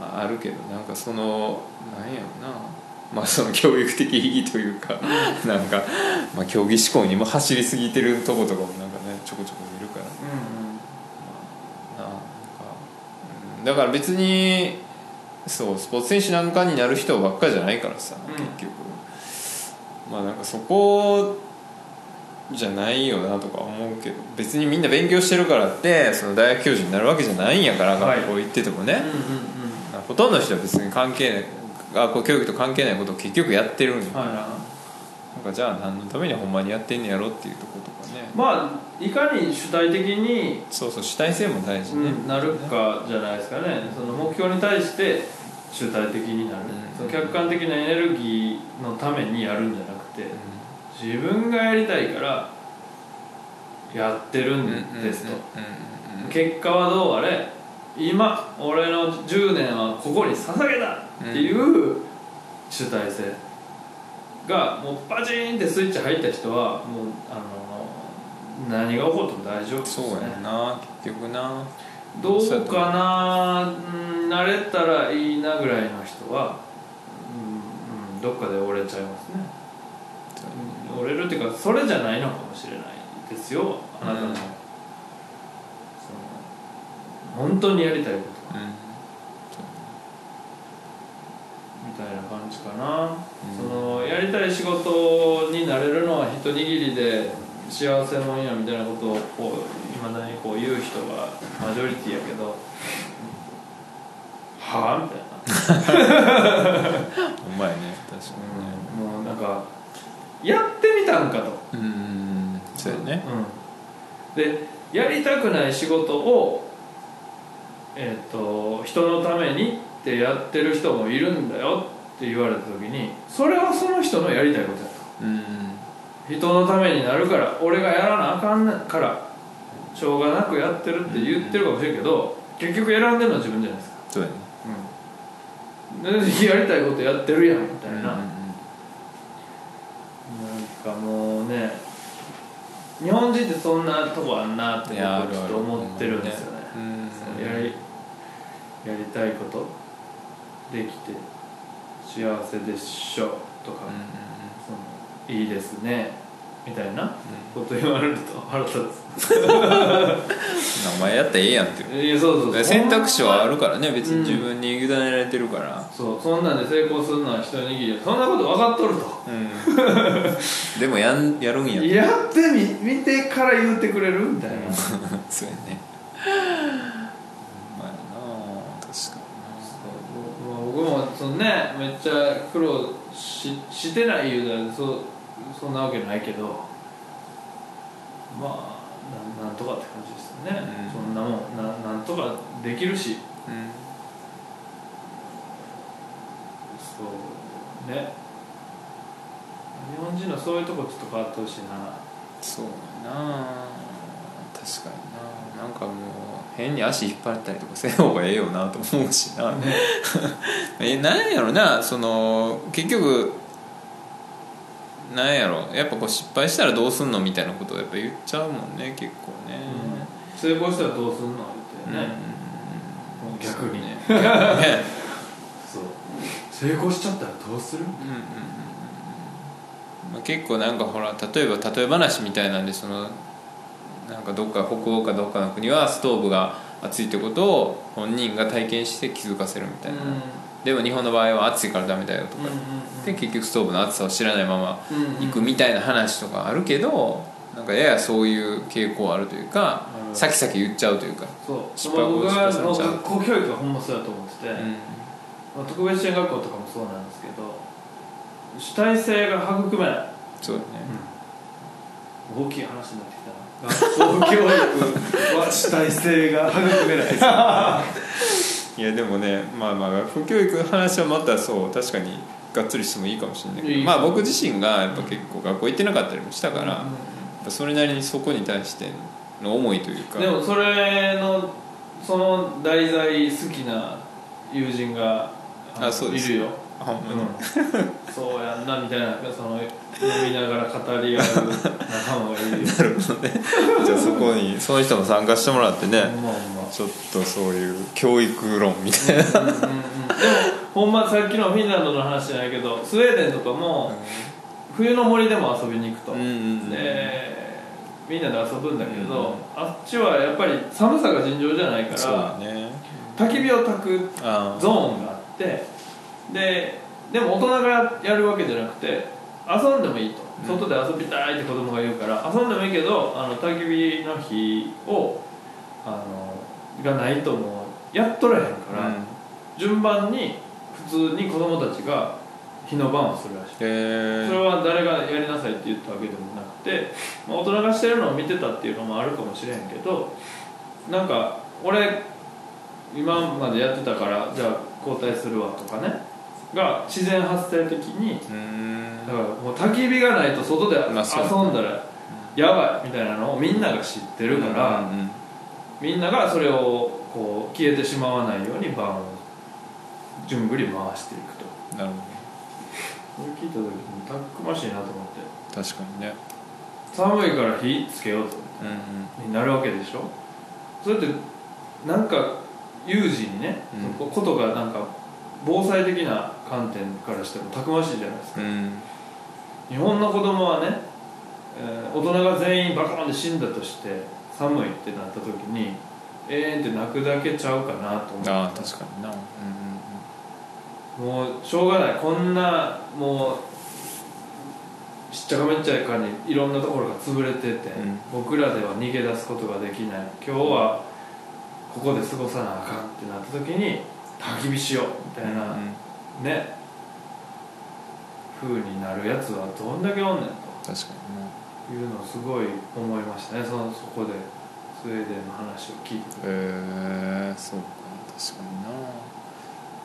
まああるけどなんかそのなんやろな。まあその教育的意義というかなんか、まあ、競技志向にも走りすぎてるとことかもなんかねちょこちょこ見るから。いうん。ななんか、うん。だから別にそうスポーツ選手なんかになる人ばっかりじゃないからさ、うん。結局。まあなんかそこじゃないよなとか思うけど別にみんな勉強してるからってその大学教授になるわけじゃないんやからはい。学校行っててもね、うんうんうん。ほとんどの人は別に関係ない学校教育と関係ないことを結局やってるんやから、はい。はなんかじゃあ何のためにほんまにやってんねやろっていうとことかね。いまあいかに主体的に、そうそう主体性も大事ね、うんなるかじゃないですかね。その目標に対して主体的になる、うん。その客観的なエネルギーのためにやるんじゃなくて自分がやりたいからやってるんですと、結果はどうあれ今俺の10年はここに捧げたっていう主体性がもうバチーンってスイッチ入った人はもうあの何が起こっても大丈夫ですそうやねな結局な。どうかなうん慣れたらいいなぐらいの人は、うんうん、どっかで折れちゃいますね折れるっていうかそれじゃないのかもしれないですよ。あなたの,、うんその本当にやりたいこと。うん。みたいな感じかな、うん。そのやりたい仕事になれるのは一握りで幸せもんやみたいなことをいまだにこう言う人がマジョリティやけどはあみたいな、お前ね確かもうなんかやってみたんかと、うん。そうやね。うん、でやりたくない仕事をえっ、と人のためにってやってる人もいるんだよって言われた時にそれはその人のやりたいことやと。うん。人のためになるから俺がやらなあかんからしょうがなくやってるって言ってるかもしれんけど結局選んでるのは自分じゃないですか、そうやね。うん、でやりたいことやってるやんみたいな、うんかもうね日本人ってそんなとこあんなって僕はちょっと思ってるんですよね。やりやりたいことできて幸せでしょとか、そのいいですねみたいなこと言われると腹立お前やったらええやんってついやそうそうそう。選択肢はあるからね別うん。に自分に委ねられてるから。そうそんなんで成功するのは一握りやそんなこと分かっとると。うん。でもやんやるんや。やってみ見てから言ってくれるみたいな。そうやね。まあやな確かそうまあ僕もそのねめっちゃ苦労ししてない言うたらそそんなわけないけどまあなんなんとかって感じですよね、うん。そんなもんななんとかできるし。うん。そうね。日本人のそういうとこちょっと変わってほしいな。そうやな。確かにな。なんかもう変に足引っ張ったりとかせん方がええよなと思うしな。えなんやろな。その結局なんやろ。やっぱこう失敗したらどうすんのみたいなことをやっぱ言っちゃうもんね結構ね、成功したらどうすんの言ってね、うん。逆に。ね逆にね。そう。成功しちゃったらどうする？うんうんうんうんまあ、結構なんかほら例えば例え話みたいなんでそのなんかどっか北欧かどっかの国はストーブが熱いってことを本人が体験して気づかせるみたいな、でも日本の場合は暑いからダメだよとか、で結局ストーブの熱さを知らないまま行くみたいな話とかあるけどなんかややそういう傾向あるというかうん先々言っちゃうというか、そう。僕は学校教育がほんまそうやと思ってて、うん。まあ、特別支援学校とかもそうなんですけど主体性が育めない、そうだね、大きい話になってきたな。学校教育は主体性が育めない いやでもねまあまあ学校教育の話はまたそう確かにがっつりしてもいいかもしれないけどまあ僕自身がやっぱ結構学校行ってなかったりもしたから、それなりにそこに対しての思いというか。でもそれのその題材好きな友人がのあそうです。いるよ、あほんまに、うん、そうやんなみたいなその飲みながら語り合う仲間がいる。よ なるほどね。じゃあそこにその人も参加してもらってね、まほんまちょっとそういう教育論みたいな、うんうんうん。でもほんまさっきのフィンランドの話じゃないけどスウェーデンとかも冬の森でも遊びに行くと、うんうんうんでみんなで遊ぶんだけど、あっちはやっぱり寒さが尋常じゃないからね。焚き火を焚くあゾーンがあってででも大人がやるわけじゃなくて遊んでもいいと。うん。外で遊びたいって子供が言うから遊んでもいいけどあの焚き火の火をあのがないともうやっとらへんから、順番に普通に子供たちが日の番をするらしい。それは誰がやりなさいって言ったわけでもなくて、まあ、大人がしてるのを見てたっていうのもあるかもしれへんけどなんか俺今までやってたからじゃあ交代するわとかねが自然発生的にうん。だからもう焚き火がないと外で遊んだらやばいみたいなのをみんなが知ってるから、みんながそれをこう消えてしまわないように番を順繰り回していくと。なるほそれ聞いた時にたくましいなと思って。ど確かにね。寒いから火つけようとうんうんになるわけでしょ？それってなんか有事にね、うん。ことがなんか防災的な観点からしてもたくましいじゃないですか。うん。日本の子供はね、えー大人が全員バカンで死んだとして寒いってなった時にえーんって泣くだけちゃうかなと思ってああ確かにな。うんもうしょうがない。こんなもうちっちゃかめっちゃかにいろんなところが潰れてて、ん。僕らでは逃げ出すことができない。今日はここで過ごさなあかんってなった時に焚き火しようみたいな、うんね。風になるやつはどんだけおんねん確かというのをすごい思いましたね。そのそこでスウェーデンの話を聞いてにへえそうか。確か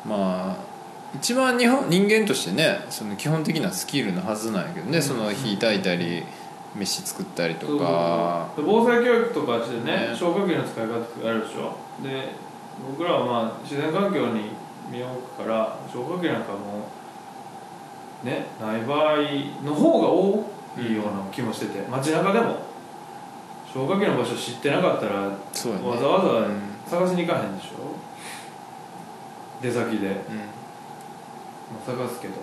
にな。まあ一番日本人間としてねその基本的なスキルのはずなんやけどね、うん。その火炊いたり飯作ったりとか。防災教育とかしてねね。消火器の使い方とかあるでしょ。で僕らはまあ自然環境に身を置くから消火器なんかもねない場合の方が多いような気もしてて街中でも。消火器の場所知ってなかったらわざわざうん探しに行かへんでしょ。出先で、うん。まあ、探すけど。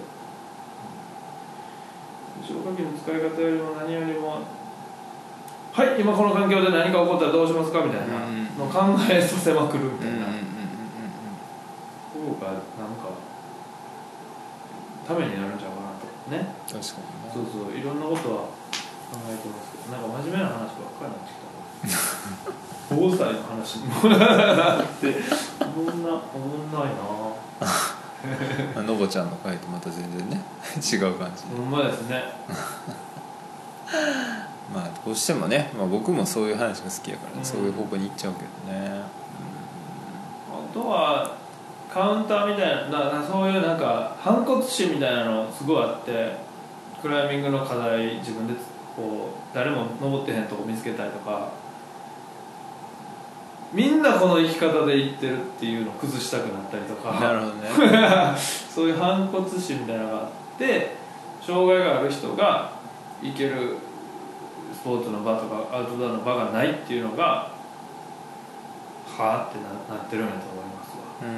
消火器の使い方よりも何よりもはい今この環境で何か起こったらどうしますかみたいなうんのを考えさせまくるみたいな。うんうんなんかためになるんちゃうかなと。ね。確かにそうそういろんなことは考えてますけどなんか真面目な話ばっかりになってきた防災の話にもなっておもんなおもんな。いななのぼちゃんの回とまた全然ね 違う感じ。ほんまですね。まあどうしてもね、まあ、僕もそういう話が好きやから、ねうん。そういう方向に行っちゃうけどね、あとはカウンターみたいなななそういうなんか反骨心みたいなのすごいあってクライミングの課題自分でこう誰も登ってへんとこ見つけたりとかみんなこの生き方で行ってるっていうのを崩したくなったりとかなるほどね。そういう反骨心みたいなのがあって障害がある人が行けるスポーツの場とかアウトドアの場がないっていうのがはあってななってるんやと思いますわうー。ん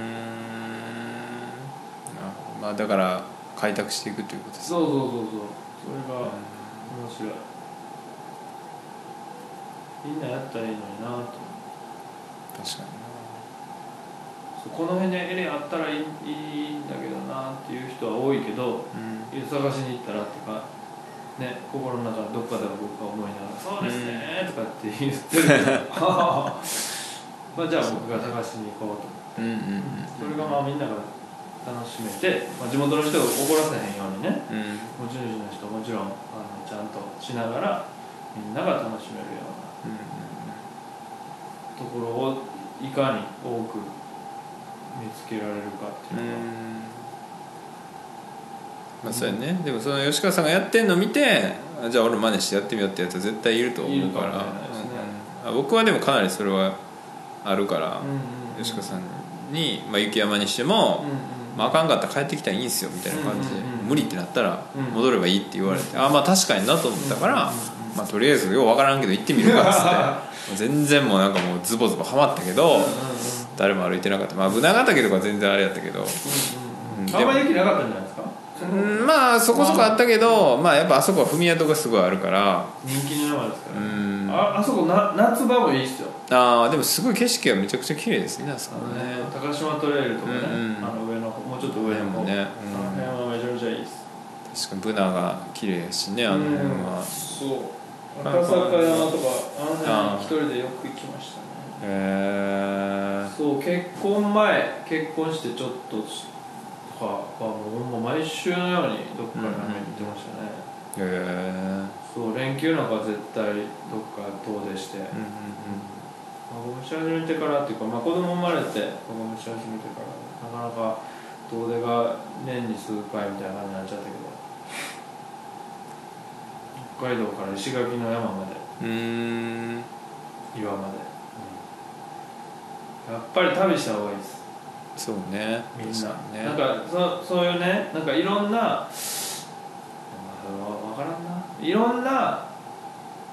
まあだから開拓していくということですね。そうそうそうそうそれが面白い。みんなやったらいいのになと確かにそうこの辺にエレあったらいいいいんだけどなっていう人は多いけどなうん。探しに行ったらとかね心の中どっかでは僕は思いながら「そうですね」とかって言ってるけど。まあじゃあ僕が探しに行こうとうんうんうん。それがまあみんなが楽しめて、まあ、地元の人が怒らせへんようにねうん持ち主の人もちろんあのちゃんとしながらみんなが楽しめるよううんなところをいかに多く見つけられるかっていうのは、まあそうやね。でもその吉川さんがやってんの見てあじゃあ俺真似してやってみようってやつは絶対いると思うから僕はでもかなりそれはあるから、うんうん吉川さんに、まあ、雪山にしても、まあ、あかんかったら帰ってきたらいいんすよみたいな感じで、無理ってなったらうん。戻ればいいって言われて、あまあ確かになと思ったから、まあ、とりあえずようわからんけど行ってみるかっつって全然もうなんかもうズボズボはまったけど、誰も歩いてなかった。まあブナヶ岳とか全然あれやったけど、うんうんあんまり雪なかったんじゃないですか？うん、まあそこそこあったけどまあやっぱあそこは踏み跡がすごいあるから。人気の山ですから、うんああそこな夏場もいいっすよ。ああでもすごい景色がめちゃくちゃ綺麗ですねあそこね。高島トレイルとかね、うんうん。あの上のもうちょっと上の方、ねうんあの辺はめちゃめちゃいいっす。確かにブナが綺麗やしねあの辺は、そう。赤坂山とかあの辺一人でよく行きましたね。へえそう結婚前結婚してちょっととかはもう毎週のようにどっかに行ってましたね、へえそう連休なんかは絶対どっか遠出して、うん孫持ち始めてからっていうか、まあ、子供生まれて孫持ち始めてからなかなか遠出が年に数回みたいな感じになっちゃったけど。北海道から石垣の山まで。うんうん。岩まで、やっぱり旅した方がいいです。そうね。みんな、ね。なんかそそういうねなんかいろんなわ分からんないろんな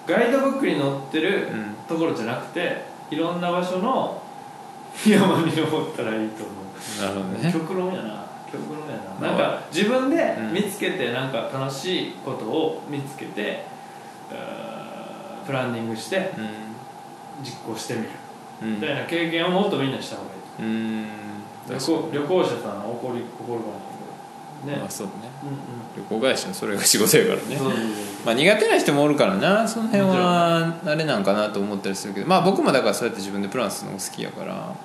ガイドブックに載ってるうん。ところじゃなくていろんな場所の 山に登ったらいいと思う。なるほどね。極論やな。極論やな。まあなんか自分でうん。見つけてなんか楽しいことを見つけて、えープランニングして実行してみる。うん。みたいな経験をもっとみんなした方がいいうん。旅行旅行者さん怒り怒るかもね。まあそうね。うんうん。旅行会社のそれが仕事やからね。まあ苦手な人もおるからな。その辺はあれなんかなと思ったりするけど。まあ僕もだからそうやって自分でプランするのが好きやから。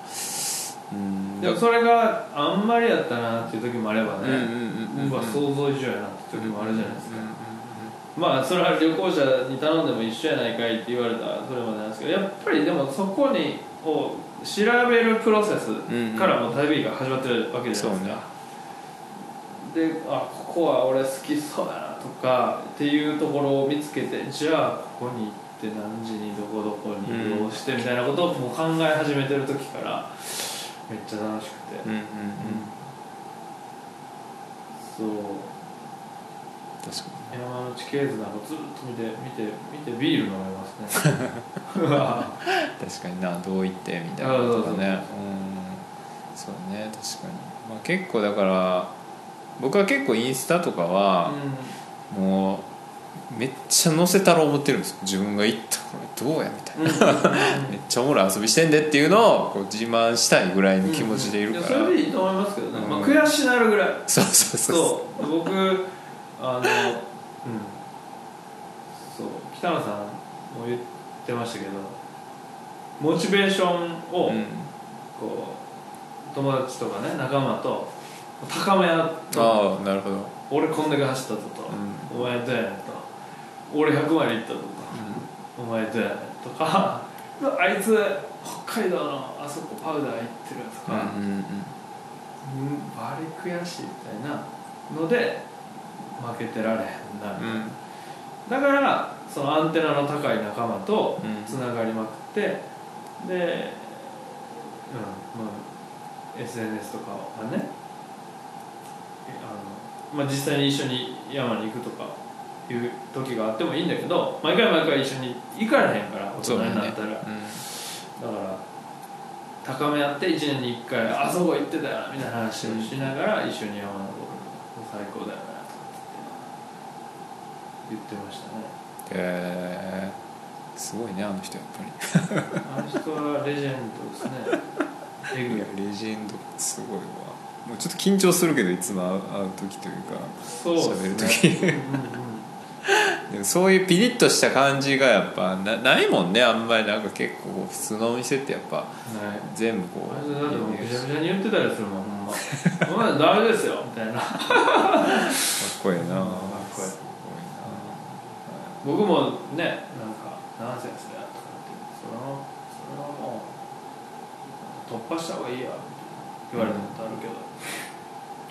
うん。でもそれがあんまりやったなっていう時もあればね。うんうんうんうんうわ想像以上やなって時もあるじゃないですか、うんまあそれは旅行者に頼んでも一緒やないかいって言われたらそれまでなんですけどやっぱりでもそこにを調べるプロセスからもう旅が始まってるわけじゃないですか、であここは俺好きそうやなとかっていうところを見つけてじゃあここに行って何時にどこどこに移動してみたいなことをもう考え始めてる時からめっちゃ楽しくて、うんうんうん。そう。確か山内ケーズなんかずっと見て見て見てビール飲めますね。うわに確かになどう言ってみたいなあそうそうとかねうん。そうね確かに、まあ、結構だから僕は結構インスタとかはもうめっちゃ載せたら思ってるんですよ。自分が行ったこれどうやみたいな。うん。うんうんめっちゃおもろい遊びしてんでっていうのをこう自慢したいぐらいの気持ちでいるから、やそれでいいと思いますけどね、うん。まあ、悔しなるぐらい。そうそうそう。そう。僕あのうん。そう。北野さんも言ってましたけどモチベーションをうん。こう友達とかね仲間と高め合ってああなるほど、俺こんだけ走ったぞと、お前どうやねんと俺100マイル行ったぞとお前どうやねんとか あいつ北海道のあそこパウダー行ってるとか、うんうん。うんうんバリ悔しいみたいなので負けてられへんな、うん。だからそのアンテナの高い仲間とうん。つながりまくって、で、うんまあ、SNS とかはねあの、まあ、実際に一緒に山に行くとかいう時があってもいいんだけど毎回毎回一緒に行かれへんから大人になったら、だから高め合って1年に1回あそこ行ってたよなみたいな話をしながら一緒に山登るの最高だよなとかって言ってましたね。へえすごいねあの人やっぱり。あの人はレジェンドですね。レジェンドすごいわもうちょっと緊張するけどいつも会う時というか喋る時。ねでもそういうピリッとした感じがやっぱなないもんね。あんまりなんか結構普通のお店ってやっぱ全部こうだってもうぐちゃぐちゃに言ってたりするもんほんま「お前ダメですよ」みたいな。かっこいいな。かっこいい。す僕もねなんか「ナンセンスだよ」とかってそれはそれはもう突破した方がいいや言われたことあるけど、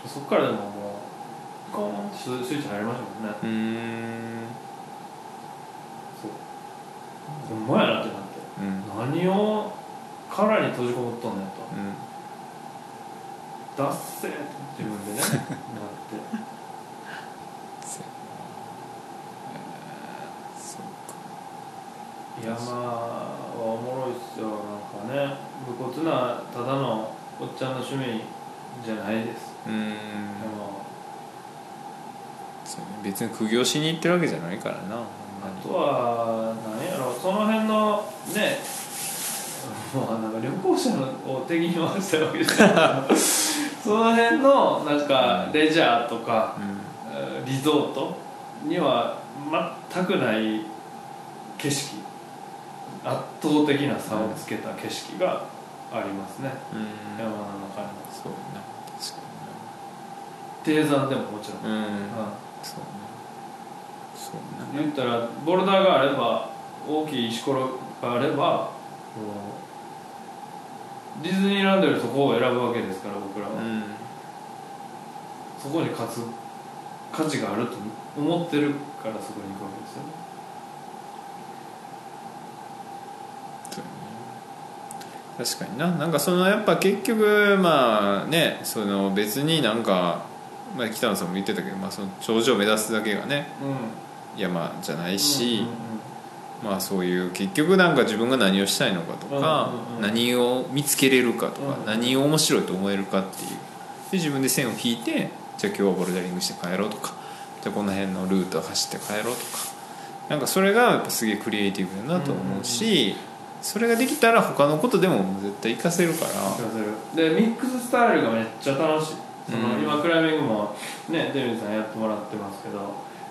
そっからでももうコーンってススイッチ入りましたもんね。うーん。そう。ほんまやなってなって。うん。何を殻に閉じこもっとんねんと。うん。ダッセーって自分でね なって。そうやなえーそうか。山はおもろいっすよ。なんかね武骨なただのおっちゃんの趣味じゃないですうーん。別に苦行しに行ってるわけじゃないからな。あとは何やろ。その辺のね。もうなんか旅行者のを敵に回したわけじゃないその辺のなんかレジャーとかうん。えーリゾートには全くない景色。圧倒的な差をつけた景色がありますね、うん。山の中に低山でももちろん、うん。うん。そうね。そうね。言ったらボルダーがあれば大きい石ころがあればディズニーランドよりそこを選ぶわけですから僕らは、うん。そこに勝つ価値があると思ってるからそこに行くわけですよね。確かにな。なんかそのやっぱ結局まあねその別になんか、まあ、北野さんも言ってたけど、まあ、その頂上を目指すだけがねうん。山じゃないし、うんうんまあそういう結局なんか自分が何をしたいのかとか、うんうんうん何を見つけれるかとか、うん何を面白いと思えるかっていう。で自分で線を引いてじゃあ今日はボルダリングして帰ろうとかじゃあこの辺のルートを走って帰ろうとか。なんかそれがやっぱすげえクリエイティブだなと思うし、それができたら他のことでも絶対活かせるから。でミックススタイルがめっちゃ楽しいその、うん今クライミングもねデビューさんやってもらってますけど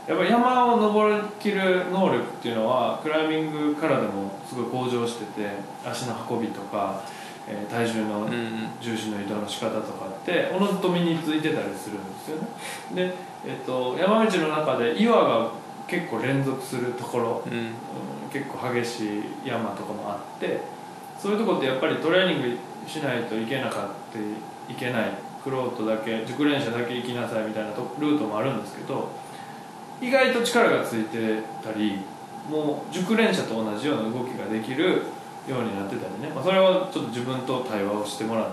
やっぱり山を登りきる能力っていうのはクライミングからでもすごい向上してて足の運びとか、えー体重のうん重心の移動の仕方とかっておのずと身についてたりするんですよね。で、えっと山道の中で岩が結構連続するところ、うん。うん結構激しい山とかもあってそういうとこってやっぱりトレーニングしないといけなかったいけないクロートだけ熟練者だけ行きなさいみたいなとルートもあるんですけど意外と力がついてたりもう熟練者と同じような動きができるようになってたりね、まあ、それはちょっと自分と対話をしてもらって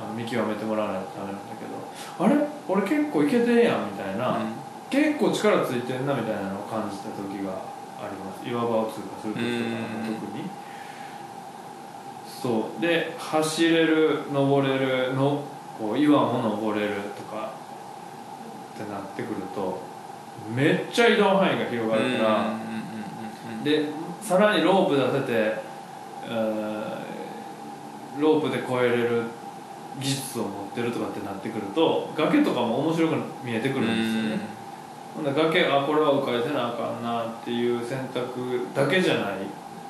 あの見極めてもらわないとダメなんだけどあれ？俺結構いけてんやんみたいな、結構力ついてんなみたいなのを感じた時があります。岩場を通過する時とかうん。特に。そう。で走れる登れるのこう岩も登れるとかってなってくるとめっちゃ移動範囲が広がるから、でさらにロープ出せて、えーロープで越えれる技術を持ってるとかってなってくると崖とかも面白く見えてくるんですよね、ほんで崖あこれは迂回せなあかんなっていう選択だけじゃない。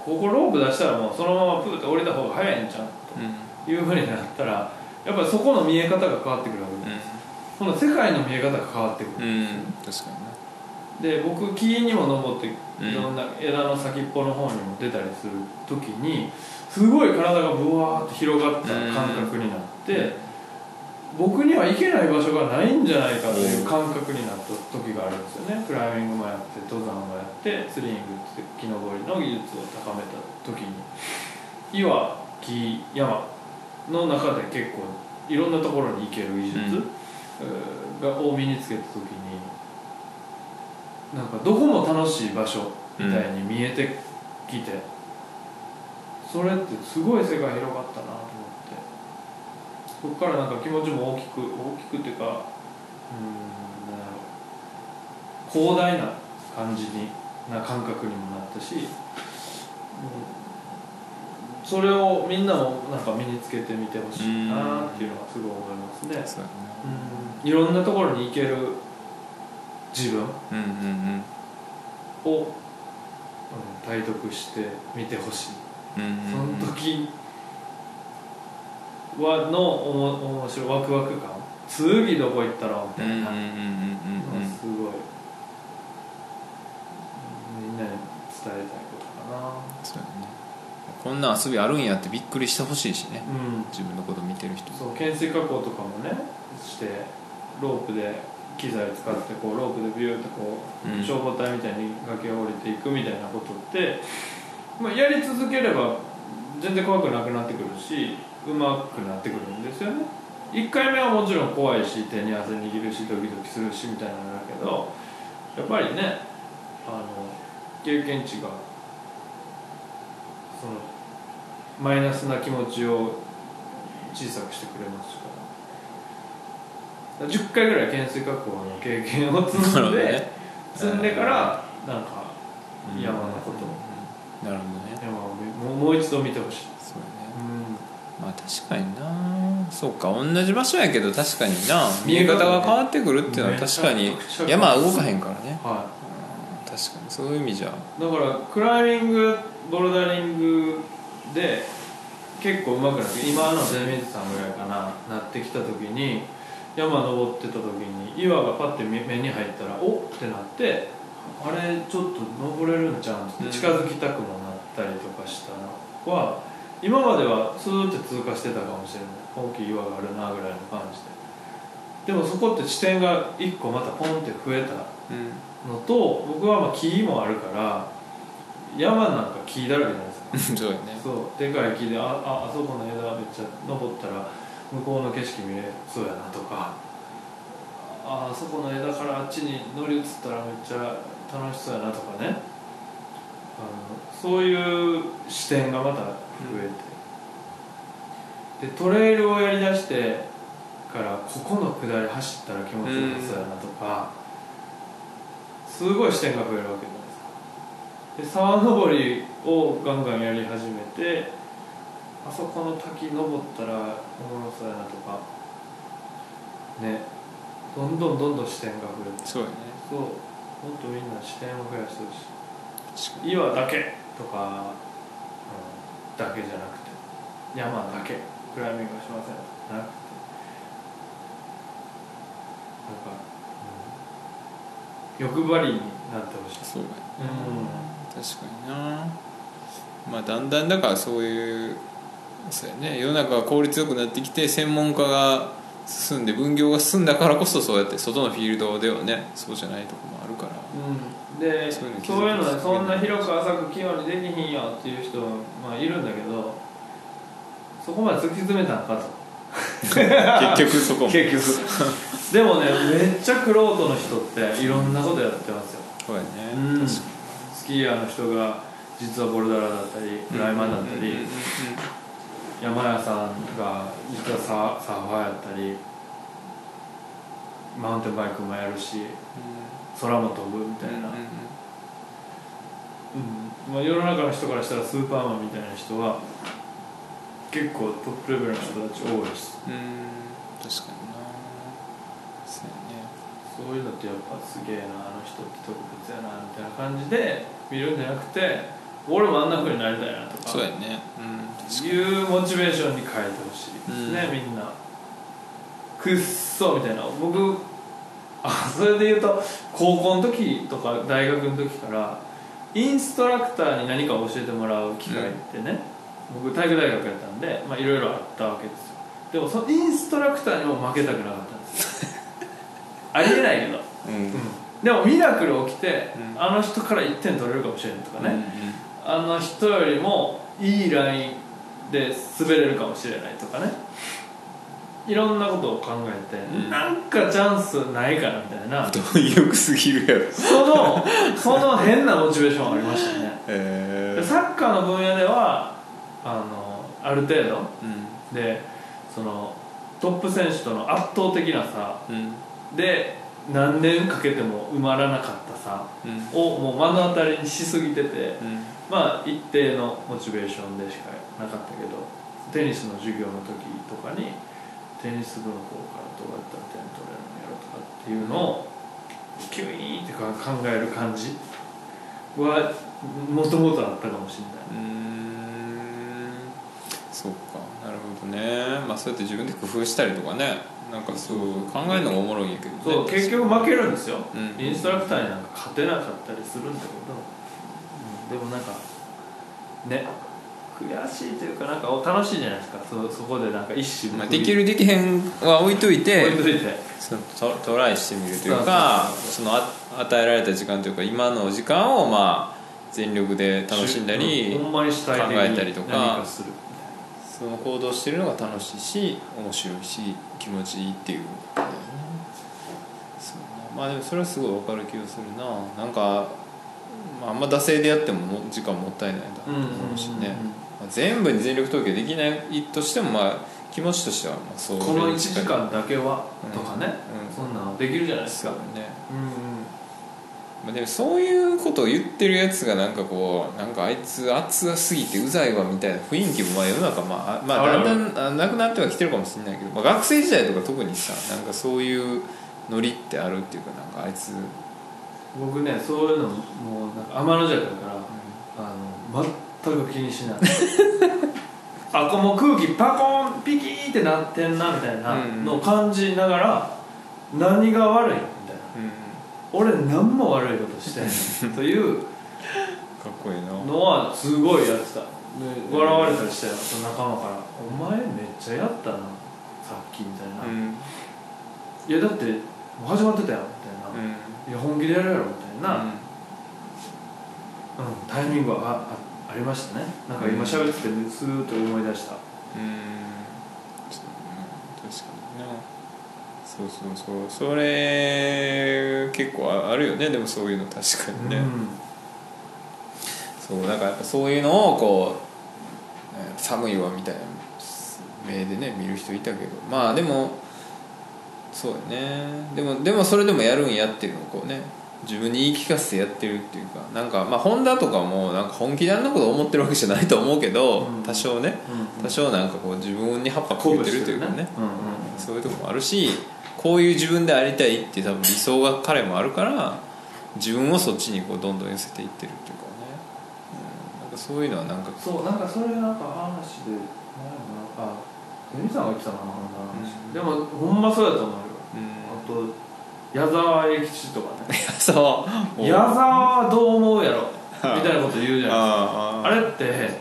ここロープ出したらもうそのままプーって降りた方が早いんじゃんというふうになったらやっぱりそこの見え方が変わってくるわけ。です、ほんで世界の見え方が変わってくる、うん。確かにで僕木にも登ってうん。いろんな枝の先っぽの方にも出たりする時にすごい体がブワーッと広がった感覚になって、僕には行けない場所がないんじゃないかという感覚になった時があるんですよね。クライミングもやって登山もやってスリングって木登りの技術を高めた時に。岩木山の中で結構いろんなところに行ける技術、がを身につけた時になんかどこも楽しい場所みたいに見えてきて、それってすごい世界広がったなと思って。そこからなんか気持ちも大きく大きくっていうかうんなんだろう。広大な感じにな感覚にもなったし、うんそれをみんなもなんか身につけてみてほしいなっていうのはすごい思いますね。そうだね。うん。いろんなところに行ける自分を、うん、体得してみてほしい、その時はのおも面白いワクワク感。次どこ行ったらみたいな、すごいみんなに伝えたいことかなこんな遊びあるんやってびっくりしてほしいしね。うん。自分のこと見てる人。そう懸垂加工とかもねしてロープで機材使ってこうロープでビューってこう、うん。消防隊みたいに崖を降りていくみたいなことって、まあ、やり続ければ全然怖くなくなってくるしうまくなってくるんですよね。1回目はもちろん怖いし手に汗握るしドキドキするしみたいなんだけどやっぱりねあの経験値がそのマイナスな気持ちを小さくしてくれますから。10回ぐらい懸垂加工の経験を積んで、ね。積んでからなんか山のことを。なるほどね。山を見もうもう一度見てほしい、そうだね。うん。まあ確かにな。そうか同じ場所やけど確かにな。見見え方が変わってくるっていうのは確かに山は動かへんからね。はうん確かに。そういう意味じゃ。い、だからクライミングボルダリングで結構上手くなって今の出水さんぐらいかななってきた時に山登ってた時に岩がパッて目に入ったらおっってなってあれちょっと登れるんちゃうん？って近づきたくもなったりとかしたのは今まではスーって通過してたかもしれない。大きい岩があるなぐらいの感じで。でもそこって視点が1個またポンって増えたのと僕はまあ木もあるから山なんか木だらけじゃないですかそうやね。そう。でかい木であああそこの枝めっちゃ登ったら向こうの景色見れそうやなとか。ああそこの枝からあっちに乗り移ったらめっちゃ楽しそうやなとかね。あのそういう視点がまた増えて、でトレイルをやりだしてからここの下り走ったら気持ちよさそうやなとか、すごい視点が増えるわけで沢登りをガンガンやり始めてあそこの滝登ったらおもろそうやなとかねどんどんどんどん視点が増えて。そうやね。そう。もっとみんな視点を増やしてほしい。岩だけとか、うん、だけじゃなくて山だけクライミングはしませんなくて。なんか、うん、欲張りになってほしい。そうやうん確かにな。まあだんだんだからそういうそうやね。世の中が効率よくなってきて専門家が進んで分業が進んだからこそそうやって外のフィールドではねそうじゃないとこもあるから。うん、でそそうういうの気づく。いうのでそんな広く浅く器用にできひんよっていう人まあいるんだけどそこまで突き詰めたんかと。結局そこも。結局。でもねめっちゃクロートの人っていろんなことやってますよ。そうやね。うん。確かスキーヤーの人が実はボルダラーだったりにクライマーだったり山屋さんが実はササーファーやったりマウンテンバイクもやるし空も飛ぶみたいな、うんまあ、世の中の人からしたらスーパーマンみたいな人は結構トップレベルの人たち多いしうん。確かにな。そうやね。そういうのってやっぱすげえなあの人って特別やなみたいな感じで見るんじゃなくて俺もあんな風になりたいなとかそうやね。うん。いうモチベーションに変えてほしいですね、みんな。くっそみたいな。僕あそれで言うと高校の時とか大学の時からインストラクターに何か教えてもらう機会ってね、僕体育大学やったんでまあいろいろあったわけですよ。でもそのインストラクターにも負けたくなかったんですよ。ありえないけど、うんでもミラクル起きて、うん。あの人から1点取れるかもしれないとかね、うんあの人よりもいいラインで滑れるかもしれないとかね。いろんなことを考えて、うん。なんかチャンスないかなみたいな。貪欲すぎるやろ。そのその変なモチベーションありましたね。へえでサッカーの分野ではあのある程度。うん。でそのトップ選手との圧倒的な差うん。で何年かけても埋まらなかった差うん。をもう目の当たりにしすぎてて、うん。まあ一定のモチベーションでしかなかったけどテニスの授業の時とかにテニス部の方からどうやったら点取れるのやろとかっていうのをキュイーンってか考える感じはもともとあったかもしれない。ん。そうか。なるほどね。まあそうやって自分で工夫したりとかねなんかそう考えるのがおもろいんやけどね。そう結局負けるんですよ、うん。インストラクターになんか勝てなかったりするんだけど、うん。でもなんかね悔しいというかなんか楽しいじゃないですか。そそこでなんか一瞬まあ、できるできへんは置いといて置いといて。そのトトライしてみるというかそのあ与えられた時間というか今の時間をまあ全力で楽しんだり考えたりとか。何かするその行動してるのが楽しいし面白いし気持ちいいっていうことだよね。そう。ねまあでもそれはすごい分かる気がするな。なんか、まあ、あんま惰性でやってもも時間もったいないなと思うしね、まあ、全部に全力投球できないとしてもまあ気持ちとしてはまあそうこの1近い時間だけはうんとかね、うん。そんなのできるじゃないですか。ね。うんまあ、でもそういうことを言ってるやつがなんかこうなんかあいつ熱すぎてうざいわみたいな雰囲気もまあ世の中まあ、あまあ、だんだんあなくなってはきてるかもしれないけど、まあ、学生時代とか特にさなんかそういうノリってあるっていうかなんかあいつ、僕ねそういうのもうなんか天の弱だからあの全く気にしない。あこの空気パコンピキーってなってんなみたいなのを感じながら何が悪いみたいな俺何も悪いことしてない というかっこいいな。のはすごいやってた。で笑われたりしたよその仲間から「お前めっちゃやったなさっき」みたいな「うん。いやだってもう始まってたよ」みたいな「うん。いや本気でやるやろ」みたいな、うん。うん、タイミングはああありましたね。なんか今喋っててスーッと思い出した。うん。確かに。なそうそうそう。それ結構ああるよね。でもそういうの確かにね、そうなんかやっぱそういうのをこうね寒いわみたいな目でね見る人いたけど。まあでもそうやね。でもでもそれでもやるんやっていうのをこうね自分に言い聞かせてやってるっていうか。なんかまあホンダとかもなんか本気であんなこと思ってるわけじゃないと思うけど、うん。多少ね。うん多少なんかこう自分に葉っぱかけてるというかね。うんうん。そういうとこもあるしこういう自分でありたいって多分理想が彼もあるから自分をそっちにこうどんどん寄せていってるっていうかね、うん、なんかそういうのはなんかそうなんかそれなんか話であ国さんが言ってたかなうん。でもほんまそうやと思うよ。うん。あと矢沢永吉とかね。そう。矢沢はどう思うやろみたいなこと言うじゃないですか。ああれって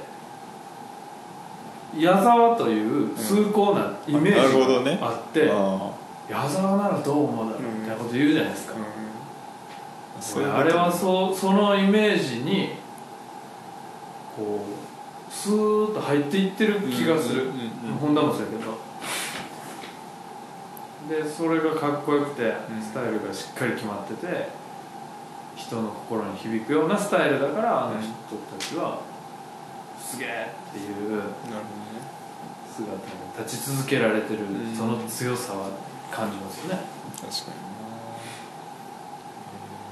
矢沢という崇高なイメージがあって、あ矢沢ならどう思うだろうみたいなこと言うじゃないですか、そういうこと俺あれはそうそのイメージにこうスーッと入っていってる気がする、本田もそうやけどでそれがかっこよくてうん。スタイルがしっかり決まってて人の心に響くようなスタイルだからあの人たちはすげえっていう姿に立ち続けられてるうん。その強さは感じますよね。確かに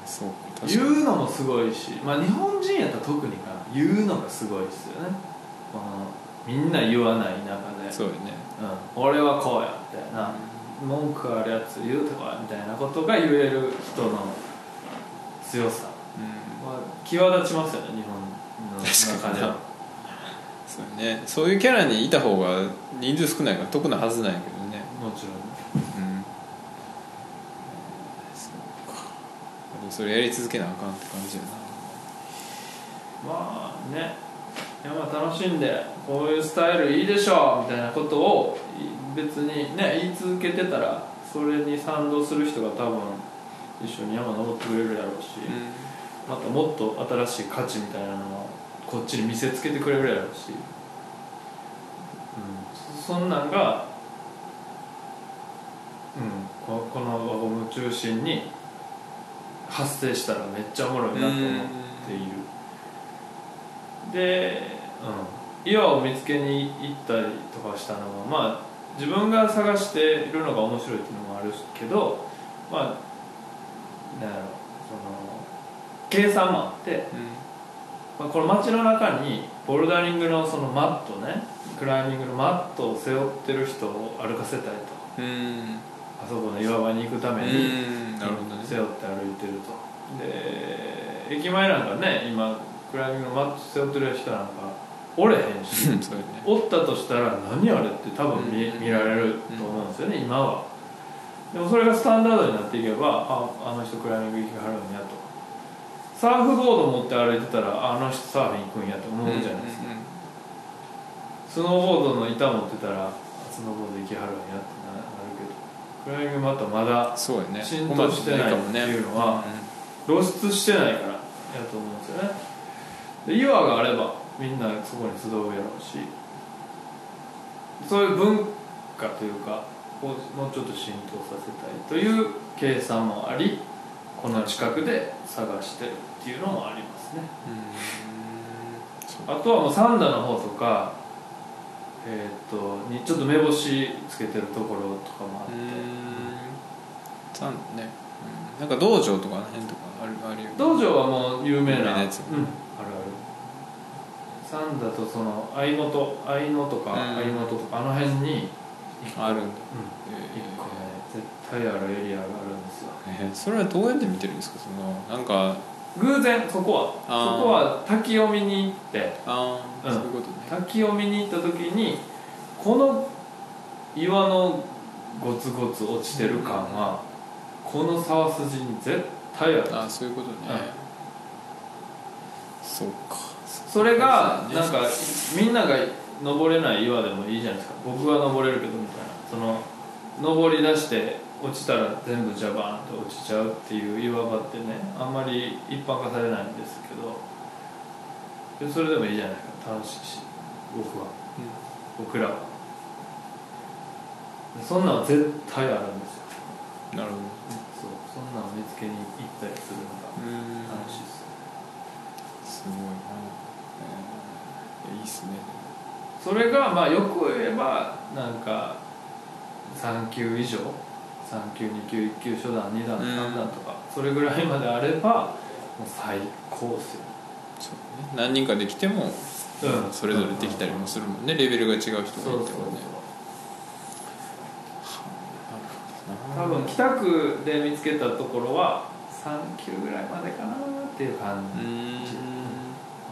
そう言に。うのもすごいしまあ日本人やったら特にかな。言うのがすごいですよね。このみんな言わない中で。そうよね。うん、俺はこうやみたいな。文句あるやつ言うてこいみたいなことが言える人の強さ。うん。は際立ちますよね日本の中では。そうね。そういうキャラにいた方が人数少ないから得なはずなんやけどね。もちろんうんそうかでもそれやり続けなあかんって感じやな。まあねいやまあ楽しんでこういうスタイルいいでしょみたいなことをい別にね言い続けてたらそれに賛同する人が多分一緒に山登ってくれるやろうし、またもっと新しい価値みたいなのをこっちに見せつけてくれるやろうし、うん、そんなんが、うん、ここの輪ゴム中心に発生したらめっちゃおもろいなと思っている。で、うん、岩を見つけに行ったりとかしたのはまあ自分が探しているのが面白いっていうのもあるけどまあなんやろその計算もあって、まあ、この街の中にボルダリングのそのマットねクライミングのマットを背負ってる人を歩かせたいと。うんうんあそこの岩場に行くためにうんなるほどね。背負って歩いてると。で駅前なんかね今クライミングのマット背負ってる人なんかおれへんし。ね。おったとしたら何あれって多分見,、うん。見られると思うんですよね、今は。でもそれがスタンダードになっていけばああの人クライミング行きはるんやと。サーフボード持って歩いてたらああの人サーフィン行くんやと思うじゃないですか、スノーボードの板持ってたらあスノーボード行きはるんやクライミングまたまだそうやね。浸透してないっていうのは露出してないからやと思うんですよね。で岩があればみんなそこに集うやろうし。そういう文化というかをもうちょっと浸透させたいという計算もありこの近くで探してるっていうのもありますね。うん。あとはもうサンダの方とかえーっとにちょっと目星つけてるところとかもあって、さん。ね、うん、なんか道場とかあの辺とかあるあるよね。道場はもう有名なやつうん、あるある。サンダとその相本相野とかうん。相本とかあの辺にあるんだ。うん。一個ね絶対あるエリアがあるんですよ。えーそれはどうやって見てるんですか？そのなんか偶然そこはそこは滝を見に行ってああ、うん。そういうことね。滝を見に行った時にこの岩のゴツゴツ落ちてる感はこの沢筋に絶対ある。ああそういうことね、そうか。それがなんかみんなが登れない岩でもいいじゃないですか。僕は登れるけどみたいな。その登り出して落ちたら全部ジャバーンと落ちちゃうっていう岩場ってねあんまり一般化されないんですけどでそれでもいいじゃないか楽しいし。僕は。僕らは。でそんなんは絶対あるんですよ。うんなるほど。そう。そんなんを見つけに行ったりするのがうん。楽しいですすごいな、えーいいっすね。それがまあよく言えばなんか3級以上3級2級1級初段2段うん3段とか、それぐらいまであればもう最高ですよ、そうね。何人かできてもうん。それぞれできたりもするもんね。レベルが違う人がいてもね。多分北区で見つけたところは3キロぐらいまでかなっていう感じ、分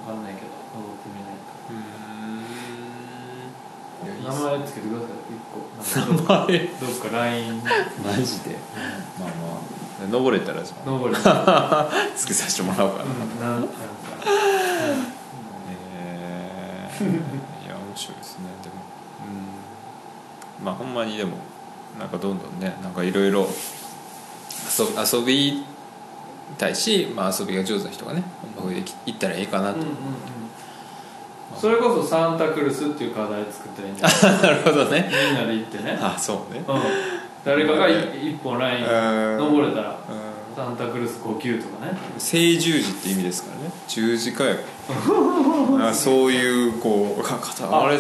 かんないけど登ってみないうーんいやいいっとす名前つけてください。1個。名前。どっか LINE マジで。まあまあ。登れたらじゃあ登るつけさせてもらおうか。な、なん。なんか。えー、いや面白いですね。でも。うん。まあほんまにでもなんかどんどんねなんかいろいろ遊遊びたいし、まあ、遊びが上手な人がねほんま増えていったらいいかなと、うんうんうんそれこそサンタクルスっていう課題作ったらいいんじゃない？なるほどね。みんなで行ってね、あそうね。うん、誰かがい一本ラインうん。登れたらうん。サンタクルス5級とかね。正十字って意味ですからね。十字架や あそういうこうああれ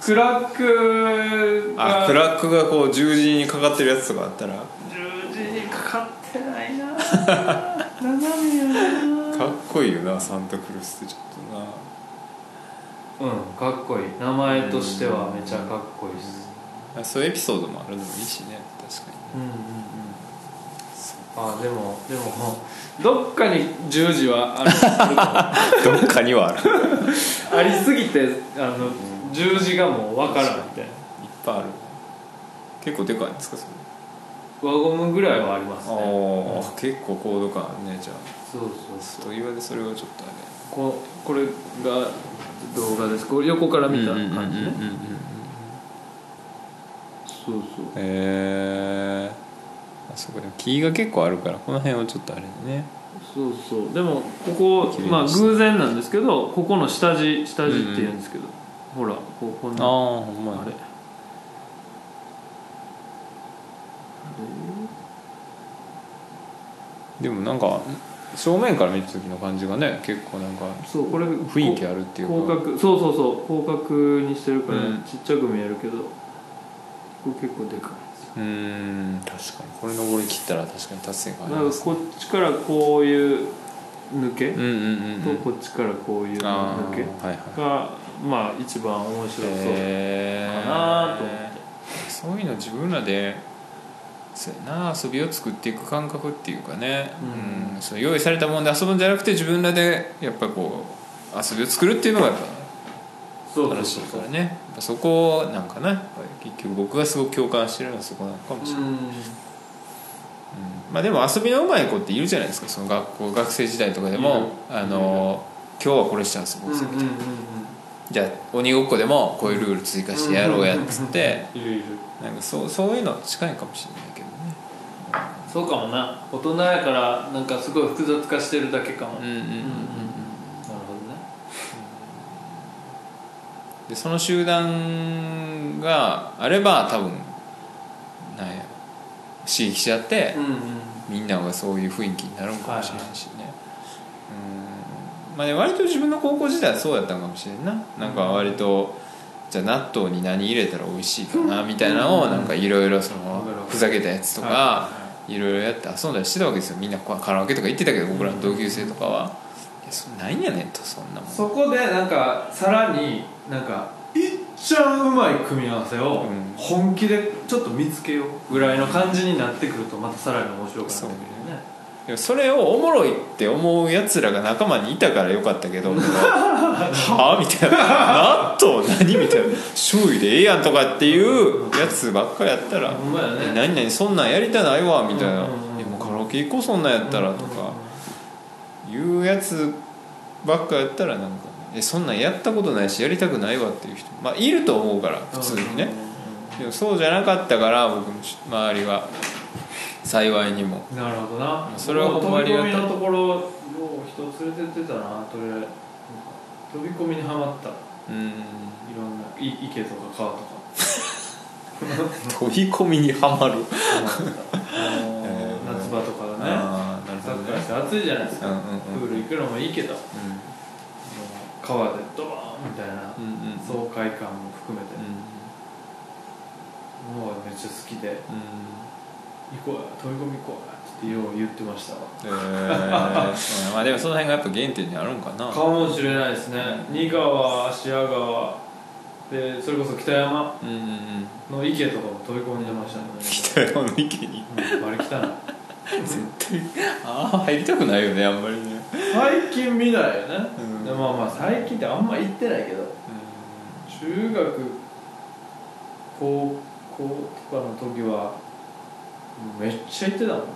クラックがあクラックがこう十字にかかってるやつとかあったら。十字にかかってないな。斜めやな。かっこいいよなサンタクルスってちょっとなうんかっこいい。名前としてはめちゃかっこいいです。あそういうエピソードもあるのもいいしね確かにうんうんうん。あでもでもどっかに十字はある。あ るどっかにはある。ありすぎてあの十字がもう分からんみたいな。ぱいある。結構でかいんですかそれ？輪ゴムぐらいはありますね。ああ結構高度感あるねじゃあ。そうそうと岩でそれはちょっとあここれが動画です。これ横かられ見た感じね。うんうんうんうんうん。そうそう。へえあそこでも木が結構あるからこの辺はちょっとあれだね。そうそう。でもここまあ偶然なんですけどここの下地下地っていうん。ですけど、ほらこうこんなああほんまや。あれ？でもなんか正面から見た時の感じがね結構なんかそう。これ雰囲気あるっていうか。広角そうそうそう。広角にしてるから、うん。ちっちゃく見えるけどこれ結構でかいんです。ようーん確かに。これ登り切ったら確かに達成感ありなんますかこっちからこういう抜け、うんうんうんうん。とこっちからこういうあ抜け？ーはいはい。がまあ一番面白そうかなと思って。そういうの自分らでそうやな遊びを作っていく感覚っていうかね、うん。うん。そう用意されたもんで遊ぶんじゃなくて自分らでやっぱこう遊びを作るっていうのがやっぱ楽しいからね。そこなんかな。結局僕がすごく共感してるのはそこなのかもしれない、うん。まあでも遊びのうまい子っているじゃないですか。その学校学生時代とかでも。あの今日はこれして遊ぼうぜみたいな、じゃあ鬼ごっこでもこういうルール追加してやろうやっつって。いるいる。なんかそうそういうの近いかもしれないそうかもな。大人やからなんかすごい複雑化してるだけかも、うんうんうんうんなるほどね。でその集団があれば多分なんや。刺激し合ってうんうん。みんながそういう雰囲気になるんかもしれないしね、うん。まあね割と自分の高校時代はそうやったんかもしれんな。なんか割とじゃあ納豆に何入れたら美味しいかなみたいなのをなんかいろいろそのふざけたやつとかはいろいろやって遊んだりしてたわけですよ。みんなカラオケとか行ってたけど僕らの同級生とかは。いやそんなんやねんとそんなもん。そこでなんかさらになんかいっちゃんうまい組み合わせをうん。本気でちょっと見つけようぐらいの感じになってくるとまたさらに面白くなってくるそれをおもろいって思うやつらが仲間にいたからよかったけど はあ？みたいな。納豆何？みたいな。醤油でええやんとかっていうやつばっかやったら何々そんなんやりたないわみたいな。うんうんうん「えもうカラオケ行こうそんなんやったら」とかいうやつばっかやったらなんか「えそんなんやったことないしやりたくないわ」っていう人まあいると思うから普通にね。でもそうじゃなかったから僕の周りは幸いにも。なるほどな。それはほんまありがたい。飛び込みのところよう人連れてってたなとりあえず。飛び込みにはまった。いうん。ろんない池とか川とか。飛び込みにはまる。あのえー 夏場とかだね。ああなるサほどね。ッカーして暑いじゃないですか、うんうんうんプール行くのもいいけど。もうう川でドバーンみたいなんうんうん。爽快感も含めて、うん。もうめっちゃ好きで。うん行こうや飛び込み行こうやってよう言ってましたわ。えーうんまあでもその辺がやっぱ原点にあるんかな。かもしれないですね。仁川芦屋川。でそれこそ北山うんうんうん。の池とかも飛び込んでましたね。北山の池に？うんバリ汚い絶対ああ入りたくないよねあんまりね。最近見ないよね、うん。でまあまあ最近ってあんま行ってないけど。中学高校とかの時はめっちゃ行ってたもんな。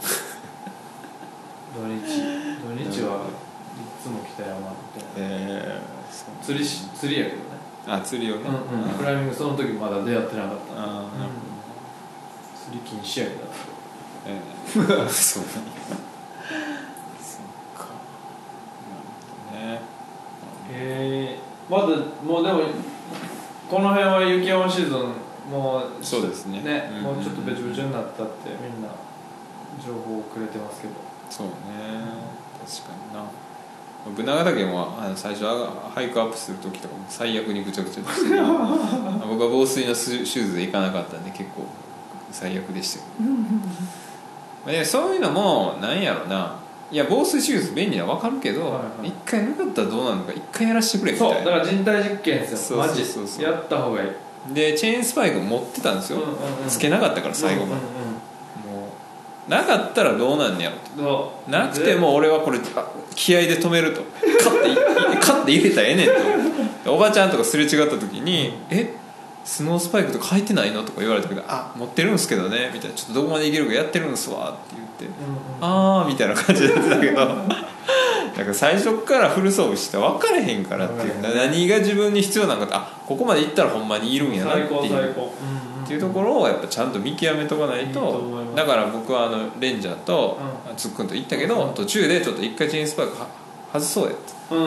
土日。土日はいつも北山みた。いなえー釣りし釣りやけどね。あ釣りをね。うんうん、クライミングその時まだ出会ってなかった。ああなるほど。釣り禁止やけどええ。そうなんやえー、まだもうでもこの辺は雪山シーズンもうそうですね。うんもうちょっとべちょべちょになったってみんな情報をくれてますけど。そうね。確かに。な僕長岳もあの最初あハイクアップする時とかも最悪にぐちゃぐちゃでしたね。僕は防水のスシューズで行かなかったんで結構最悪でしたけど。まあでそういうのもなんやろな。いや防水シューズ便利なの分かるけど、はいはい。一回なかったらどうなるのか一回やらせてくれみたそういなだから人体実験ですよ。そうマジそうそう。そうやった方がいいでチェーンスパイク持ってたんですよ、つけなかったから最後まで、もうなかったらどうなんねやろと。なくても俺はこれあ気合で止めると。カッていカッて入れたらええねんと。おばちゃんとかすれ違った時に「え？スノースパイクとか履いてないの?」とか言われたけど「あ持ってるんすけどね」みたいな「ちょっとどこまでいけるかやってるんすわ」って言ってうんうん「ああ」みたいな感じでやってたけど。だから最初からフル装備して分からへんからっていう何が自分に必要なのかってあここまで行ったらほんまにいるんやなっていうっていうところをやっぱちゃんと見極めとかないいいとだから僕はあのレンジャーとつっくんと行ったけど、うん。途中でちょっと一回チェーンスパイクは外そうやうんうん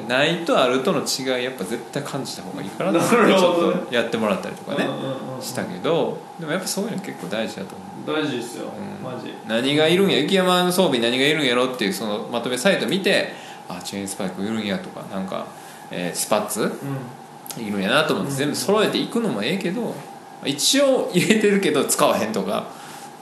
うん。ないとあるとの違いやっぱ絶対感じた方がいいからってちょっとやってもらったりとかね、うんうんうんしたけどでもやっぱそういうの結構大事だと思う。大事ですよ、うん。マジ。何がいるんや？雪山の装備何がいるんやろっていうそのまとめサイト見てあチェーンスパイクいるんやとかなんか、えースパッツういるんやなと思って全部揃えていくのもええけど一応入れてるけど使わへんとか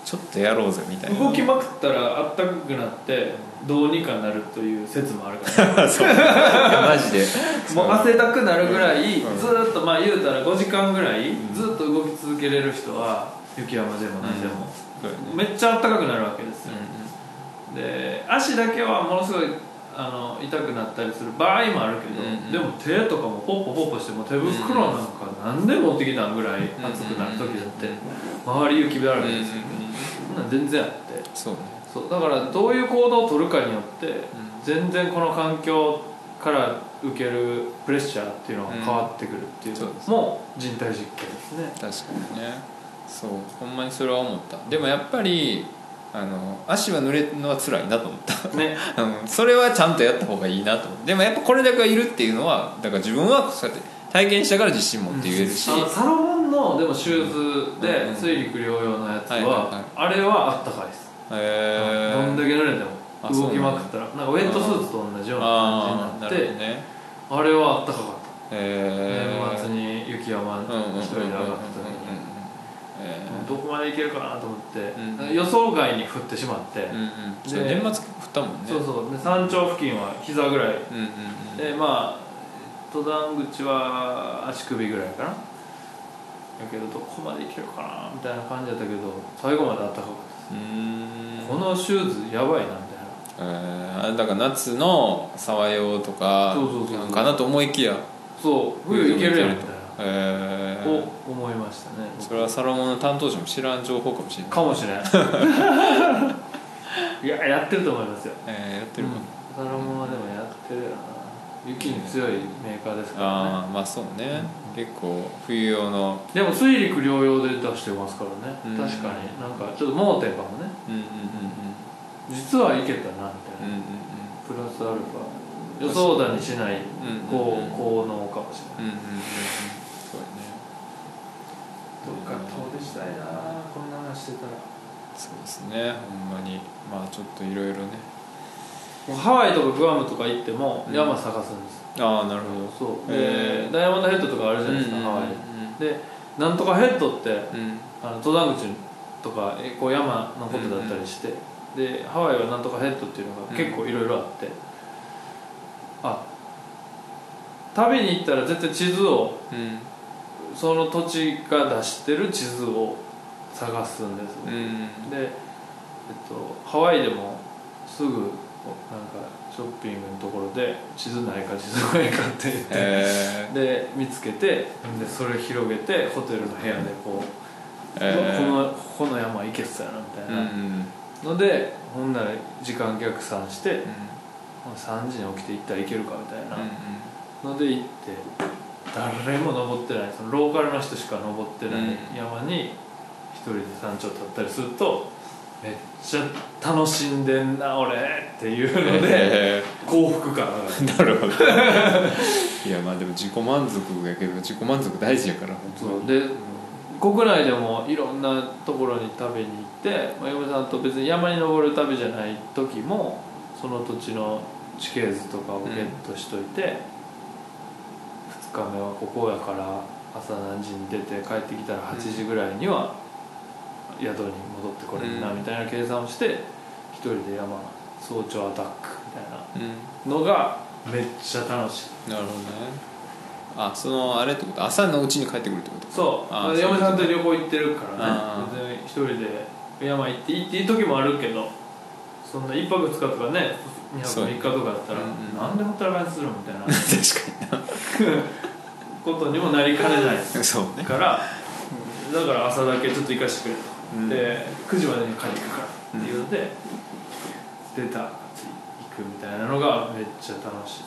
ちょっとやろうぜみたいな。ん動きまくったらあったかくなってどうにかなるという説もあるから。そう。いやマジで。もう汗だくなるぐらいうん。ずーっとまあ言うたら5時間ぐらいん。ずっと動き続けれる人は雪山でも何でもめっちゃあったかくなるわけですよ。うで足だけはものすごいあの痛くなったりする場合もあるけど、うんうん。でも手とかもポッポポッポしても手袋なんか何で持ってきたんぐらい熱くなる時だって周り雪だらけですよ、そんなん全然あって。そうねそうだからどういう行動を取るかによって全然この環境から受けるプレッシャーっていうのが変わってくるっていうのも人体実験ですね。確かにね。そうほんまにそれは思った。でもやっぱりあの足は濡れるのは辛いなと思った。ね。うん。それはちゃんとやった方がいいなと思ってでもやっぱこれだけはいるっていうのはだから自分はそうやって体験したから自信持って言えるし、あのサロモンのでもシューズうん。で水陸両用のやつはあれはあったかいですへどんだけ濡れてあも動きまくったら。なんかウェットスーツと同じような感じになってるほどね。あれはあったかかっへた年末に雪山一人で上がった時に。えどこまで行けるかなと思って、うん予想外に降ってしまって、年末降ったもんね。そうそう。で山頂付近は膝ぐらい。でまあ登山口は足首ぐらいかな。だけどどこまで行けるかなみたいな感じだったけど最後まであったかかったこのシューズやばいなみたいな。えーだから夏の沢用とかかなと思いきやそう冬行けるやんみたいな。えー。を思いましたねそれはサロモンの担当者も知らん情報かもしれない。かもしれない いややってると思いますよ。えーやってるか。な、サロモンはでもやってるよな。雪に強いメーカーですからね。ああまあそうね、結構冬用の。でも水陸両用で出してますからね、うん。確かに。なんかちょっと盲点かもね。うんうんうん実はいけたなみたいな、うんうんプラスアルファ。予想だにしないうんこうん。う効能かもしれない。うんうんうんうん。そうやね。どっか遠出したいなこんな話してたら。そうですね。ほんまに。まあちょっといろいろね。ハワイとかグアムとか行ってもうん。山探すんですよ、ああなるほど。そう。でダイヤモンドヘッドとかあるじゃないですか、ハワイ。でなんとかヘッドってうん。あの登山口とかえこう山のことだったりして、でハワイはなんとかヘッドっていうのが結構いろいろあって、あ旅に行ったら絶対地図をうん。その土地が出してる地図を探すんです、うん。で、えっと、ハワイでもすぐなんかショッピングのところで地図ないか地図ないかって言って、えで見つけてでそれ広げてホテルの部屋でこう、えこのこの山行けそうやなみたいな、うんのでほんなら時間逆算して、もう3時に起きて行ったらいけるかみたいな。ので行って誰も登ってない。そのローカルの人しか登ってないうん。山に一人で山頂立ったりするとめっちゃ楽しんでんな俺っていうのでえ幸福感なるほど。いやまあでも自己満足やけど自己満足大事やから。そう。で国内でもいろんなところに食べに行って、まあ、嫁さんと別に山に登る旅じゃない時もその土地の地形図とかをゲットしといて、2日目はここやから朝何時に出て帰ってきたら8時ぐらいには宿に戻ってこれるなうん。みたいな計算をして一人で山早朝アタックみたいなうん。のがめっちゃ楽しい。なるほどね。あそのあれってこと？朝のうちに帰ってくるってこと？そう。嫁さんと旅行行ってるからね。一人で山行っていいっていう時もあるけどそんな1泊2日とかね2泊そう3日とかだったら、うんうん。なんでほったらかしするみたいな 確か ことにもなりかねないに なそうね。からだから朝だけちょっと行かしてくれと、うん。で9時までに帰ってくからっていうので、出た行くみたいなのがめっちゃ楽しい。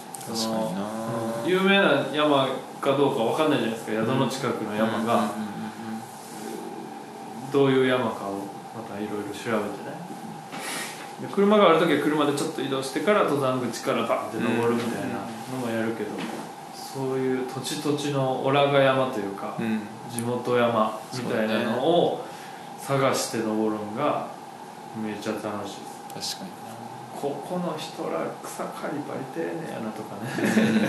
有名な山かどうかわかんないじゃないですか。宿の近くの山が、うんうんどういう山かをまたいろいろ調べてね。で車がある時は車でちょっと移動してから登山口からバンって登るみたいなのもやるけど、そういう土地土地のオラが山というか、うんうん。地元山みたいなのを探して登るんがめっちゃ楽しいです。確かここの人ら草刈りバリ丁寧やなとかにね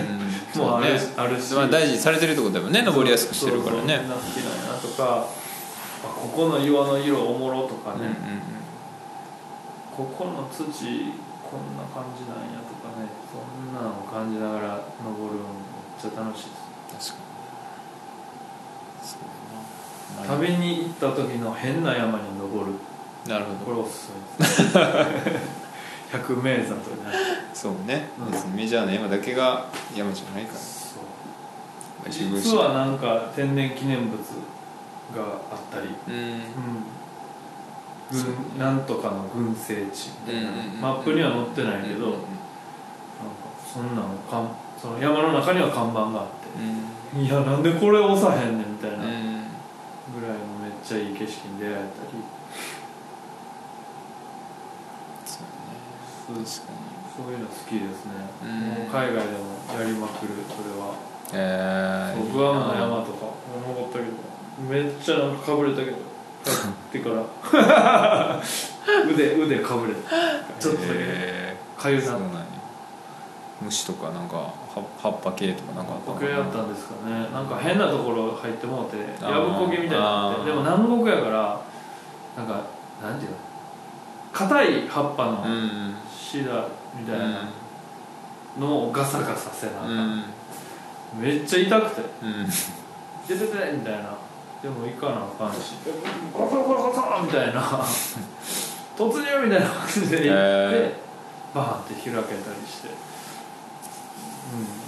なもうある,、ね。あるし。まあ大事にされてるってことだもんね登りやすくしてるからね。な好きなんやなとかあここの岩の色おもろとかね、うんうん。ここの土こんな感じなんやとかね。そんなのを感じながら登るのめっちゃ楽しいです。確かに旅に行った時の変な山に登る。なるほど。これおすすめです。百名山とかね。そうね。うん。メジャーな山だけが山じゃないから。そう。実はなんか天然記念物があったり、うん。軍なんとかの群生地みたいな、うんうんうんマップには載ってないけど、うんなんかそんなのかんその山の中には看板があってうんいやなんでこれ押さへんねんみたいなうんちゃいい景色に出会えたり。そうね。そう確かにそういうの好きですね、うん。もう海外でもやりまくるそれは。えー。グアムの山とか登ったけどめっちゃなんかかぶれたけど帰ってから。腕腕かぶれた。ちょっとだけ。えかゆなっーそうなんや。虫とかなんかは葉っぱ系とかなんかあったの時計やったんですかね。なんか変なところ入ってもうてやぶこぎみたいになって。でも南国やからなんかなんていうの？硬い葉っぱのうんシダみたいなのをガサガサせなあかうん。んめっちゃ痛くて。うん「出てて!」みたいな。でも行かなあかんし「ゴソゴソゴソ!」みたいな。突入みたいな感じで行って、へバーンって開けたりして。うん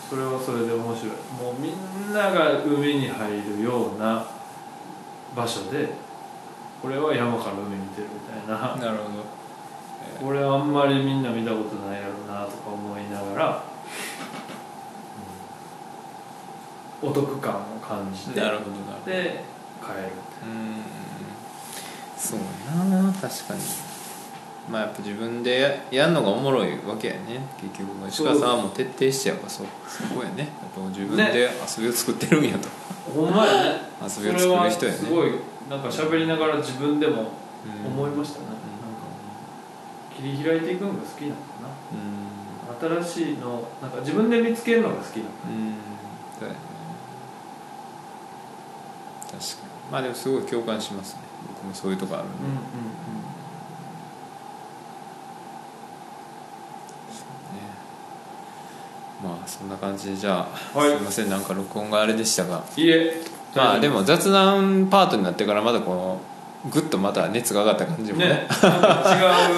それはそれで面白い。もうみんなが海に入るような場所でこれは山から海見てるみたいな。なるほど。これあんまりみんな見たことないやろなとか思いながら、うん。お得感を感じてなるほどなで帰るうん。そうやな確かにまあやっぱ自分でややんのがおもろいわけやね。結局石川さんはもう徹底してやっぱそそこやね。やっぱ自分で遊びを作ってるんやと、ほんまやね。遊びを作る人やね。それはすごいなんか喋りながら自分でもうん。思いましたね、なんか切り開いていくのが好きなのかな。うん。新しいのなんか自分で見つけるのが好きなん。そうやね。確かに。まあでもすごい共感しますね。僕もそういうとこあるんで、うんうんまああそんな感じでじゃあ、はい。すいませんなんか録音があれでしたが。いえ。まあでも雑談パートになってからまだこのグッとまた熱が上がった感じもね。ね。違う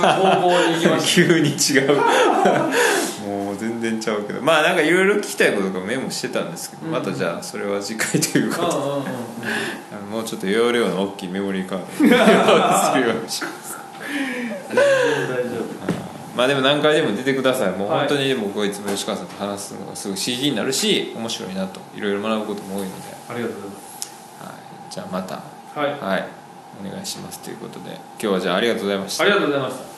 方向に行きまし 急に違う。もう全然ちゃうけど。まあなんかいろいろ聞きたいこととかメモしてたんですけど、うん。またじゃあそれは次回というたか、うんうんうんうん。あのもうちょっと容量の大きいメモリーカードにするようにします大丈夫まあでも何回でも出てください。もうはい本当に僕はいつも吉川さんと話すのがすごい CD になるし面白いなと。いろいろ学ぶことも多いので、ありがとうございはい、じゃあまた。ますはい。はい。お願いしますということで。今日はじゃあありがとうございました。ありがとうございました